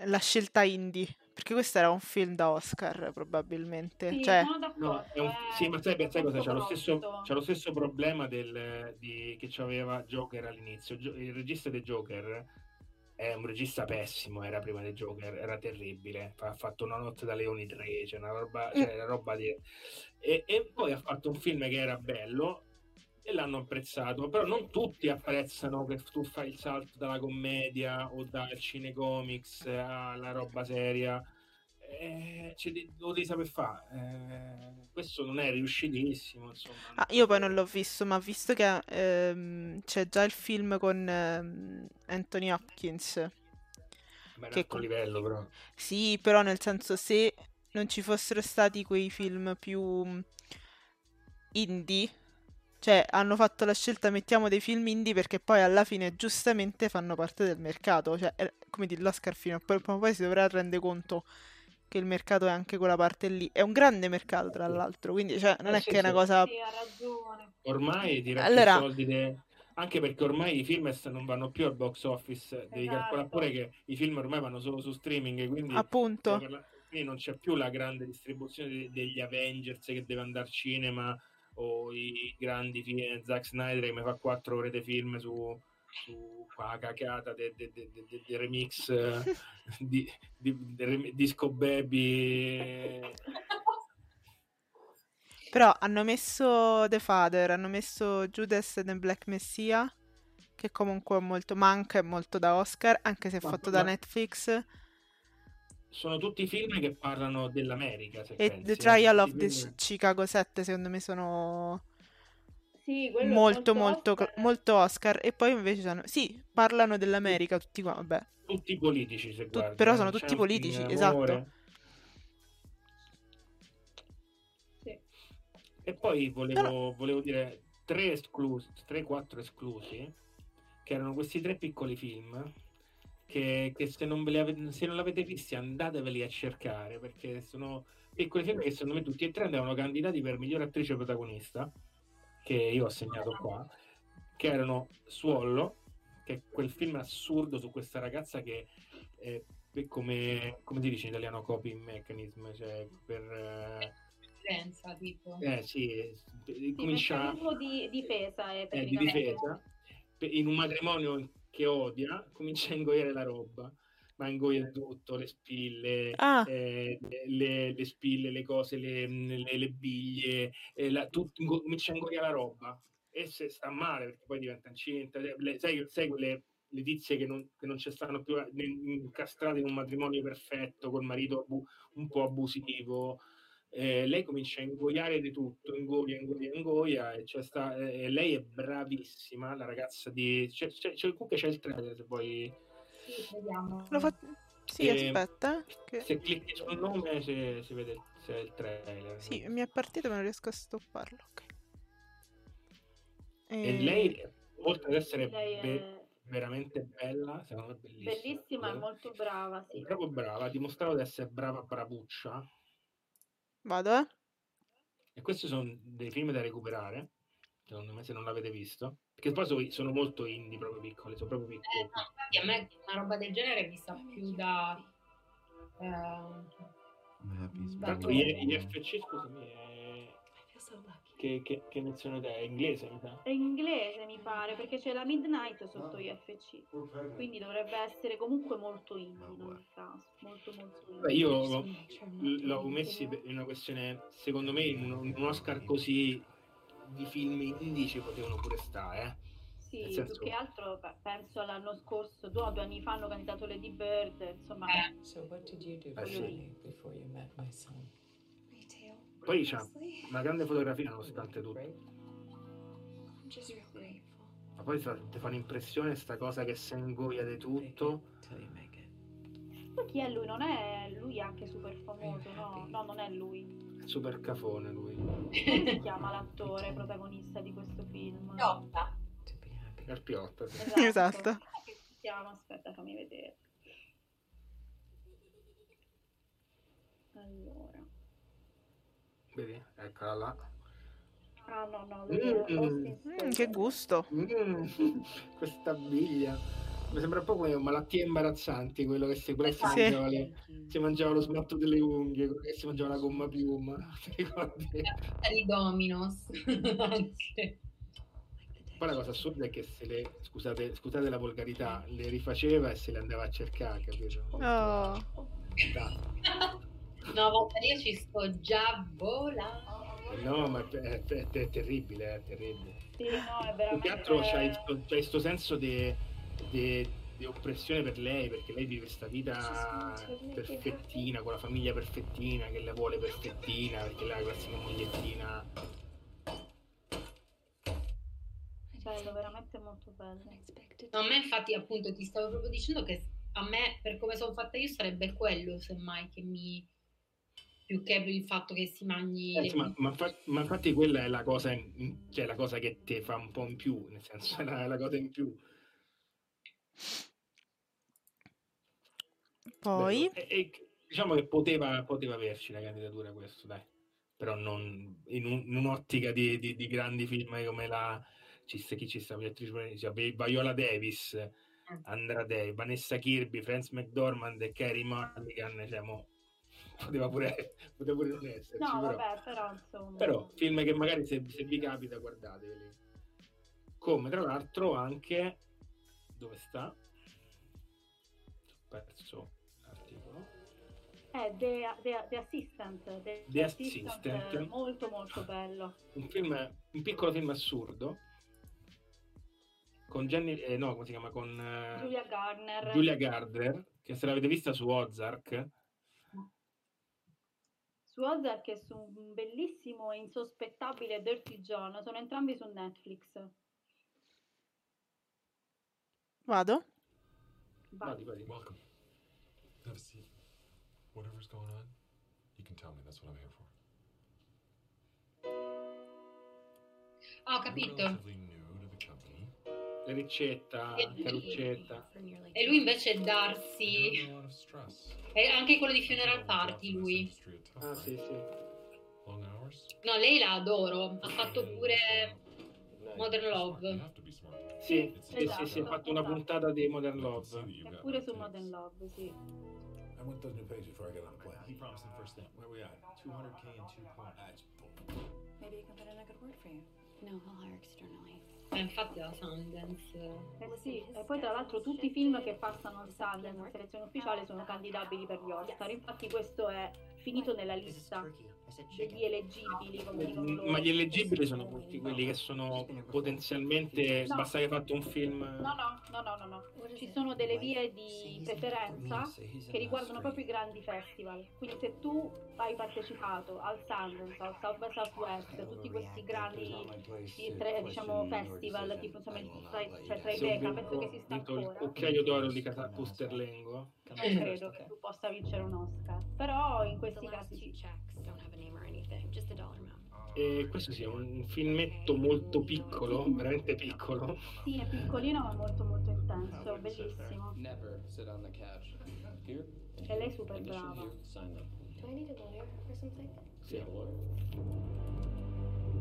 la scelta indie. Perché questo era un film da Oscar, probabilmente. Sì, Cioè. No, è un- eh, sì, ma sai, sai cosa? C'ha lo, stesso, c'ha lo stesso problema del, di, che aveva Joker all'inizio. Il regista di Joker è un regista pessimo, era prima di Joker, era terribile. Ha fatto Una notte da Leoni 3, cioè una roba, cioè una roba di... E, e poi ha fatto un film che era bello e l'hanno apprezzato, però non tutti apprezzano che tu fai il salto dalla commedia o dal cinecomics alla roba seria. Eh, cioè, lo devi saper fare. Eh, questo non è riuscitissimo, insomma. ah, io poi non l'ho visto, ma visto che ehm, c'è già il film con ehm, Anthony Hopkins. Beh, che com- livello, però. Sì, però nel senso se non ci fossero stati quei film più mh, indie, cioè hanno fatto la scelta mettiamo dei film indie perché poi alla fine giustamente fanno parte del mercato, cioè è- come dire l'Oscar fino a poi, poi si dovrà rendere conto che il mercato è anche quella parte lì. È un grande mercato tra l'altro, quindi cioè non Eh, è sì, che è una cosa Sì, ha ragione. Ormai tira Allora- soldi de- anche perché ormai i film non vanno più al box office, devi Esatto. calcolare pure che i film ormai vanno solo su streaming, quindi, appunto. quindi non c'è più la grande distribuzione de- degli Avengers che deve andare al cinema o i grandi film, Zack Snyder che mi fa quattro ore di film su, su qua cacata del remix eh, di, di- rem- Disco Baby eh, Però hanno messo The Father, hanno messo Judas and the Black Messiah, che comunque è molto manca, è molto da Oscar, anche se è fatto da Netflix. Sono tutti film che parlano dell'America se E pensi, The eh, Trial of the film- Chi- Chicago 7, secondo me, sono Sì, molto, molto molto, cl- molto Oscar. E poi invece sono... Sì, parlano dell'America tutti qua, vabbè. Tutti politici, se Tu- guardi. però eh, sono c'è tutti politici, esatto. Sì. E poi volevo, volevo dire tre esclusi, 3-4 esclusi, che erano questi tre piccoli film. Che, che se, non ave- se non l'avete visti andateveli a cercare perché sono piccoli film che secondo me tutti e tre andavano candidati per miglior attrice protagonista che io ho segnato qua che erano Suollo che è quel film assurdo su questa ragazza che è come, come si dice in italiano coping mechanism cioè per eh, tipo. eh sì, Sì, comincia di difesa è eh, di difesa in un matrimonio che odia comincia a ingoiare la roba. Ma ingoia tutto le spille Ah. eh, le, le spille le cose le, le- le biglie eh, la- tutto, ingo- comincia a ingoiare la roba. E se sta male perché poi diventa incinta. Le- sai, sai quelle le tizie che non, che non ci stanno più eh, incastrate in un matrimonio perfetto col marito abu- un po' abusivo eh, lei comincia a ingoiare di tutto, ingoia, ingoia, ingoia, e, c'è sta, e lei è bravissima, la ragazza di... C'è, c'è, c'è, comunque c'è il trailer se vuoi... Sì. Lo fa- Sì, E- aspetta. eh, che- Se clicchi sul nome si, si vede se è il trailer. Sì, mi è partito ma non riesco a stopparlo. ok. E Eh, lei, oltre ad essere be- veramente bella, secondo me bellissima. bellissima e molto brava, sì. Proprio brava, ha dimostrato di essere brava bravuccia. Vado, eh? E questi sono dei film da recuperare, secondo me, se non l'avete visto. Perché poi sono, molto indie, proprio piccoli, sono proprio Eh, piccoli. no, infatti a me una roba del genere mi sa più da... eh, da Tanto gli, gli FC, scusami, è... che, che, che nazione è? È inglese, mi sa. È inglese mi pare, perché c'è la Midnight sotto IFC, quindi dovrebbe essere comunque molto indie in ogni caso, molto molto indie. Beh, io l'ho, l'ho messi per- in una questione, secondo me, in un, Oscar così di film indie ci potevano pure stare, eh. Sì, senso- più che altro pe- penso all'anno scorso, due, due anni fa hanno candidato Lady Bird, insomma... So what did you do Eh, sì. Before you met my son? Poi c'ha una grande fotografia nonostante tutto. Ma poi ti fa un'impressione sta cosa che si ingoia di tutto. Poi chi è lui? Non è lui anche super famoso, no? No, non è lui. È super cafone lui. Come si chiama l'attore protagonista di questo film? Piotta. Carpiotta, sì. Esatto. (laughs) Come si chiama? Aspetta, fammi vedere. Allora. Vedi? Eccola là. Ah no, no, Mm. Mm, che gusto. Mm, (laughs) questa biglia. Mi sembra un po' come malattie imbarazzanti, quello che si, quello che si Sì. mangiava, le- si mangiava lo smalto delle unghie, quello che si mangiava la gomma piuma. (laughs) Ti ricordi? di Dominos. Anche. Poi la cosa assurda è che se le, scusate, scusate la volgarità, le rifaceva e se le andava a cercare, capito? Oh. No, guarda, io ci sto già volando. No, ma è, è- è terribile, è terribile. Sì, no, è Più veramente... che altro c'hai questo senso di oppressione per lei, perché lei vive questa vita perfettina, con la famiglia perfettina, che la vuole perfettina, perché lei è la classica mogliettina. Bello, veramente molto bello. No, a me infatti appunto ti stavo proprio dicendo che a me per come sono fatta io sarebbe quello semmai che mi più che il fatto che si mangi Eh, le sì, ma, ma infa- ma infatti quella è la cosa, in- cioè la cosa che ti fa un po' in più, nel senso è la, la cosa in più. Poi. E, e diciamo che poteva, poteva averci la candidatura questo, dai. Però non in, un- in un'ottica di, di- di grandi film come la... Ci sta, chi ci sta? Viola Davis, Andra Day, Vanessa Kirby, Franz McDormand e Carey Mulligan, cioè, mo, poteva, pure, poteva pure non esserci. No, però. vabbè, però insomma... Però film che magari se, se vi capita guardateli. Come tra l'altro anche dove sta? Ho perso l'articolo. Eh, The, The- The Assistant. The, The Assistant. eh, Molto molto bello. Un film, un piccolo film assurdo con Jenny, eh, no, come si chiama? Con eh, Julia Garner. Julia Gardner, che se l'avete vista su Ozark, su Ozark e su un bellissimo e insospettabile Dirty John, sono entrambi su Netflix. Vado? Vadi. Welcome. Have a seat. Whatever's going on, you can tell me. That's what I'm here for. Ah, ho capito. Ricetta, caruccetta. E lui invece è Darcy. È anche quello di Funeral Party, lui. Ah, sì, sì. No, lei la adoro. Ha fatto pure Modern Love. Sì, sì, sì, Esatto. sì, ha fatto una puntata di Modern Love. Eppure su Modern Love, sì. I want those new pages before I get on the plane. He promised them first thing. Where we at? 200k in two bull. Maybe you can put in a good word for you. No, he'll hire externally. Eh, infatti la Sundance. Eh sì, e poi tra l'altro tutti i film che passano al Sundance in selezione ufficiale sono candidabili per gli Oscar. Infatti questo è finito nella lista degli eleggibili. Ma gli eleggibili sono tutti quelli che sono potenzialmente. No. Basta che hai fatto un film. No, no, no, no, no, no. Ci sono delle vie di preferenza che riguardano proprio i grandi festival. Quindi se tu hai partecipato al Sundance, al South by Southwest, tutti questi grandi tre- diciamo, festival, tipo insomma tri- cioè, Se ho Tribeca, penso che si sta vinto il ancora. cucchiaio d'oro di Casa Non credo che tu possa vincere un Oscar. Però in questi casi sì. E questo sì, è un filmetto molto piccolo, veramente piccolo. Sì, è piccolino ma molto molto intenso, bellissimo. E lei è super brava. Need a lawyer or something? Sì.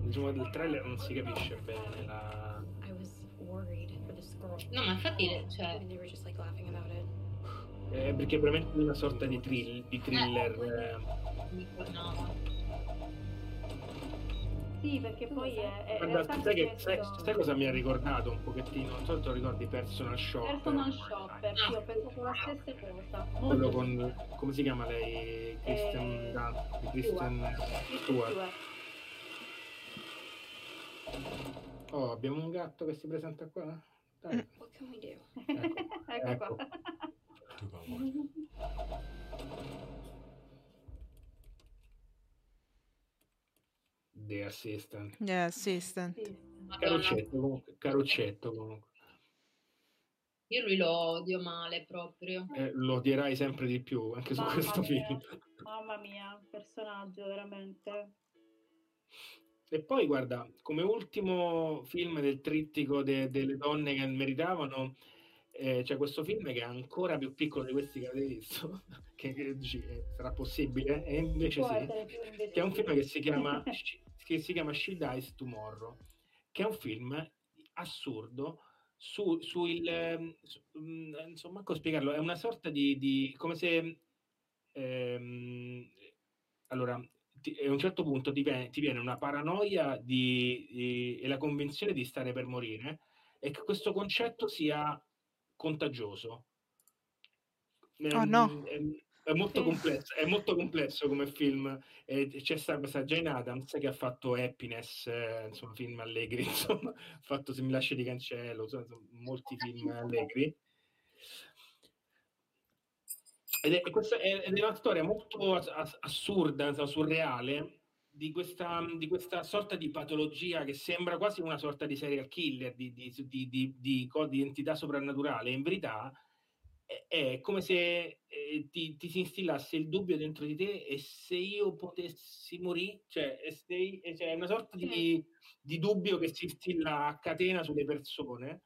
Diciamo del trailer non si capisce bene la. I was worried for this girl. No, ma infatti, cioè- eh, perché è veramente una sorta di, thrill, di thriller. eh. No. Sì, perché poi è, è Guarda, sai, che, sai, sai cosa mi ha ricordato un pochettino? Non so se lo ricordi Personal Shopper. Personal Shopper, sì, ho pensato la stessa cosa. Quello con. come si chiama lei? Kristen Eh, Dunst, Kristen Stewart. Oh, abbiamo un gatto che si presenta qua? Dai. What can we do? ecco Ecco. qua. The Assistant. Yeah, assistant. Caruccetto comunque. Caruccetto comunque. Io lui lo odio male proprio. Eh, lo odierai sempre di più anche su Mamma questo mia. film. Mamma mia, personaggio veramente. E poi guarda, come ultimo film del trittico de- delle donne che meritavano, eh, c'è questo film che è ancora più piccolo di questi che avete visto, (laughs) che, che dici, eh, sarà possibile? E invece Può sì, invece che è un film che si chiama, (laughs) che si chiama She Dies Tomorrow, che è un film assurdo su, su il... ehm, su- mm, insomma, come spiegarlo? È una sorta di... di come se... ehm, allora, ti- a un certo punto ti viene, ti viene una paranoia di- di- e la convinzione di stare per morire e che questo concetto sia contagioso. Oh, no. È, è molto complesso, è molto complesso come film. E c'è sta questa Jane Adams che ha fatto Happiness, eh, insomma, film allegri, (laughs) insomma, ha fatto Se mi lasci di cancello, insomma, molti film allegri. Ed è, questa è, una storia molto as- as- assurda, insomma, surreale, di questa, di questa sorta di patologia che sembra quasi una sorta di serial killer, di, di, di, entità soprannaturale. In verità è, è come se eh, ti, ti si instillasse il dubbio dentro di te e se io potessi morire, cioè, se- cioè, è una sorta di, di dubbio che si instilla a catena sulle persone.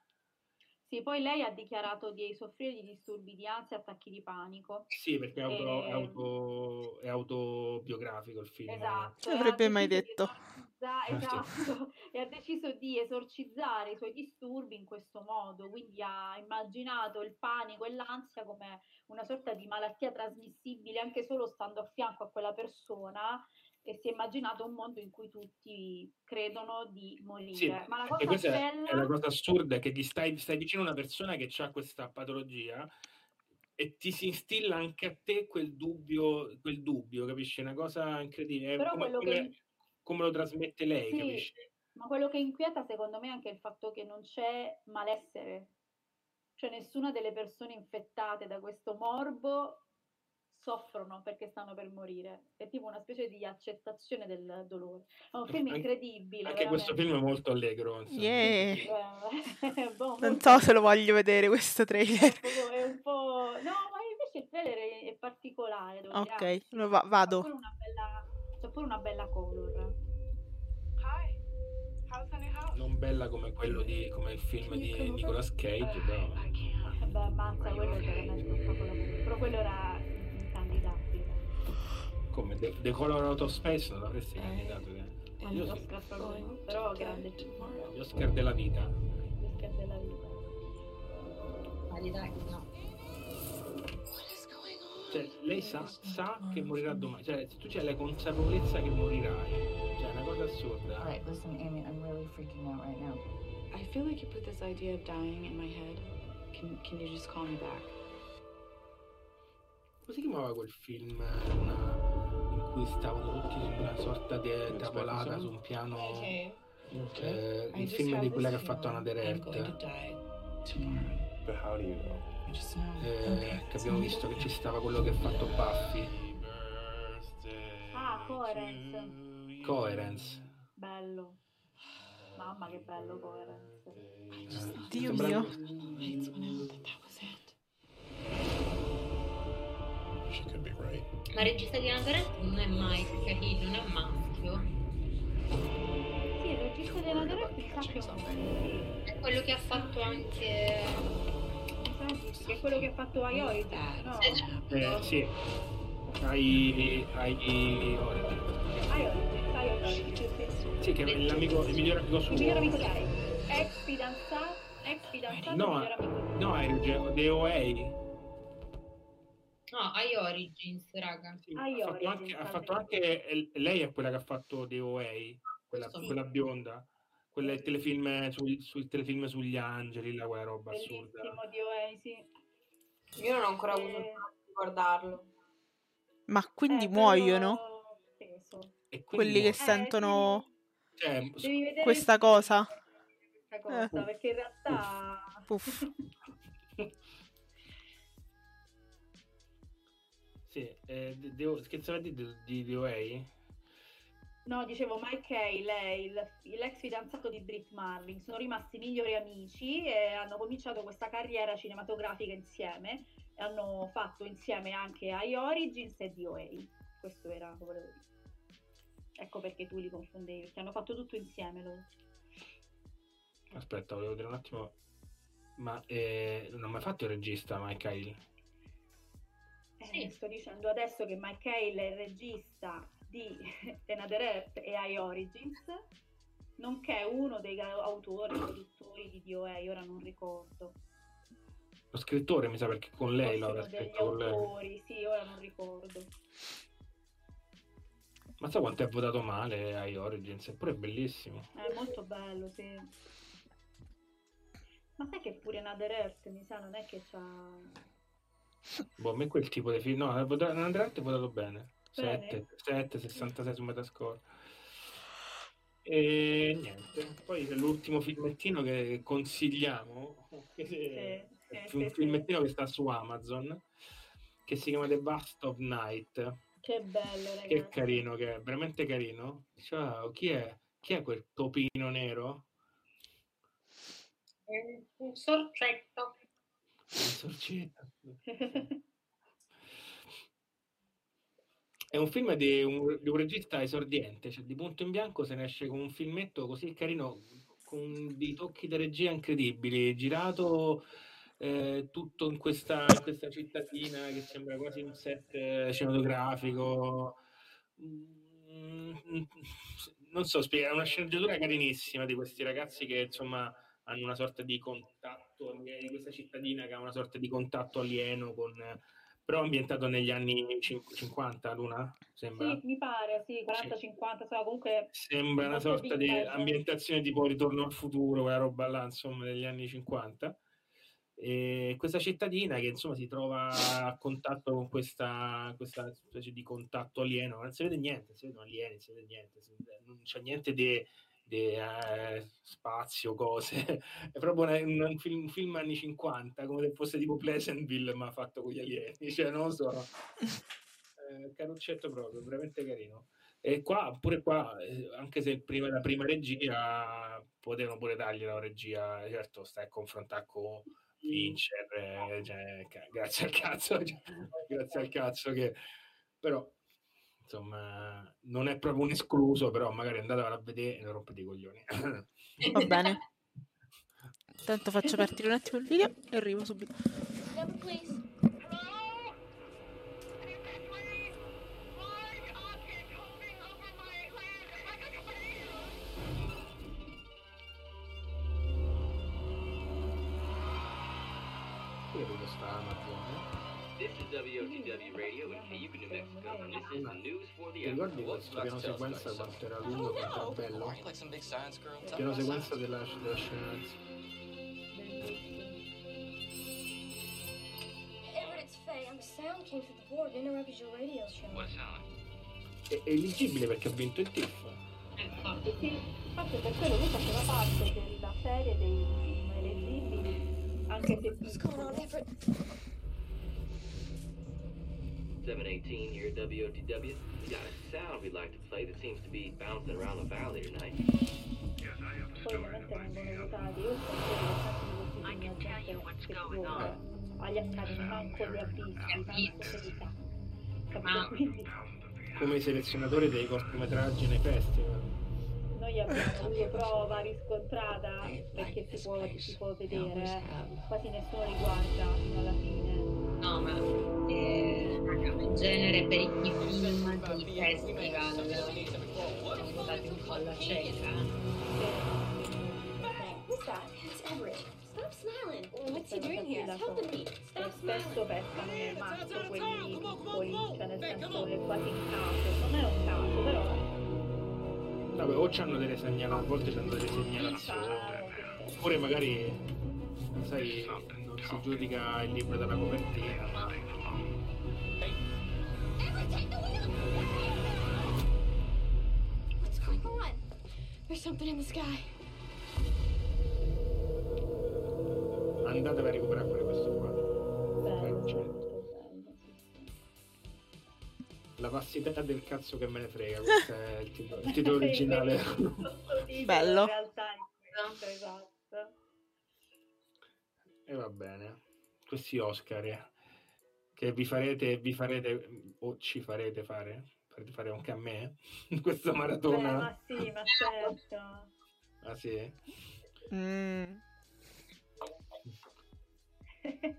Sì, poi lei ha dichiarato di soffrire di disturbi di ansia e attacchi di panico. Sì, perché è, auto- è Ehm, auto- è autobiografico il film. Esatto. E ha avrebbe mai detto? esorcizza- (laughs) esatto, e ha deciso di esorcizzare i suoi disturbi in questo modo, quindi ha immaginato il panico e l'ansia come una sorta di malattia trasmissibile anche solo stando a fianco a quella persona e si è immaginato un mondo in cui tutti credono di morire. Sì, Ma la e cosa questa bella è la cosa assurda, è che ti stai, stai vicino a una persona che ha questa patologia e ti si instilla anche a te quel dubbio, quel dubbio, capisci? È una cosa incredibile, Però come, quello che- come- come lo trasmette lei, Sì, capisci? Ma quello che inquieta secondo me è anche il fatto che non c'è malessere, cioè nessuna delle persone infettate da questo morbo soffrono perché stanno per morire. È tipo una specie di accettazione del dolore. È un film incredibile. Anche questo veramente. film è molto allegro. insomma. Yeah. Eh, (laughs) boh, Non molto- so se lo voglio vedere questo trailer. (laughs) è un po'... No, ma invece il trailer è, particolare. Ok, lo va- vado. pure una bella, c'ha pure una bella color. Non bella come quello di come il film di Nicolas Cage, però. Beh, ammazza, quello è veramente un capolavoro. Però quello era. Come of Space non l'avresti candidato che Ma io Oscar proprio no, però grande gli Oscar della vita. Gli Oscar della vita. No. Cioè, lei sa, sa che morirà domani. Cioè, tu c'hai la consapevolezza che morirai. Cioè, è una cosa assurda. Alright, listen, Amy, I'm really freaking out right now. I feel like you put this idea of dying in my head. Can, can you just call me back? Come si chiamava quel film eh, una- cui stavano tutti su una sorta di tavolata su un piano? Okay. eh, I il film di quella che ha fatto Anna Derek. just know. Eh, che abbiamo visto che ci stava quello che ha fatto Buffy. Ah, Coherence. Coherence. Bello. Mamma che bello Coherence. Dio mio. Ma il regista di Nazareth non è Mike Cahill, non è un maschio. Sì, il regista sa che è un È quello che ha fatto anche... che è quello che ha fatto I Origin, no? Eh, sì. Hai. Hai. I Origin, I Origin. Sì, che è l'amico, il migliore amico suo. Il miglior amico di Harry. Ex fidanzato, ex fidanzato, No, miglior amico di no, è The OA. No, I Origins, raga. I Ha fatto anche, ha fatto anche- lei è quella che ha fatto The OA, quella, Sì. quella bionda. Quella del telefilm sul, sul telefilm sugli angeli, la quella roba assurda. Bellissimo di Oasis. Io non ho ancora avuto il tempo di guardarlo. Ma quindi Eh, muoiono. E quindi quelli che muore. sentono Cioè, Devi vedere questa cosa? questa cosa, Eh. perché in realtà... Uff. (laughs) sì, eh, de- devo, scherzava di, di The OA? No, dicevo Mike Hay, lei, l'ex fidanzato di Brit Marling, sono rimasti migliori amici e hanno cominciato questa carriera cinematografica insieme e hanno fatto insieme anche I Origins e DOA. Questo era, lo volevo dire. Ecco perché tu li confondevi, perché hanno fatto tutto insieme loro. Aspetta, volevo dire un attimo. Ma eh, non ha mai fatto il regista Mike Hale? Eh, Sto dicendo adesso che Mike Hale è il regista di (laughs) Another Earth e I Origins, nonché uno dei autori, produttori di DOA, ora non ricordo. Lo scrittore, mi sa, perché con lei degli scritto con lei. autori, sì, ora non ricordo. Ma sa quanto è votato male ai Origins? Eppure è bellissimo. È molto bello, sì. Ma sai che pure Another Earth, mi sa, non è che c'ha... Boh, a me quel tipo di film. No, Andrea è votato bene. Bene. 7, 7, 66 su Metascore. E niente. Poi c'è l'ultimo filmettino che consigliamo. che è sì, un sì, filmettino che sta su Amazon. Che si chiama The Bust of Night. Che bello, ragazzi. Che carino che è, veramente carino. Ciao, chi è? Chi è quel topino nero? Un sorcetto. Il sorcetto. È un film di un, di un regista esordiente, cioè di punto in bianco se ne esce con un filmetto così carino, con dei tocchi di regia incredibili, girato eh, tutto in questa, in questa cittadina che sembra quasi un set eh, cinematografico. Mm, non so è una sceneggiatura carinissima di questi ragazzi che insomma hanno una sorta di contatto, di questa cittadina che ha una sorta di contatto alieno con però ambientato negli anni cin- 50, Luna? Sembra? Sì, mi pare, sì, 40-50, so, comunque... Sembra una sorta di ambientazione tipo Ritorno al futuro, quella roba là, insomma, degli anni 50. E questa cittadina che insomma si trova a contatto con questa, questa specie di contatto alieno, non si vede niente, si vedono alieni, si vede niente, si vede- non c'è niente di di, eh, spazio, cose. (laughs) È proprio una- un, film, un film anni 50, come se fosse tipo Pleasantville, ma fatto con gli alieni, (laughs) cioè non lo so. eh, caruccetto proprio, veramente carino. E qua, pure qua, eh, anche se prima- la prima regia potevano pure dargli la regia, certo, stai a confrontare con Fincher, eh, cioè, grazie al cazzo, (laughs) cioè, grazie al cazzo che... Però, insomma, non è proprio un escluso, però magari andatevela a vedere e non rompete i coglioni. (laughs) Va bene. (laughs) Intanto faccio partire un attimo il video e arrivo subito. Hour. ricordi questo piano sequenza quanto era lungo, quanto era bello? Like some big science girl. Il piano sequenza della, della sound? È, è eligibile perché ha vinto il TIFF. Sì, sì, infatti per quello lui faceva parte della serie dei film eleggibili, anche se. 718 here at WOTW. We got a sound we'd like to play that seems to be bouncing around the valley tonight. Poi ovviamente vengono votati, io so che I can tell you what's going on. Agli accademi manco li ha visti, manco se li sa. Capito? Come i selezionatori dei cortometraggi nei festival. noi abbiamo (laughs) avuto prova riscontrata perché si può, si può vedere, eh. quasi nessuno li guarda fino alla fine. No, ma eh, raga, in genere per i film di festival siamo stati un po' alla cieca. Stop smiling. What's he doing here? Helping me. Stop spesso smiling. pescano nel mazzo quelli piccoli, cioè nel senso che quasi un caso, non è un caso, però Vabbè, o c'hanno delle segnalazioni, a volte c'hanno delle segnalazioni. Oppure magari, sai, si giudica il libro dalla copertina, ma... What's going on? There's something in the sky. Andatevi a recuperare pure questo qua. bello. La vastità del cazzo che me ne frega, questo è il titolo, il titolo (laughs) originale. Bello. In realtà è esatto. E va bene. Questi Oscar eh, che vi farete, vi farete, o ci farete fare, farete fare anche a me, questa Eh, (laughs) maratona. ma sì, ma certo. Ah sì? Mm,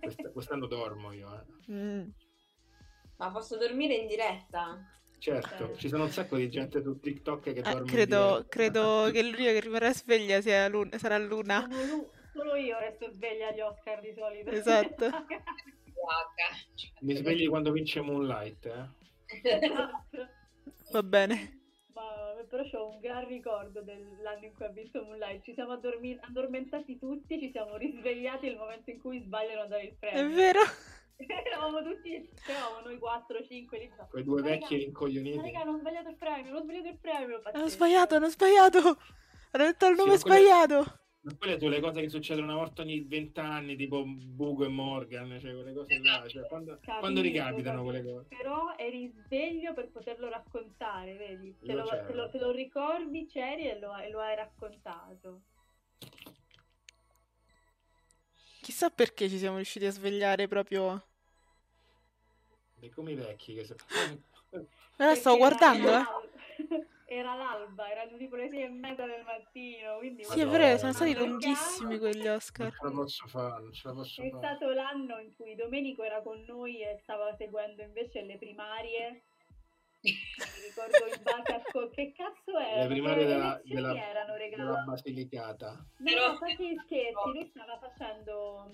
Quest- quest'anno dormo io, eh. mm. Ma posso dormire in diretta? Certo, ci sono un sacco di gente su TikTok che Eh, dorme credo, credo che l'unica che rimarrà sveglia sia Luna- sarà Luna. Solo io resto sveglia agli Oscar di solito. Esatto. (laughs) Mi svegli quando vince Moonlight, eh? Esatto. Va bene. Ma, però ho un gran ricordo dell'anno in cui ha vinto Moonlight. Ci siamo addormi- addormentati tutti, ci siamo risvegliati nel momento in cui sbagliano a dare il È premio. vero? (laughs) Eravamo tutti, eravamo noi 4-5 lì. no. Quei due vecchi rincoglioniti. ma raga, non ho sbagliato il premio, non ho sbagliato il premio. Hanno sbagliato, hanno sbagliato. Hanno detto il Sì, nome quelle- sbagliato. Ma quelle sono le cose che succedono una volta ogni vent'anni, tipo Bugo e Morgan, cioè quelle cose là. Cioè, quando, Capito, quando ricapitano capito. quelle cose? Però eri sveglio per poterlo raccontare, vedi? Te Io lo, te lo- te lo ricordi, c'eri e lo, e lo hai raccontato. Chissà perché ci siamo riusciti a svegliare proprio. Dei come i vecchi che so- (laughs) Ora stavo guardando, eh. (laughs) (laughs) era l'alba, erano tipo le sei e mezza del mattino, quindi Sì, è vero, sono stati lunghissimi quegli Non Oscar. ce la posso fare, non ce la posso È fare. stato l'anno in cui Domenico era con noi e stava seguendo invece le primarie. Mi ricordo in base a co- che cazzo erano? Le primarie della, della, erano della? Basilicata. No, no, fatti gli scherzi, lui stava facendo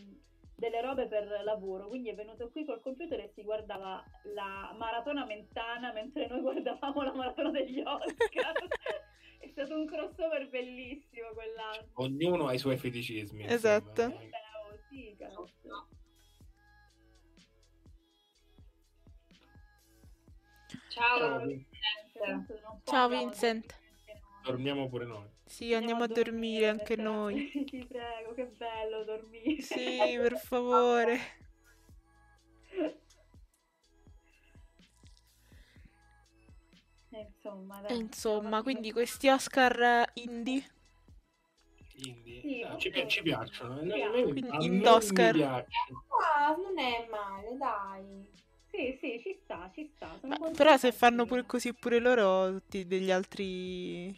delle robe per lavoro, quindi è venuto qui col computer e si guardava la maratona mentana mentre noi guardavamo la maratona degli Oscar. (laughs) è stato un crossover bellissimo quell'anno. Ognuno ha i suoi feticismi. Esatto. Beh, oh, sì, cazzo. Ciao, Ciao, non Ciao Vincent. Dormiamo pure noi. Sì, andiamo a dormire anche noi. (laughs) Sì, ti prego, che bello dormire. Sì, per (laughs) favore. insomma, E dai. insomma, quindi questi Oscar eh, indie, Indie. Sì, Ah, ok. ci, pi- ci piacciono. A Quindi piacciono. Ah, non è male, dai. Sì, sì, ci sta, ci sta. Contenta però se fanno pure così pure loro, tutti degli altri...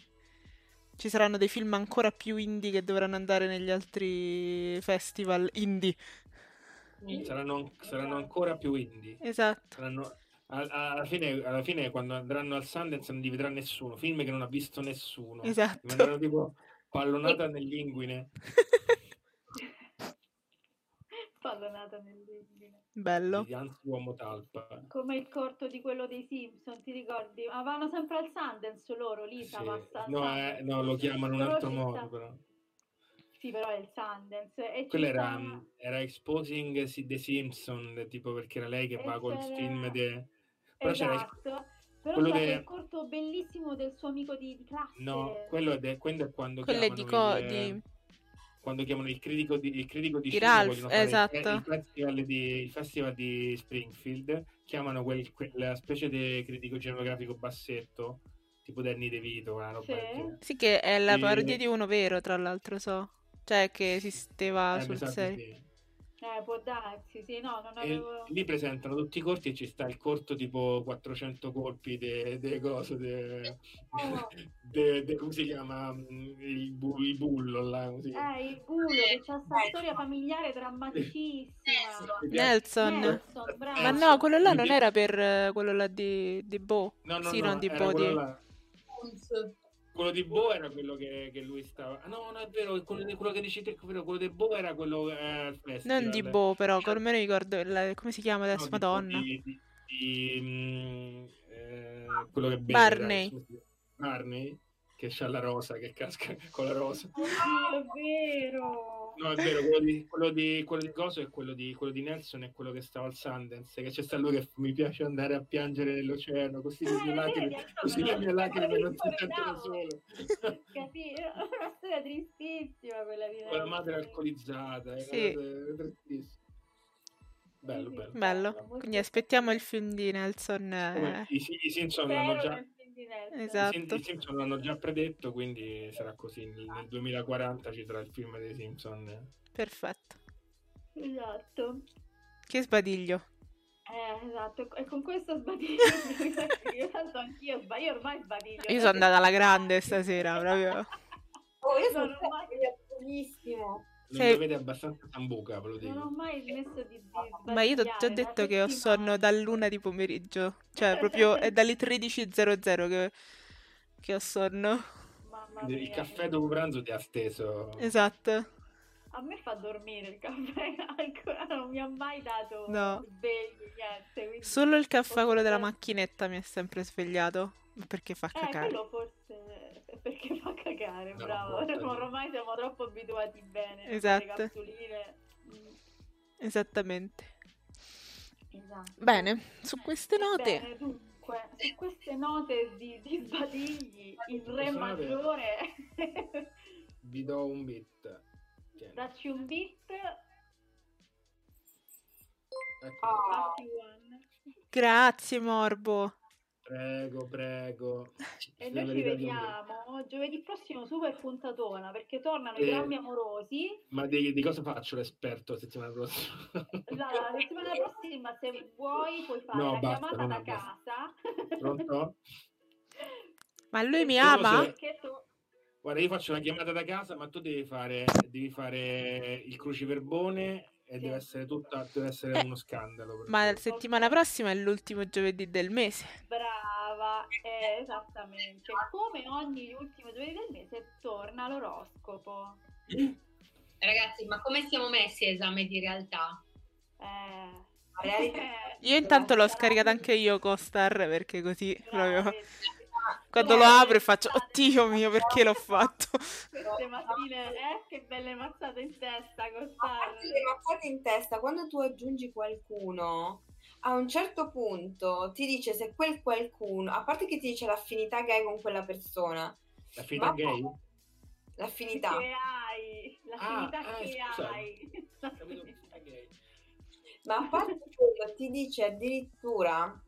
Ci saranno dei film ancora più indie che dovranno andare negli altri festival indie. Saranno, saranno ancora più indie. Esatto. Saranno- alla, fine, alla fine, quando andranno al Sundance, non li vedrà nessuno. Film che non ha visto nessuno. Esatto. Li Andranno tipo pallonata nell'inguine. (laughs) Pallonata nell'inguine. Bello. Di Uomo Talpa. Come il corto di quello dei Simpson, ti ricordi? Ma vanno sempre al Sundance loro, Lisa Sì. passa al No, eh, no, lo chiamano in un altro modo, sta- però. Sì, però è il Sundance. E Quello era, sta- era Exposing Si- The Simpson, tipo perché era lei che E va col c'era- film de... Però c'era il- Esatto. Però quello c'è de- quel corto bellissimo del suo amico di, di classe. No, quello è, de- quello è quando Quello è di co- il, di- quando chiamano il critico di, il critico di, Ralph, vogliono fare il- esatto. il, festival di, il festival di Springfield, chiamano quel, quella specie di critico cinematografico bassetto, tipo Danny DeVito, una roba Sì. Sì che è la parodia di uno vero, tra l'altro so. Cioè che esisteva Eh, sul sa di serio. sì. Eh, può darsi, sì, no, non E avevo... lì presentano tutti i corti e ci sta il corto tipo 400 colpi de, de cose, de, Oh. (laughs) de- de- come si chiama? Mm, Il, bu- il bullo là, chiama? Eh, il bullo che c'ha sta storia familiare drammaticissima. Nelson. Nelson, bravo. Ma no, quello là non era per eh, quello là di, di Bo. No, no, sì, no, non di Bo, di... là. Quello di Bo era quello che, che lui stava. Ah, no, no, è vero, quello, di- quello che dici te, quello, quello di Bo era quello eh, al festival. Non di Bo, però, come me ricordo, la- come si chiama adesso? No, Madonna. Di, di- di, mm, eh, quello che. Barney. Barney, che c'ha la rosa, che casca (laughs) con la rosa. Oddio, è vero. No, è vero, quello di, quello di, quello di Coso è quello di, quello di Nelson è quello che stava al Sundance, che c'è sta lui che mi piace andare a piangere nell'oceano, così le mie lacrime, così le mie lacrime non si sentono sole. (laughs) Capito? È una storia tristissima quella di Con la madre alcolizzata, è Sì. tristissima. Bello, bello. Bello. Quindi aspettiamo il film di Nelson. Eh, I, I- i Simpson l'hanno già, nel film di Nelson. i, Esatto. I Simpson l'hanno già predetto, quindi sarà così. Nel, nel 2040 ci sarà il film dei Simpson. Perfetto. Esatto. Che sbadiglio. Eh, esatto, e con questo sbadiglio (laughs) io tanto anch'io sbaglio, io ormai sbadiglio. Io sono andata alla grande stasera, proprio. (laughs) Oh, io sono ho mai- bellissimo. Non Sì. dovete abbastanza sambuca, ve lo Non ho dico. mai smesso di, di Ma io ti ho detto che ho sonno dall'una di pomeriggio. Cioè, proprio è (laughs) dalle 13.00 che, che ho sonno. Mamma Il mia. caffè dopo pranzo ti ha steso. Esatto. A me fa dormire il caffè, (laughs) ancora non mi ha mai dato No. svegli, niente. Quindi... Solo il caffè, quello della macchinetta, mi ha sempre svegliato. Perché fa Eh, cacare. quello forse (laughs) perché fa cagare, No, bravo. porca (laughs) Ormai siamo troppo abituati bene. a Esatto. Le capsuline. Mm, Esattamente. Esatto. Bene, su queste note. Bene, dunque, su queste note di, di sbadigli, il re maggiore, (laughs) Vi do un bit. Tieni. dacci un beat, Ecco. one. Grazie, Morbo. Prego, prego. E noi ci vediamo giovedì prossimo super puntatona perché tornano Eh. i drammi amorosi. Ma di, di cosa faccio l'esperto la settimana prossima? La, la settimana prossima, se vuoi, puoi fare No, la basta, chiamata da basta. casa. Pronto? Ma lui mi ama? tu... Guarda, io faccio la chiamata da casa, ma tu devi fare, devi fare il cruciverbone e deve essere tutta, deve essere Eh, uno scandalo. Ma la settimana prossima è l'ultimo giovedì del mese. Brava, eh, esattamente. Come ogni ultimo giovedì del mese torna l'oroscopo. (clears throat) Ragazzi, ma come siamo messi a esame di realtà? Eh, eh, (laughs) Io intanto l'ho scaricata anche io con Star perché così proprio brave. (laughs) quando lo apro e faccio oddio mio perché l'ho fatto. Queste mattine, eh, che belle mazzate in testa le mazzate in testa, quando tu aggiungi qualcuno, a un certo punto ti dice se quel qualcuno, a parte che ti dice l'affinità che hai con quella persona, L'affinità gay? l'affinità, che hai, l'affinità Ah, ah, che scusa. hai. Capito? L'affinità gay. ma a parte quello ti dice addirittura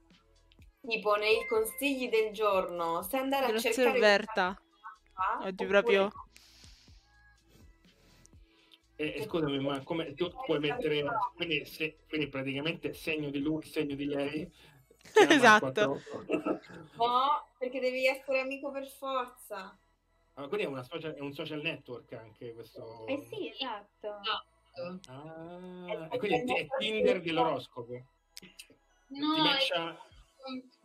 tipo nei consigli del giorno, se andare a Grazie cercare Roberta. questa Oggi oppure proprio... E, e scusami, ma come tu puoi mettere quindi, se- quindi praticamente segno di lui, segno di lei. (laughs) Esatto. 48. No, perché devi essere amico per forza. Ah, quindi è, una social, è un social network anche questo. Eh sì, esatto. Ah, e quindi è, è Tinder dell'oroscopo. No, Ti matcha-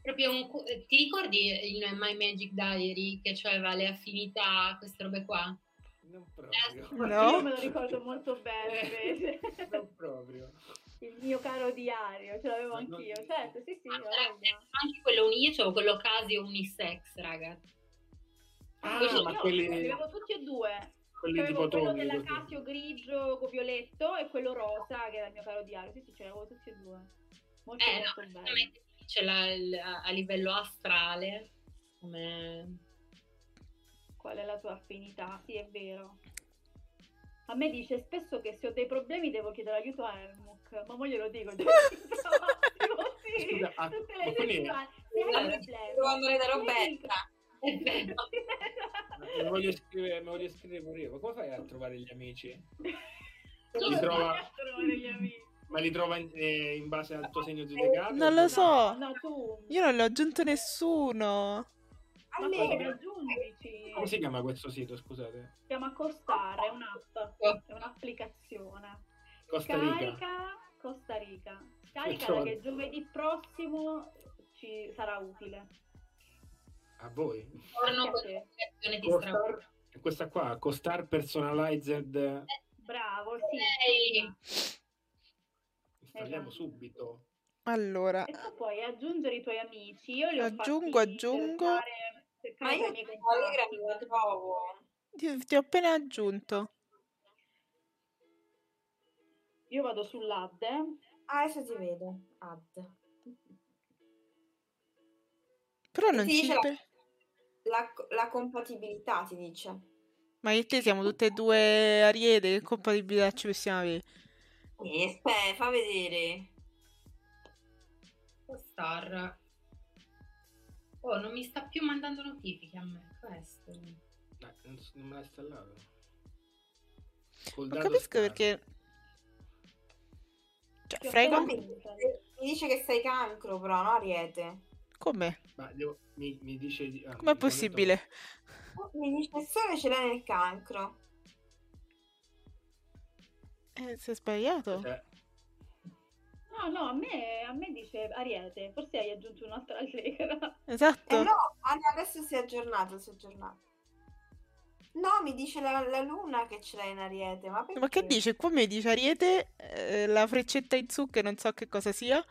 proprio un... eh, Ti ricordi il My Magic Diary che aveva le affinità, queste robe qua? Non proprio. Io me lo ricordo molto bene (laughs) invece. Non proprio. Il mio caro diario, ce l'avevo anch'io. Certo, sì, sì, voglia. Anche quello uni- io c'avevo quello Casio unisex, raga. Ah, ma Io quelli, li avevo tutti e due. quelli Avevo quello Tommy. della. Casio grigio con violetto e quello rosa che era il mio caro diario. Sì, sì, ce l'avevo tutti e due. Molto, Eh, no, molto bello. La- il- a livello astrale, come... Qual è la tua affinità? Sì, è vero. A me dice spesso che se ho dei problemi devo chiedere aiuto a Helmut, ma mo glielo dico (laughs) già. sì, Scusa, ah, tutte le quindi- settimane. Allora, andare da Roberta. Vero. (laughs) Mi voglio scrivere, mi voglio scrivere pure io. Ma come fai a trovare gli amici? (laughs) Solo Li trova- per trovare gli amici. Ma li trova in, eh, in base al tuo segno zodiacale? Non lo so. No, tu. Io non le ho aggiunto nessuno. Come aggiungici? Come si chiama questo sito, scusate? Si chiama Costare, è un'app, è un'applicazione. Costa Rica. Carica Costa Rica. Carica Perciò- che giovedì prossimo ci sarà utile. A voi? Torno con l'applicazione di Costar, questa qua, Costar Personalized. Bravo, sì. Ehi. Installiamo Esatto. subito. Allora, E tu puoi aggiungere i tuoi amici. Io li ho Aggiungo, fatti aggiungo. cercare- cercare Ma io Allegra non la trovo. ti, ti ho appena aggiunto. Io vado sull'ad. Ah, adesso ti vedo. Add. Però E non ci... dice la, la- la compatibilità, ti dice. Ma io e te siamo tutte e due ariete, che compatibilità ci possiamo avere? Eh, aspetta, fa vedere. Star. Oh, non mi sta più mandando notifiche a me, questo. Dai, non, s- non me l'ha installato. Col Non capisco Star. perché... Cioè, frego? appena Mi dice che sei cancro, però, no, Ariete. Come? Ma devo- mi, mi dice di... ah, Com'è mi- possibile? Mi dice il sole ce l'hai nel cancro. Eh, si è sbagliato? Cioè, No, no, a me, a me dice Ariete. Forse hai aggiunto un'altra allegra. Esatto. Eh no, adesso si è aggiornato, si è aggiornato. No, mi dice la, la luna che ce l'hai in Ariete, ma perché? Ma che dice? Qua mi dice Ariete, eh, la freccetta in su che non so che cosa sia.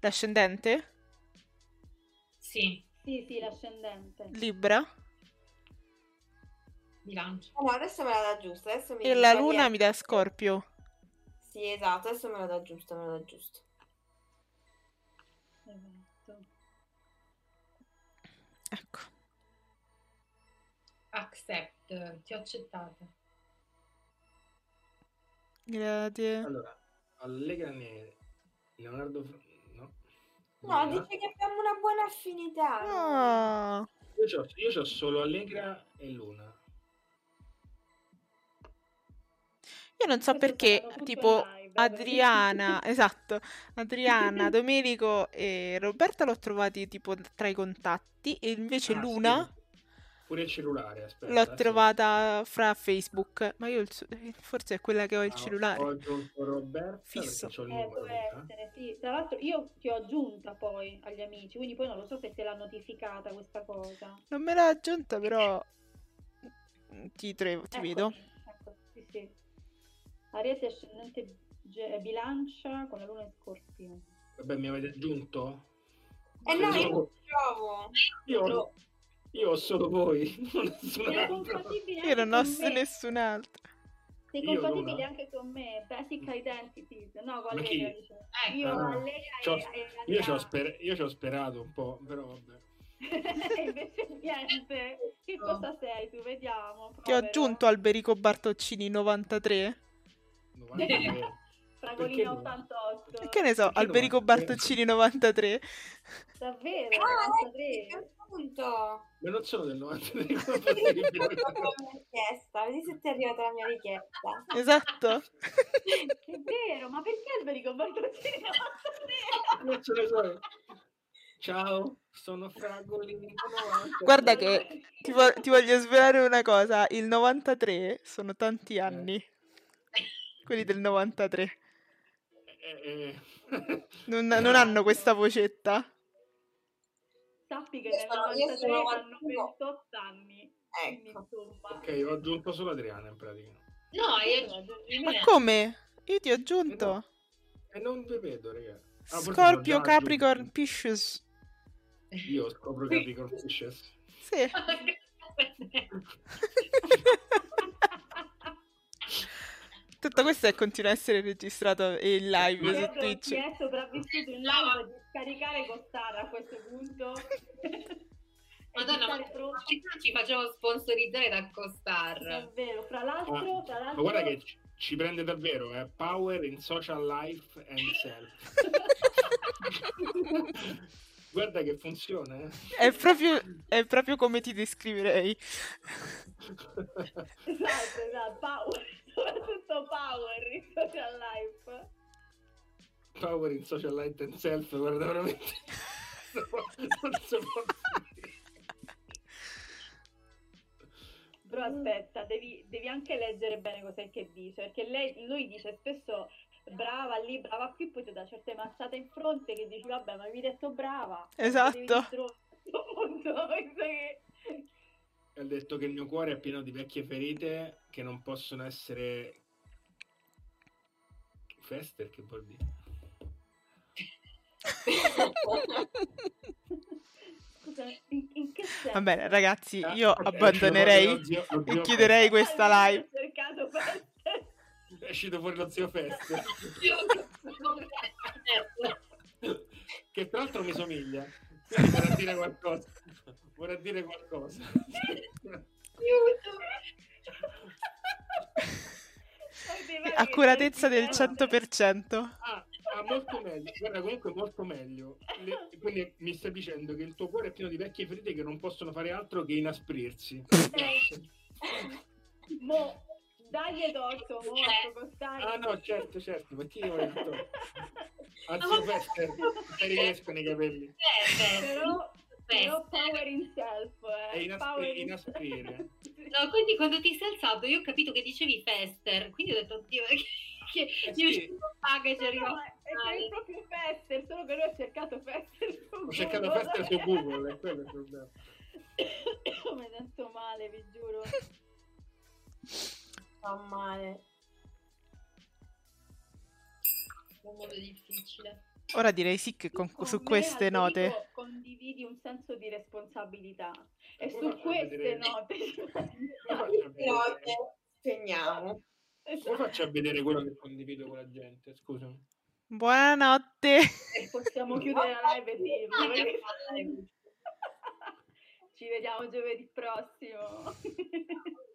L'ascendente? Sì, Sì, sì, l'ascendente. Libra. Bilancio. Eh, No, adesso me la dà giusta, adesso mi E la luna mi dà Scorpio. Sì, esatto, adesso me la dà giusta, me la dà giusta. Esatto. Ecco. Accept, ti ho accettato. Grazie. allora, Allegra Nere, Leonardo... No. No, dice che abbiamo una buona affinità. Ah, Io c'ho, io c'ho solo Allegra e Luna. Io non so perché, tipo, live, Adriana, (laughs) esatto, Adriana, (laughs) Domenico e Roberta l'ho trovati tipo tra i contatti e invece Ah, Luna sì. Pure il cellulare, aspetta. l'ho adesso- trovata fra Facebook, ma io il su- forse è quella che ho il Ah, cellulare. Ho aggiunto Roberta Fisso. Eh, numero. eh. essere, sì. Tra l'altro io ti ho aggiunta poi agli amici, quindi poi non lo so se te l'ha notificata questa cosa. Non me l'ha aggiunta, però ti, trevo, ti Ecco, vedo. Ecco, sì, sì. Ariete ascendente ge- bilancia con la luna in scorpione. Vabbè, mi avete aggiunto? Eh no, io Io- non trovo. Io, io ho solo voi, (laughs) non nessun altro. Io non ho nessun altro. Sei Io, compatibile Luna? anche con me. Basic Identities. No? Allegra dice. Ecco. Io, Ah, e, e Io ci ho, sper- io ci ho sperato un po', però vabbè. (laughs) Invece niente. Che cosa sei tu? Vediamo. Ti ho aggiunto Alberico Bartoccini 93. 93. (laughs) Fragolina no? 88. E che ne so, Perché Alberico 93? Bartoncini 93. Davvero? Ah, 93. appunto. Ma non sono del 93, come Vedi se ti è arrivata la mia richiesta, vedi se ti è arrivata la mia richiesta. Esatto. (laughs) È vero, ma perché Alberico Bartoncini 93? Non ce ne so. Ciao, sono Fragolino 90. (laughs) Guarda che ti, vo- ti voglio svelare una cosa, il 93 sono tanti anni. Quelli del 93. Eh, Non, (laughs) non hanno questa vocetta. Sappi che nel sono- io 93 sono hanno 91. 28 anni. Ecco. ok, ho aggiunto solo Adriana in pratica. No, io... Ma come? Io ti ho aggiunto. E non vi vedo, raga. Ah, Scorpio, Capricorn, Pisces. Io scopro Capricorn Fishes. Sì. (laughs) (laughs) Tutto questo è continua a essere registrato in live su Credo chi Twitch. è sopravvissuto in live di scaricare Costara a questo punto. (laughs) Madonna, ma ci facciamo sponsorizzare da Costar. Davvero, fra l'altro, Ma, tra ma l'altro guarda che ci, ci prende davvero, eh. Power in social life and self. (laughs) guarda che funziona, eh. È proprio, è proprio come ti descriverei. Esatto, esatto, power, soprattutto power in social life. Power in social life and self, guarda veramente. non si può dire. Però aspetta, devi, devi anche leggere bene cos'è che dice, perché lei, lui dice spesso brava lì, brava qui, poi ti dà certe mazzate in fronte che dici vabbè ma avevi detto brava. Esatto. Penso (laughs) che- Ha detto che il mio cuore è pieno di vecchie ferite che non possono essere fester che vuol dire? Scusa, in, in che senso? Va bene, ragazzi, io Ah, abbandonerei e chiuderei questa live. Ho è uscito fuori lo zio fester (laughs) che tra l'altro mi somiglia. Quindi vorrà dire qualcosa vorrà dire qualcosa. (laughs) Accuratezza del 100%. ah, ah, molto meglio. Guarda comunque molto meglio. Le- quindi mi stai dicendo che il tuo cuore è pieno di vecchie ferite che non possono fare altro che inasprirsi. (laughs) Mo, dagli torto, costare. ah no certo certo perché io ho detto al zio fester ti riescono i capelli? Però, però power in self, è eh. inaspri- power in inasprire No, quindi quando ti sei alzato io ho capito che dicevi Fester, quindi ho detto, oddio, (laughs) che, che Eh è sì. uscito paga ci arriva No, è è proprio Fester, solo che lui ha cercato Fester su ho cercato Google. fester su google è quello il problema (coughs) Mi sento male, vi giuro. Fa male. È un modo difficile. Ora direi sì che con- Con su queste note. condividi un senso di responsabilità. E su queste note Notte, spegniamo. come faccio a vedere quello che condivido con la gente scusami Buonanotte. possiamo chiudere la live e perché- ci vediamo giovedì prossimo (laughs)